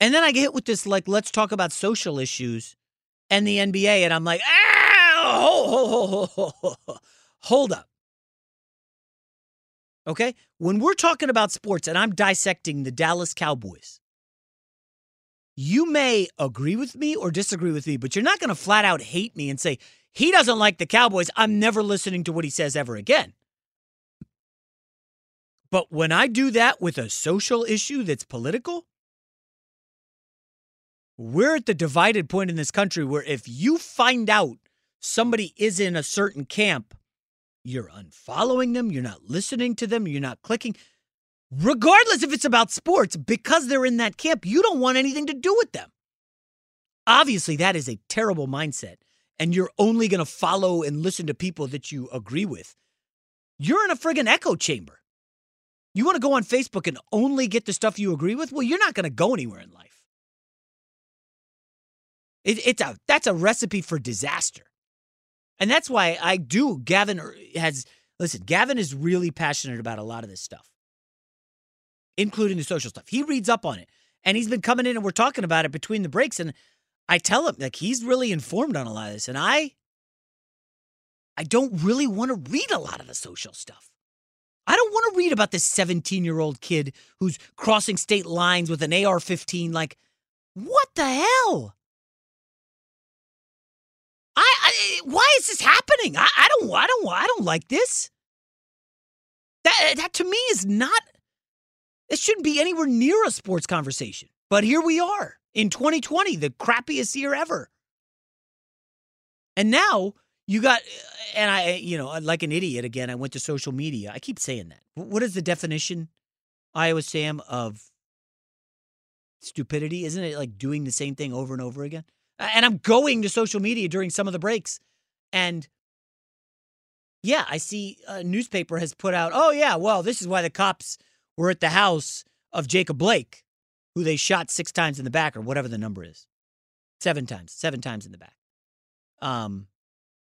and then I get hit with this like let's talk about social issues and the NBA and I'm like, ah, hold up. Okay? When we're talking about sports and I'm dissecting the Dallas Cowboys, you may agree with me or disagree with me, but you're not going to flat out hate me and say, he doesn't like the Cowboys. I'm never listening to what he says ever again. But when I do that with a social issue that's political, we're at the divided point in this country where if you find out somebody is in a certain camp, you're unfollowing them, you're not listening to them, you're not clicking. Regardless if it's about sports, because they're in that camp, you don't want anything to do with them. Obviously, that is a terrible mindset, and you're only going to follow and listen to people that you agree with. You're in a friggin' echo chamber. You want to go on Facebook and only get the stuff you agree with? Well, you're not going to go anywhere in life. It, it's a that's a recipe for disaster, and that's why I do. Gavin er, has listen. Gavin is really passionate about a lot of this stuff, including the social stuff. He reads up on it, and he's been coming in and we're talking about it between the breaks. And I tell him like he's really informed on a lot of this, and I I don't really want to read a lot of the social stuff. I don't want to read about this 17 year old kid who's crossing state lines with an AR 15. Like, what the hell? I, I why is this happening? I, I don't I don't I don't like this. That eh, that to me is not it shouldn't be anywhere near a sports conversation. But here we are in 2020, the crappiest year ever. And now you got, eh, and I, you know, like an idiot again, I went to social media. I keep saying that. What is the definition, Iowa Sam, of stupidity? Isn't it like doing the same thing over and over again? And I'm going to social media during some of the breaks. And yeah, I see a newspaper has put out, oh, yeah, well, this is why the cops were at the house of Jacob Blake, who they shot six times in the back or whatever the number is. Seven times, seven times in the back. Um,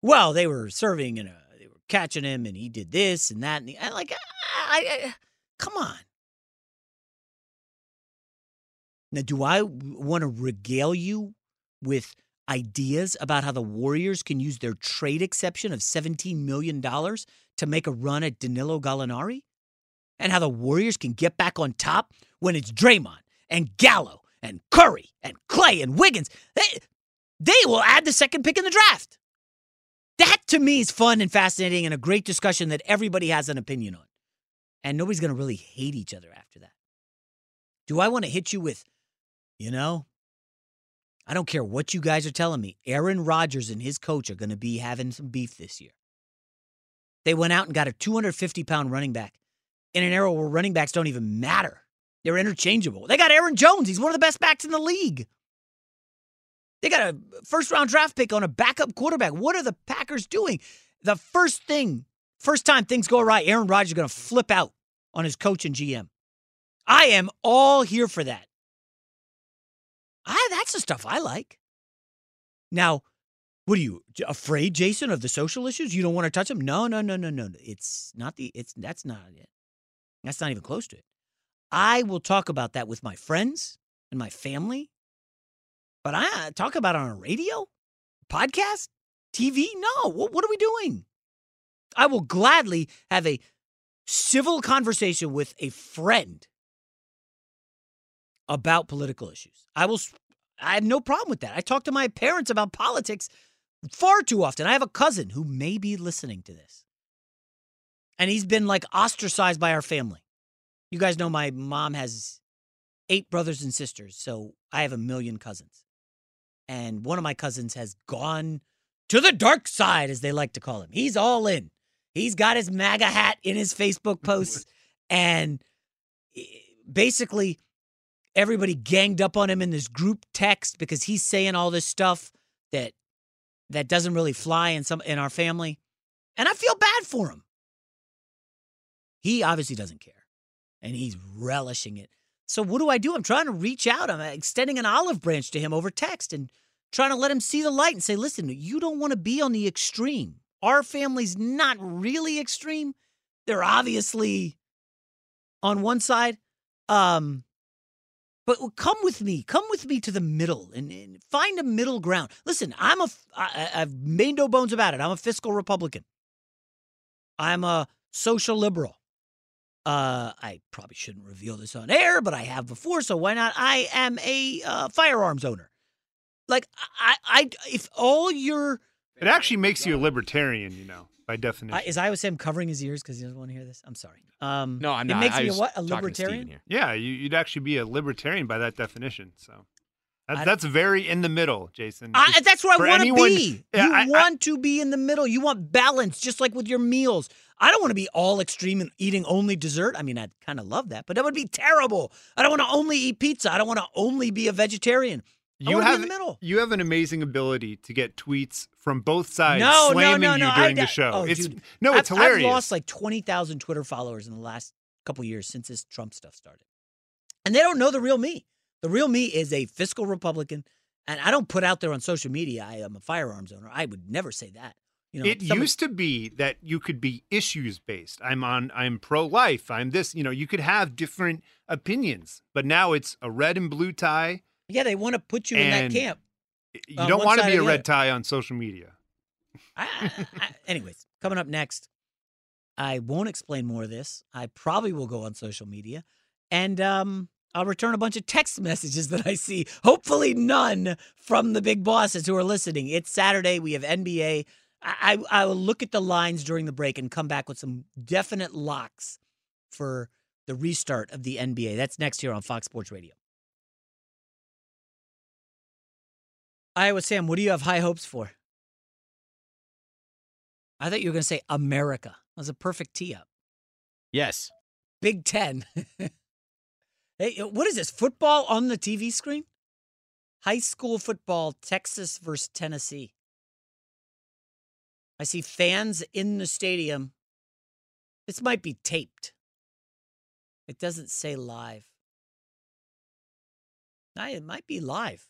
well, they were serving and they were catching him, and he did this and that, and the, I, like, I, I, come on. Now, do I want to regale you with ideas about how the Warriors can use their trade exception of $17 million to make a run at Danilo Gallinari? And how the Warriors can get back on top when it's Draymond and Gallo and Curry and Clay and Wiggins? They, they will add the second pick in the draft. That to me is fun and fascinating and a great discussion that everybody has an opinion on. And nobody's going to really hate each other after that. Do I want to hit you with, you know, I don't care what you guys are telling me. Aaron Rodgers and his coach are going to be having some beef this year. They went out and got a 250 pound running back in an era where running backs don't even matter. They're interchangeable. They got Aaron Jones. He's one of the best backs in the league. They got a uh, first round draft pick on a backup quarterback. What are the Packers doing? The first thing First time things go right, Aaron Rodgers is going to flip out on his coach and GM. I am all here for that. I, that's the stuff I like. Now, what are you afraid, Jason, of the social issues? You don't want to touch them? No, no, no, no, no. It's not the. It's that's not it. That's not even close to it. I will talk about that with my friends and my family, but I uh, talk about it on a radio, podcast, TV. No, what, what are we doing? I will gladly have a civil conversation with a friend about political issues. I will. I have no problem with that. I talk to my parents about politics far too often. I have a cousin who may be listening to this, and he's been like ostracized by our family. You guys know my mom has eight brothers and sisters, so I have a million cousins. And one of my cousins has gone to the dark side, as they like to call him. He's all in. He's got his MAGA hat in his Facebook (laughs) posts, and eh, basically everybody ganged up on him in this group text because he's saying all this stuff that that doesn't really fly in some in our family. And I feel bad for him. He obviously doesn't care. And he's relishing it. So what do I do? I'm trying to reach out. I'm extending an olive branch to him over text and trying to let him see the light and say, listen, you don't want to be on the extreme. Our family's not really extreme. They're obviously on one side. Um, but come with me. Come with me to the middle and, and find a middle ground. Listen, I'm a. I, I've made no bones about it. I'm a fiscal Republican. I'm a social liberal. Uh, I probably shouldn't reveal this on air, but I have before, so why not? I am a uh, firearms owner. Like I, I, if all your It actually makes you a libertarian, you know, by definition. I, is I would say I'm covering his ears because he doesn't want to hear this. I'm sorry. Um, No, I'm not. it not. makes I me a what? A talking to Steven libertarian? here. yeah, you, you'd actually be a libertarian by that definition. So that's, that's very in the middle, Jason. I, that's where I want to be. (laughs) Yeah, you I- I- want to be in the middle. You want balance, just like with your meals. I don't want to be all extreme and eating only dessert. I mean, I'd kind of love that, but that would be terrible. I don't want to only eat pizza. I don't want to only be a vegetarian. You oh, be have in the middle. you have an amazing ability to get tweets from both sides No, no, slamming no, you no. during I, the show. Oh, it's dude. no, it's I've, hilarious. I've lost like twenty thousand Twitter followers in the last couple years since this Trump stuff started, and they don't know the real me. The real me is a fiscal Republican, and I don't put out there on social media I am a firearms owner. I would never say that. You know, it used to be that you could be issues based. I'm on I'm pro life. I'm this, you know, you could have different opinions. But now it's a red and blue tie. Yeah, they want to put you in that camp. You don't want to be a red tie on social media. I, I, I, (laughs) anyways, coming up next, I won't explain more of this. I probably will go on social media, and um, I'll return a bunch of text (laughs) messages that I see. Hopefully, none from the big bosses who are listening. It's Saturday. We have NBA. I, I, I will look at the lines during the break and come back with some definite locks for the restart of the NBA. That's next here on Fox Sports Radio. Iowa Sam, what do you have high hopes for? I thought you were going to say America. That was a perfect tee up. Yes. Big Ten. (laughs) hey, what is this? Football on the TV screen? High school football, Texas versus Tennessee. I see fans in the stadium. This might be taped. It doesn't say live. It might be live.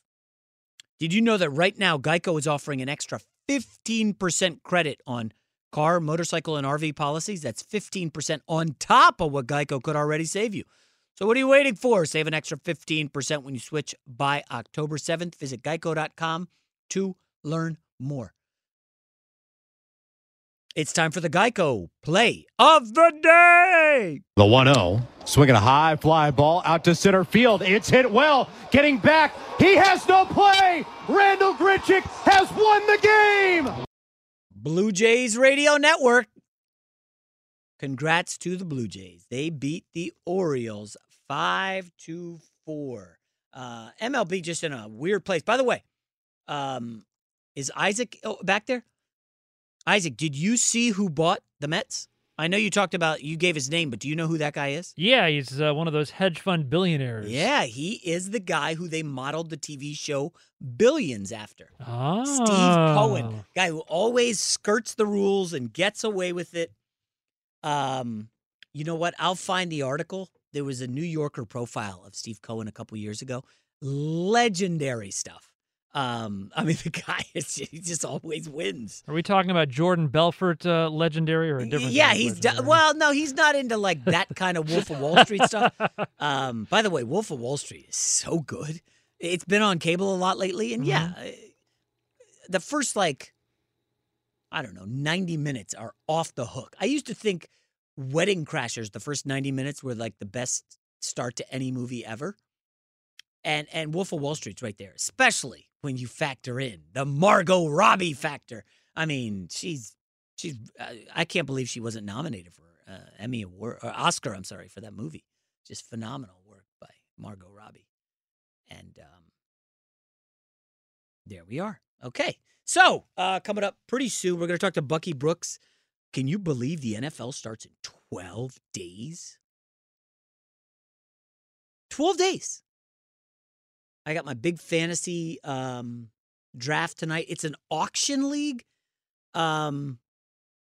Did you know that right now Geico is offering an extra 15% credit on car, motorcycle, and RV policies? That's 15% on top of what Geico could already save you. So what are you waiting for? Save an extra 15% when you switch by October 7th. Visit geico.com to learn more. It's time for the Geico play of the day. The 1 0, swinging a high fly ball out to center field. It's hit well, getting back. He has no play. Randal Grichuk has won the game. Blue Jays Radio Network. Congrats to the Blue Jays. They beat the Orioles 5 to 4. Uh, MLB just in a weird place. By the way, um, is Isaac oh, back there? Isaac, did you see who bought the Mets? I know you talked about, you gave his name, but do you know who that guy is? Yeah, he's uh, one of those hedge fund billionaires. Yeah, he is the guy who they modeled the TV show Billions after. Oh. Steve Cohen, guy who always skirts the rules and gets away with it. Um, you know what? I'll find the article. There was a New Yorker profile of Steve Cohen a couple years ago. Legendary stuff. Um, I mean, (laughs) the guy is he just always wins. Are we talking about Jordan Belfort uh, legendary or a different? Yeah, he's well, no, he's not into like that kind of Wolf of Wall Street stuff. (laughs) Um, by the way, Wolf of Wall Street is so good. It's been on cable a lot lately, and yeah, uh, the first like I don't know, ninety minutes are off the hook. I used to think Wedding Crashers, the first ninety minutes were like the best start to any movie ever, and and Wolf of Wall Street's right there, especially when you factor in the Margot Robbie factor. I mean, she's she's I, I can't believe she wasn't nominated for uh, Emmy award or Oscar. I'm sorry for that movie. Just phenomenal work by Margot Robbie, and um, there we are. Okay, so uh, coming up pretty soon, we're going to talk to Bucky Brooks. Can you believe the NFL starts in 12 days? 12 days. I got my big fantasy um, draft tonight. It's an auction league. Um,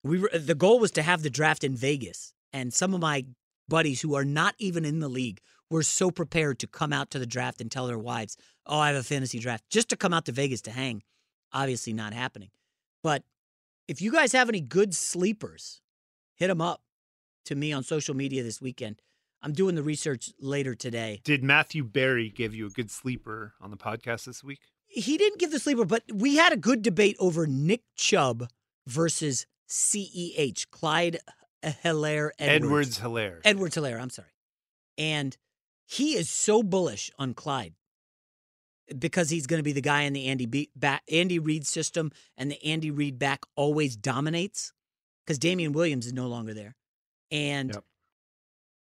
we were, the goal was to have the draft in Vegas, and some of my buddies who are not even in the league were so prepared to come out to the draft and tell their wives, "Oh, I have a fantasy draft," just to come out to Vegas to hang. Obviously, not happening. But if you guys have any good sleepers, hit them up to me on social media this weekend. I'm doing the research later today. Did Matthew Berry give you a good sleeper on the podcast this week? He didn't give the sleeper, but we had a good debate over Nick Chubb versus CEH, Clyde Helaire Edwards. Edwards Helaire. Edwards Helaire, I'm sorry. And he is so bullish on Clyde because he's going to be the guy in the Andy B- back, Andy Reid system, and the Andy Reid back always dominates because Damien Williams is no longer there. And Yep.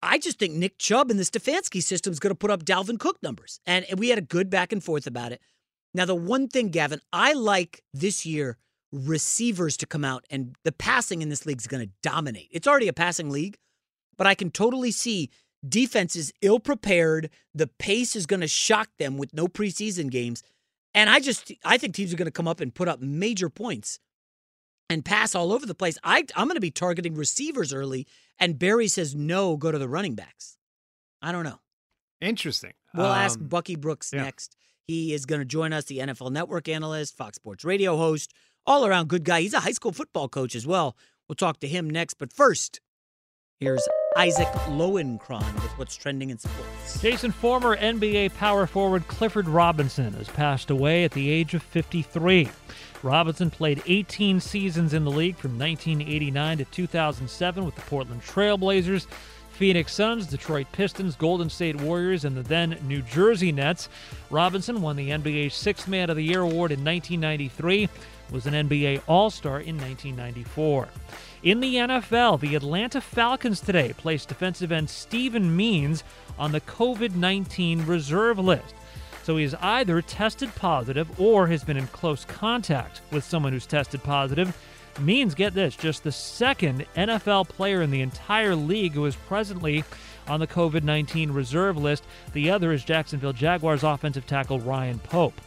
I just think Nick Chubb in the Stefanski system is going to put up Dalvin Cook numbers. And we had a good back and forth about it. Now, the one thing, Gavin, I like this year receivers to come out, and the passing in this league is going to dominate. It's already a passing league, but I can totally see defenses ill prepared. The pace is going to shock them with no preseason games. And I just, I think teams are going to come up and put up major points and pass all over the place. I, I'm going to be targeting receivers early, and Berry says no, go to the running backs. I don't know. Interesting. We'll ask Um, Bucky Brooks yeah. next. He is going to join us, the NFL Network analyst, Fox Sports radio host, all around good guy. He's a high school football coach as well. We'll talk to him next. But first, here's Isaac Lowenkron with what's trending in sports. Jason, former NBA power forward Clifford Robinson has passed away at the age of 53. Robinson played 18 seasons in the league from 1989 to 2007 with the Portland Trailblazers, Phoenix Suns, Detroit Pistons, Golden State Warriors, and the then New Jersey Nets. Robinson won the NBA's Sixth Man of the Year award in 1993, was an NBA All Star in 1994. In the NFL, the Atlanta Falcons today placed defensive end Steven Means on the COVID 19 reserve list. So he is either tested positive or has been in close contact with someone who's tested positive. Means, get this, just the second NFL player in the entire league who is presently on the COVID 19 reserve list. The other is Jacksonville Jaguars offensive tackle Ryan Pope.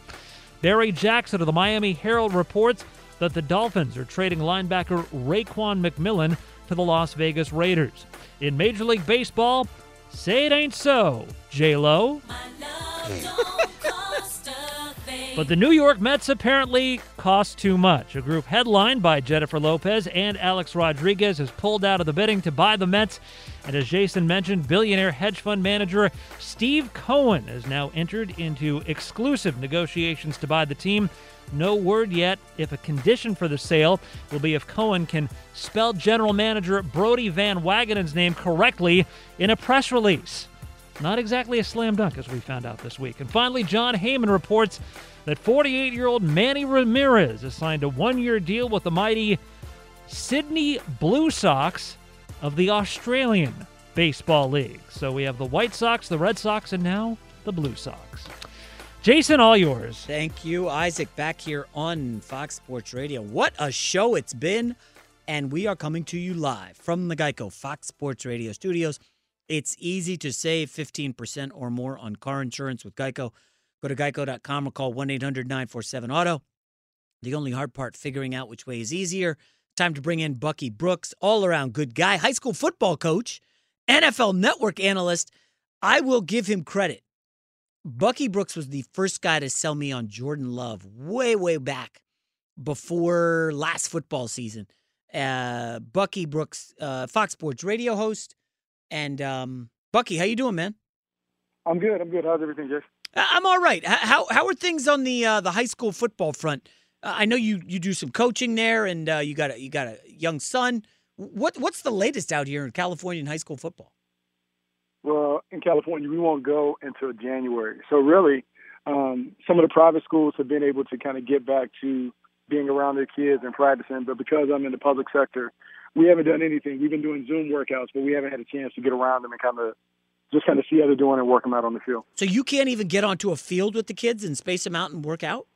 Barry Jackson of the Miami Herald reports that the Dolphins are trading linebacker Raekwon McMillan to the Las Vegas Raiders. In Major League Baseball, say it ain't so, J Lo. (laughs) But the New York Mets apparently cost too much. A group headlined by Jennifer Lopez and Alex Rodriguez has pulled out of the bidding to buy the Mets. And as Jason mentioned, billionaire hedge fund manager Steve Cohen has now entered into exclusive negotiations to buy the team. No word yet if a condition for the sale will be if Cohen can spell general manager Brodie Van Wagenen's name correctly in a press release. Not exactly a slam dunk, as we found out this week. And finally, Jon Heyman reports that 48 year old Manny Ramirez has signed a one year deal with the mighty Sydney Blue Sox of the Australian Baseball League. So we have the White Sox, the Red Sox, and now the Blue Sox. Jason, all yours. Thank you, Isaac, back here on Fox Sports Radio. What a show it's been. And we are coming to you live from the Geico Fox Sports Radio studios. It's easy to save 15% or more on car insurance with Geico. Go to geico.com or call 1 800 947 Auto. The only hard part, figuring out which way is easier. time to bring in Bucky Brooks, all around good guy, high school football coach, NFL network analyst. I will give him credit. Bucky Brooks was the first guy to sell me on Jordan Love way, way back before last football season. Uh, Bucky Brooks, uh, Fox Sports radio host, and um, Bucky, how you doing, man? I'm good. I'm good. How's everything, Jeff? I'm all right. How how are things on the uh, the high school football front? Uh, I know you you do some coaching there, and uh, you got a you got a young son. What what's the latest out here in California in high school football? Well, in California, we won't go until January. So really, um, some of the private schools have been able to kind of get back to being around their kids and practicing. But because I'm in the public sector, we haven't done anything. We've been doing Zoom workouts, but we haven't had a chance to get around them and kind of just kind of see how they're doing and work them out on the field. So you can't even get onto a field with the kids and space them out and work out?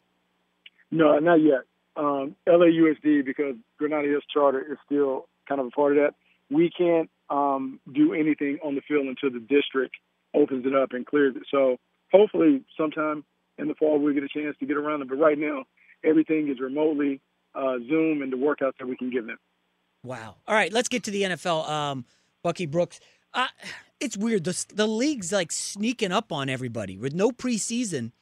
No, not yet. Um, LAUSD, because Granada Hills Charter is still kind of a part of that, we can't um, do anything on the field until the district opens it up and clears it. So hopefully sometime in the fall we get a chance to get around them. But right now, everything is remotely uh, Zoom and the workouts that we can give them. Wow. All right, let's get to the NFL. Um, Bucky Brooks. Uh, it's weird. The the league's like sneaking up on everybody with no preseason.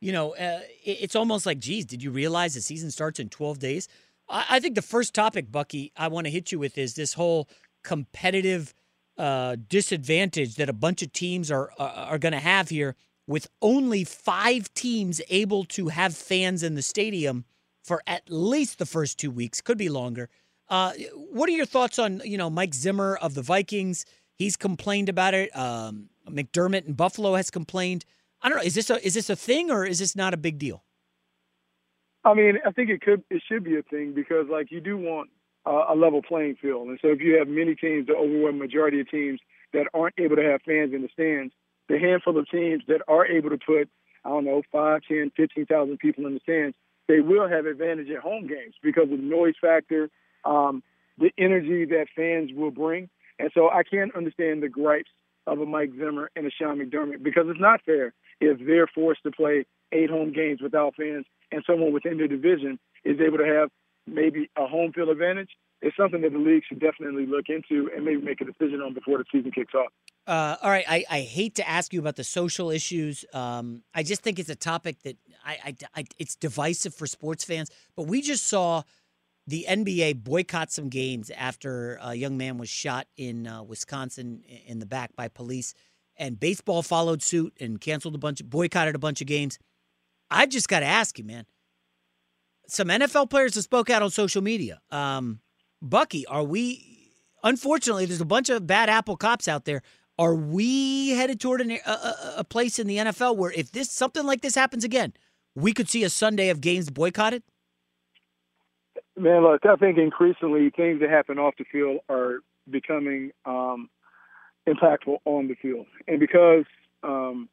You know, uh, it, it's almost like, geez, did you realize the season starts in 12 days? I, I think the first topic, Bucky, I want to hit you with is this whole competitive uh, disadvantage that a bunch of teams are are, are going to have here with only five teams able to have fans in the stadium for at least the first two weeks, could be longer. Uh, what are your thoughts on you know Mike Zimmer of the Vikings? He's complained about it. Um, McDermott in Buffalo has complained. I don't know. Is this a is this a thing or is this not a big deal? I mean, I think it could it should be a thing because like you do want uh, a level playing field, and so if you have many teams, the overwhelming majority of teams that aren't able to have fans in the stands, the handful of teams that are able to put I don't know five, ten, fifteen thousand people in the stands, they will have advantage at home games because of the noise factor, um, the energy that fans will bring. And so I can't understand the gripes of a Mike Zimmer and a Sean McDermott because it's not fair if they're forced to play eight home games without fans and someone within their division is able to have maybe a home field advantage. It's something that the league should definitely look into and maybe make a decision on before the season kicks off. Uh, all right, I, I hate to ask you about the social issues. Um, I just think it's a topic that I, I, I, it's divisive for sports fans. But we just saw the NBA boycott some games after a young man was shot in uh, Wisconsin in the back by police, and baseball followed suit and canceled a bunch, of, boycotted a bunch of games. I just got to ask you, man. Some NFL players have spoke out on social media. Um, Bucky, are we? Unfortunately, there's a bunch of bad apple cops out there. Are we headed toward an, a, a place in the NFL where if this something like this happens again, we could see a Sunday of games boycotted? Man, look, I think increasingly things that happen off the field are becoming um, impactful on the field. And because um,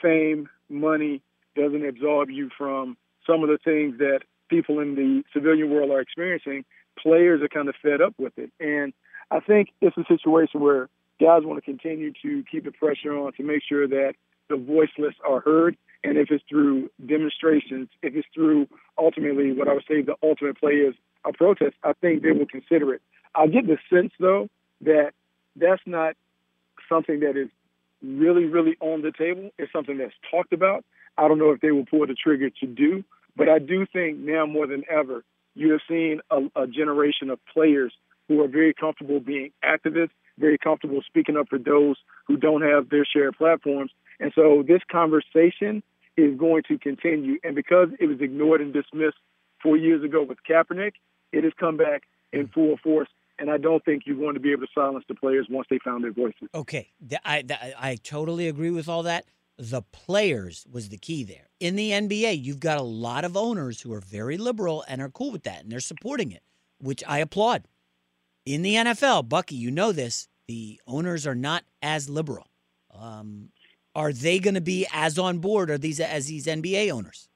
fame, money doesn't absolve you from some of the things that people in the civilian world are experiencing, players are kind of fed up with it. And I think it's a situation where guys want to continue to keep the pressure on to make sure that the voiceless are heard and if it's through demonstrations, if it's through ultimately what I would say the ultimate play is a protest, I think they will consider it. I get the sense though that that's not something that is really, really on the table. It's something that's talked about. I don't know if they will pull the trigger to do, but I do think now more than ever, you have seen a, a generation of players who are very comfortable being activists, very comfortable speaking up for those who don't have their share of platforms. And so this conversation is going to continue. And because it was ignored and dismissed four years ago with Kaepernick, it has come back in full force. And I don't think you're going to be able to silence the players once they found their voices. Okay, I, I, I totally agree with all that. The players was the key there. In the NBA, you've got a lot of owners who are very liberal and are cool with that, and they're supporting it, which I applaud. In the NFL, Bucky, you know this, the owners are not as liberal. Um, are they going to be as on board are these as these NBA owners?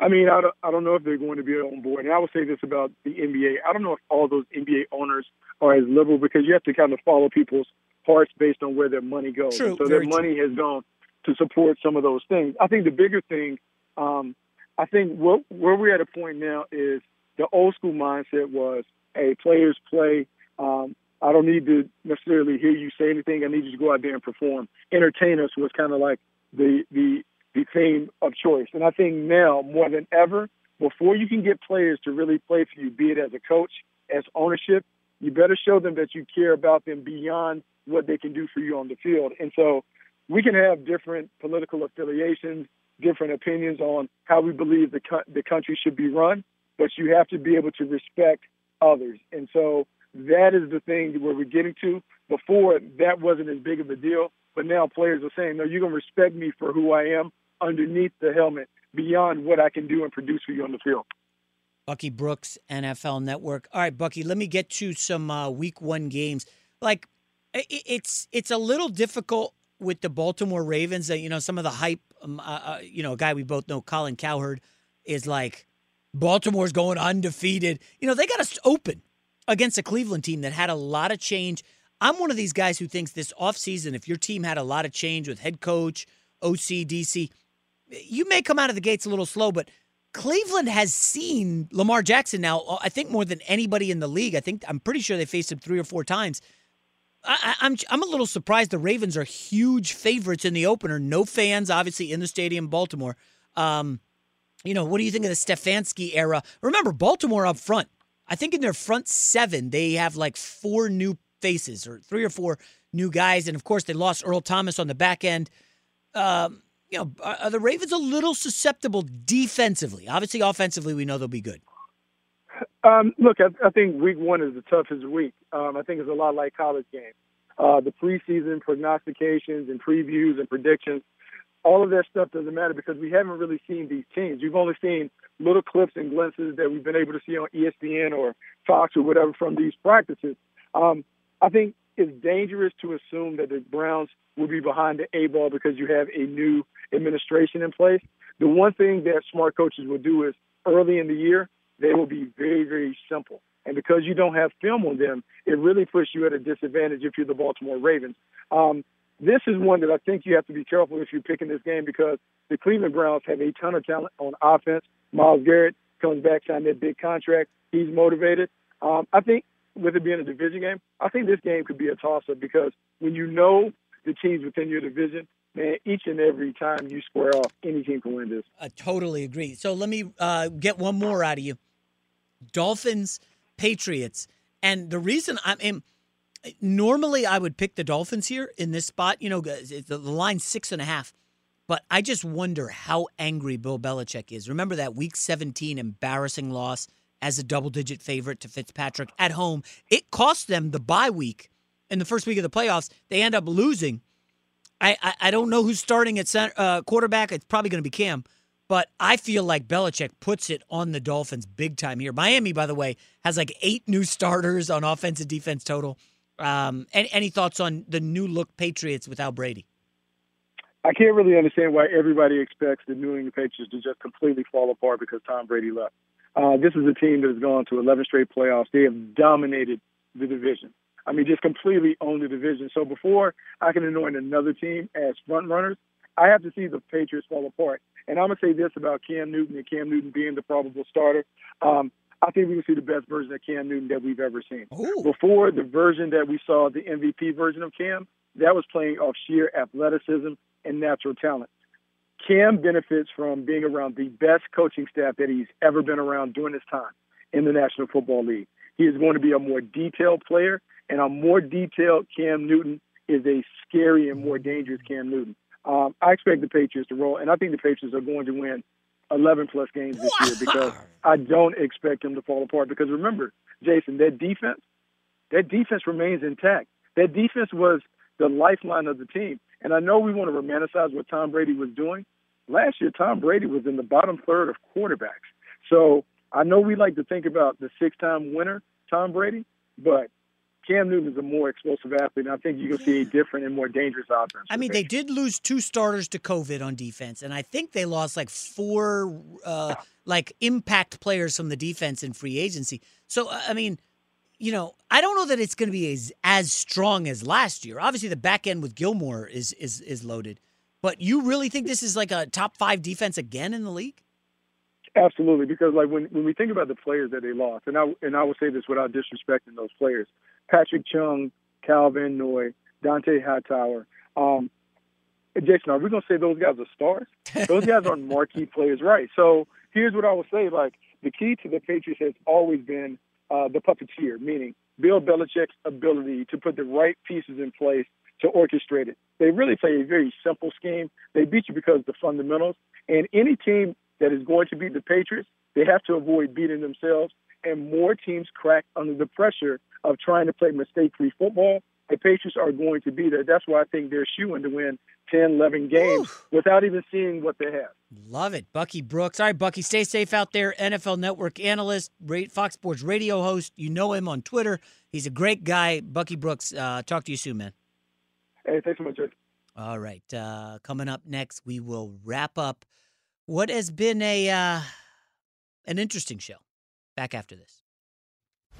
I mean, I don't, I don't know if they're going to be on board. And I would say this about the NBA. I don't know if all those NBA owners are as liberal because you have to kind of follow people's hearts based on where their money goes. True, so their money true. has gone to support some of those things. I think the bigger thing, um, I think what, where we're at a point now is The old school mindset was, hey, players play. Um, I don't need to necessarily hear you say anything. I need you to go out there and perform. Entertain us was kind of like the the the theme of choice. And I think now more than ever, before you can get players to really play for you, be it as a coach, as ownership, you better show them that you care about them beyond what they can do for you on the field. And so we can have different political affiliations, different opinions on how we believe the co- the country should be run, but you have to be able to respect others. And so that is the thing where we're getting to. Before that wasn't as big of a deal, but now players are saying, "No, you're gonna respect me for who I am underneath the helmet, beyond what I can do and produce for you on the field." Bucky Brooks, NFL Network. All right, Bucky, let me get to some uh, Week One games. Like, it's it's a little difficult with the Baltimore Ravens. That you know, some of the hype. Um, uh, uh, you know, a guy we both know, Colin Cowherd, is like Baltimore's going undefeated. You know, they got us open against a Cleveland team that had a lot of change. I'm one of these guys who thinks this offseason, if your team had a lot of change with head coach, OC, DC, you may come out of the gates a little slow, but Cleveland has seen Lamar Jackson now, uh, I think more than anybody in the league. I think I'm pretty sure they faced him three or four times. I, am I'm, I'm a little surprised the Ravens are huge favorites in the opener. No fans, obviously, in the stadium, Baltimore. Um, you know, what do you think of the Stefanski era? Remember, Baltimore up front. I think in their front seven, they have like four new faces or three or four new guys. And of course, they lost Earl Thomas on the back end. Um, you know, are the Ravens a little susceptible defensively? Obviously, offensively, we know they'll be good. Um, look, I, I, think week one is the toughest week. Um, I think it's a lot like college games. Uh, the preseason prognostications and previews and predictions, all of that stuff doesn't matter because we haven't really seen these teams. We've only seen little clips and glimpses that we've been able to see on ESPN or Fox or whatever from these practices. Um, I think it's dangerous to assume that the Browns will be behind the A ball because you have a new administration in place. The one thing that smart coaches will do is early in the year, they will be very, very simple. And because you don't have film on them, it really puts you at a disadvantage if you're the Baltimore Ravens. Um, this is one that I think you have to be careful if you're picking this game because the Cleveland Browns have a ton of talent on offense. Myles Garrett comes back, signed that big contract. He's motivated. Um, I think with it being a division game, I think this game could be a toss-up because when you know the teams within your division, man, each and every time you square off, any team can win this. I totally agree. So let me uh, get one more out of you: Dolphins, Patriots, and the reason I'm In, normally I would pick the Dolphins here in this spot. You know, the line six and a half. But I just wonder how angry Bill Belichick is. Remember that Week 17 embarrassing loss as a double-digit favorite to Fitzpatrick at home. It cost them the bye week in the first week of the playoffs. They end up losing I, I, I don't know who's starting at center, uh, quarterback. It's probably going to be Cam, but I feel like Belichick puts it on the Dolphins big time here. Miami, by the way, has like eight new starters on offense and defense total. Um, any, any thoughts on the new look Patriots without Brady? I can't really understand why everybody expects the New England Patriots to just completely fall apart because Tom Brady left. Uh, this is a team that has gone to 11 straight playoffs. They have dominated the division. I mean, just completely own the division. So before I can anoint another team as front runners, I have to see the Patriots fall apart. And I'm gonna say this about Cam Newton and Cam Newton being the probable starter. Um, I think we can see the best version of Cam Newton that we've ever seen. Ooh. Before the version that we saw, the MVP version of Cam, that was playing off sheer athleticism and natural talent. Cam benefits from being around the best coaching staff that he's ever been around during his time in the National Football League. He is going to be a more detailed player and a more detailed Cam Newton is a scary and more dangerous Cam Newton. Um, I expect the Patriots to roll, and I think the Patriots are going to win 11 plus games this year because I don't expect them to fall apart. Because remember, Jason, that defense, that defense remains intact. That defense was the lifeline of the team. And I know we want to romanticize what Tom Brady was doing. Last year, Tom Brady was in the bottom third of quarterbacks. So I know we like to think about the six time winner, Tom Brady, but Cam Newton is a more explosive athlete, and I think you can see a different and more dangerous offense. I mean, they did lose two starters to COVID on defense, and I think they lost like four uh, like impact players from the defense in free agency. So, uh, I mean, you know, I don't know that it's going to be as as strong as last year. Obviously, the back end with Gilmore is is is loaded, but you really think this is like a top five defense again in the league? Absolutely, because like when when we think about the players that they lost, and I and I will say this without disrespecting those players, Patrick Chung, Kyle Van Noy, Dont'a Hightower. Um, Jason, are we gonna say those guys are stars? Those guys are (laughs) marquee players, right? So here's what I would say: like the key to the Patriots has always been uh, the puppeteer, meaning Bill Belichick's ability to put the right pieces in place to orchestrate it. They really play a very simple scheme. They beat you because of the fundamentals. And any team that is going to beat the Patriots, they have to avoid beating themselves. And more teams crack under the pressure of trying to play mistake-free football. The Patriots are going to be there. That's why I think they're shooing to win 10, 11 games Oof. without even seeing what they have. Love it. Bucky Brooks. All right, Bucky, stay safe out there. NFL Network analyst, Fox Sports radio host. You know him on Twitter. He's a great guy. Bucky Brooks, uh, talk to you soon, man. Hey, thanks so much, Jake. All right. Uh, coming up next, we will wrap up what has been a uh, an interesting show. Back after this.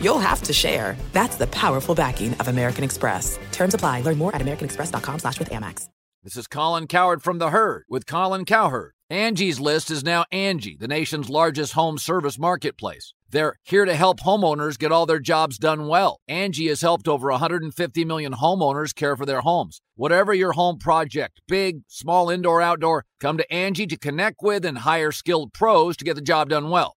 you'll have to share. That's the powerful backing of American Express. Terms apply. Learn more at americanexpress.com slash with Amex. This is Colin Cowherd from The Herd with Colin Cowherd. Angie's List is now Angie, the nation's largest home service marketplace. They're here to help homeowners get all their jobs done well. Angie has helped over 150 million homeowners care for their homes. Whatever your home project, big, small, indoor, outdoor, come to Angie to connect with and hire skilled pros to get the job done well.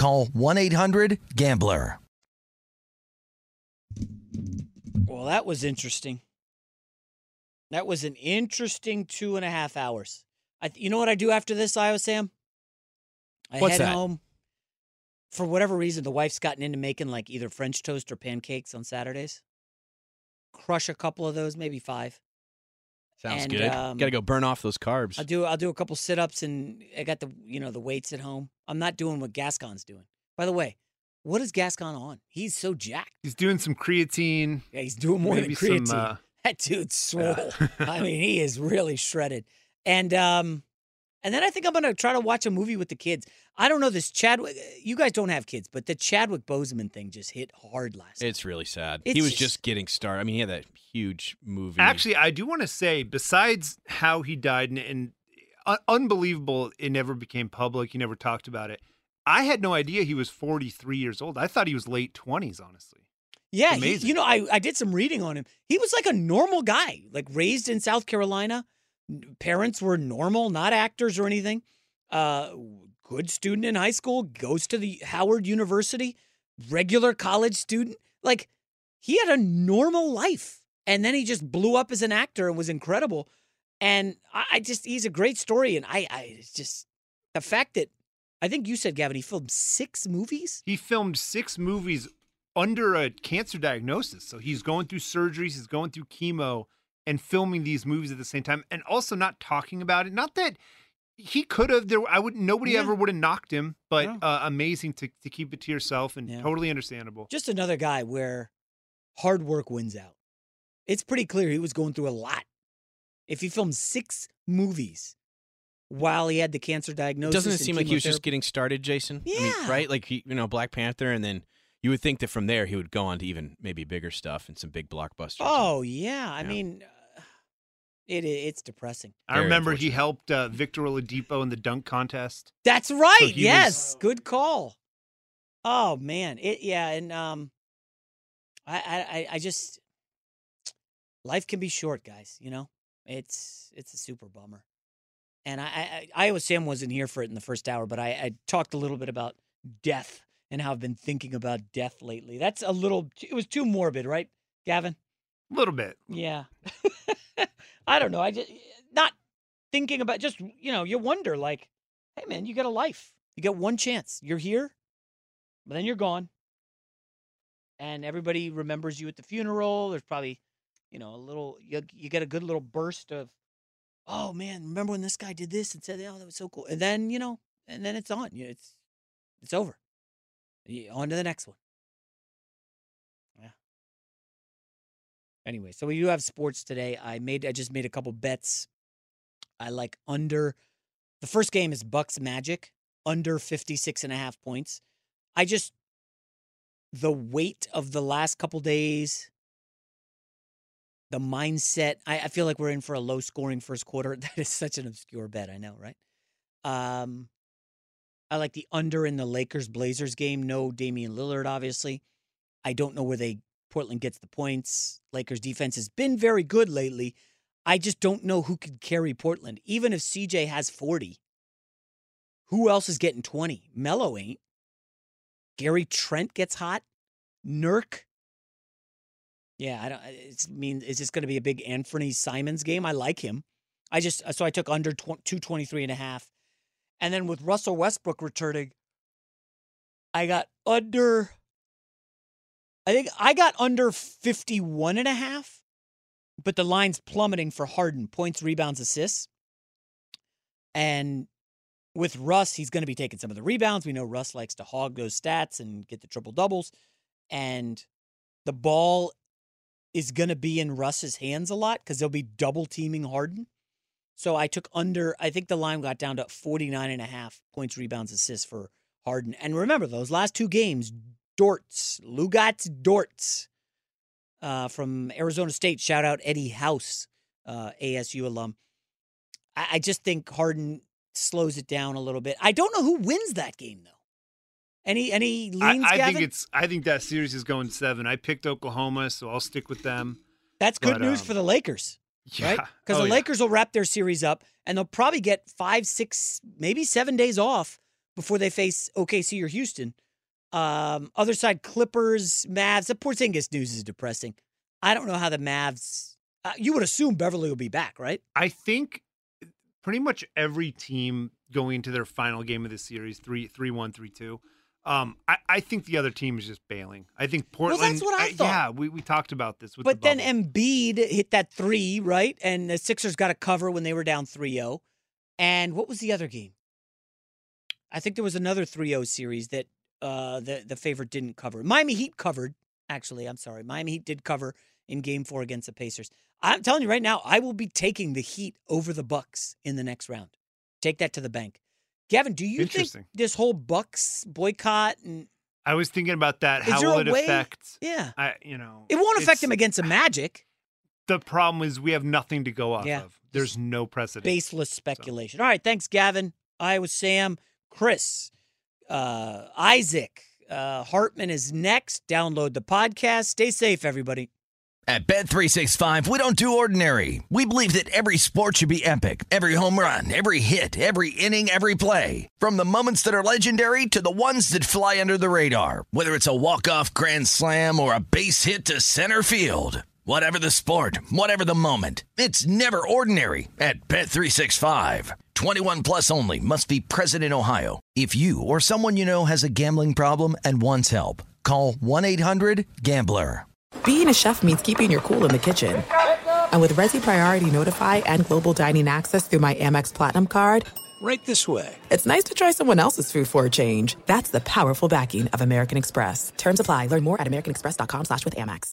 call 1-800-GAMBLER. Well, that was interesting. That was an interesting two and a half hours. I, you know what I do after this, Iowa Sam? I What's head that? home. For whatever reason, the wife's gotten into making like either French toast or pancakes on Saturdays. Crush a couple of those, maybe five. Sounds And, good. um, Got to go burn off those carbs. I'll do I'll do a couple sit ups and I got the you know the weights at home. I'm not doing what Gascon's doing. By the way, what is Gascon on? He's so jacked. He's doing some creatine. Yeah, he's doing more than creatine. Some, uh, (laughs) that dude's swole. (laughs) I mean, he is really shredded. And um, And then I think I'm going to try to watch a movie with the kids. I don't know this Chadwick. You guys don't have kids, but the Chadwick Boseman thing just hit hard last. It's really sad. It's he was just- just getting started. I mean, he had that huge movie. Actually, I do want to say, besides how he died, and, and uh, unbelievable, it never became public. He never talked about it. I had no idea he was 43 years old. I thought he was late 20s, honestly. Yeah, he, you know, I, I did some reading on him. He was like a normal guy, like raised in South Carolina. Parents were normal, not actors or anything. Uh, good student in high school, goes to the Howard University, regular college student. Like he had a normal life, and then he just blew up as an actor and was incredible. And I, I just he's a great story, and I, I just the fact that I think you said Gavin he filmed six movies. He filmed six movies under a cancer diagnosis. So he's going through surgeries, he's going through chemo, and filming these movies at the same time, and also not talking about it. Not that he could have. There, I would. Nobody Yeah. ever would have knocked him. But No. uh, amazing to to keep it to yourself and Yeah. totally understandable. just another guy where hard work wins out. It's pretty clear he was going through a lot. If he filmed six movies while he had the cancer diagnosis, Doesn't it seem like he was just getting started, Jason? I mean, Yeah. right? Like he, you know, Black Panther, and then you would think that from there he would go on to even maybe bigger stuff and some big blockbusters. Oh yeah, I Yeah. mean, it it's depressing. I remember he helped uh, Victor Oladipo in the dunk contest. That's right. So he yes, good call. Oh man, it yeah, and um, I I I- I just life can be short, guys. You know, it's it's a super bummer. And I, I I Iowa Sam wasn't here for it in the first hour, but I, I talked a little bit about death and how I've been thinking about death lately. That's a little. It was too morbid, right, Gavin? A little bit. Yeah. (laughs) I don't know. I just eh, not thinking about just you know, you wonder like, hey man, you got a life. You got one chance. You're here, but then you're gone. And everybody remembers you at the funeral. There's probably, you know, a little you, you get a good little burst of, oh man, remember when this guy did this and said, oh, that was so cool. And then, you know, and then it's on. It's it's over. On to the next one. Anyway, so we do have sports today. I made I just made a couple bets. I like under the first game is Bucks Magic under 56 and a half points. I just the weight of the last couple days the mindset I, I feel like we're in for a low scoring first quarter. (laughs) That is such an obscure bet, I know, right? Um I like the under in the Lakers Blazers game. No Damian Lillard, obviously. I don't know where they Portland gets the points. Lakers defense has been very good lately. I just don't know who could carry Portland. Even if CJ has 40, who else is getting 20? Melo ain't. Gary Trent gets hot. Nurk. Yeah, I don't it's mean is this going to be a big Anfernee Simons game? I like him. I just so I took under tw- 223 and a half. And then with Russell Westbrook returning, I got under I think I got under 51 and a half, but the line's plummeting for Harden points, rebounds, assists. And with Russ, he's going to be taking some of the rebounds. We know Russ likes to hog those stats and get the triple doubles. And the ball is going to be in Russ's hands a lot because they'll be double teaming Harden. So I took under, I think the line got down to 49 and a half points, rebounds, assists for Harden. And remember, those last two games, Dortz, Luguentz Dortz uh, from Arizona State. Shout out Eddie House, uh, ASU alum. I, I just think Harden slows it down a little bit. I don't know who wins that game though. Any any I, leans, I Gavin? think it's. I think that series is going seven. I picked Oklahoma, so I'll stick with them. That's good But, news um, for the Lakers, right? yeah. Because Oh, the yeah. Lakers will wrap their series up, and they'll probably get five, six, maybe seven days off before they face OKC or Houston. Um, other side, Clippers, Mavs. The Porzingis news is depressing. I don't know how the Mavs. Uh, you would assume Beverley will be back, right? I think pretty much every team going into their final game of the series, three, three, one, three, two. Um, I, I think the other team is just bailing. I think Well, Portland. that's what I thought. Yeah, we, we talked about this with But the then. Embiid hit that three, right? And the Sixers got a cover when they were down 3 0. And what was the other game? I think there was another 3 0 series that uh, the, the favorite didn't cover. Miami Heat covered, actually. I'm sorry. Miami Heat did cover in game four against the Pacers. I'm telling you right now, I will be taking the Heat over the Bucks in the next round. Take that to the bank. Gavin, do you think this whole Bucks boycott and I was thinking about that. Is How will it way- affect? Yeah. I, you know, it won't affect him against the Magic? The problem is we have nothing to go off Yeah. of. There's no precedent. Baseless speculation. All right, thanks, Gavin. Iowa Sam, Chris, uh, Isaac, uh, Hartman is next. Download the podcast. Stay safe, everybody. At Bet365, we don't do ordinary. We believe that every sport should be epic. Every home run, every hit, every inning, every play. From the moments that are legendary to the ones that fly under the radar. Whether it's a walk-off grand slam or a base hit to center field. Whatever the sport, whatever the moment. It's never ordinary at Bet365. 21 plus only must be present in Ohio. If you or someone you know has a gambling problem and wants help, call 1-800-GAMBLER. Being a chef means keeping your cool in the kitchen. And with Resy Priority Notify and Global Dining Access through my Amex Platinum card, Right this way. it's nice to try someone else's food for a change. That's the powerful backing of American Express. Terms apply. Learn more at americanexpress.com slash with Amex.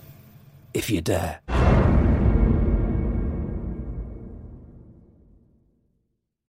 if you dare.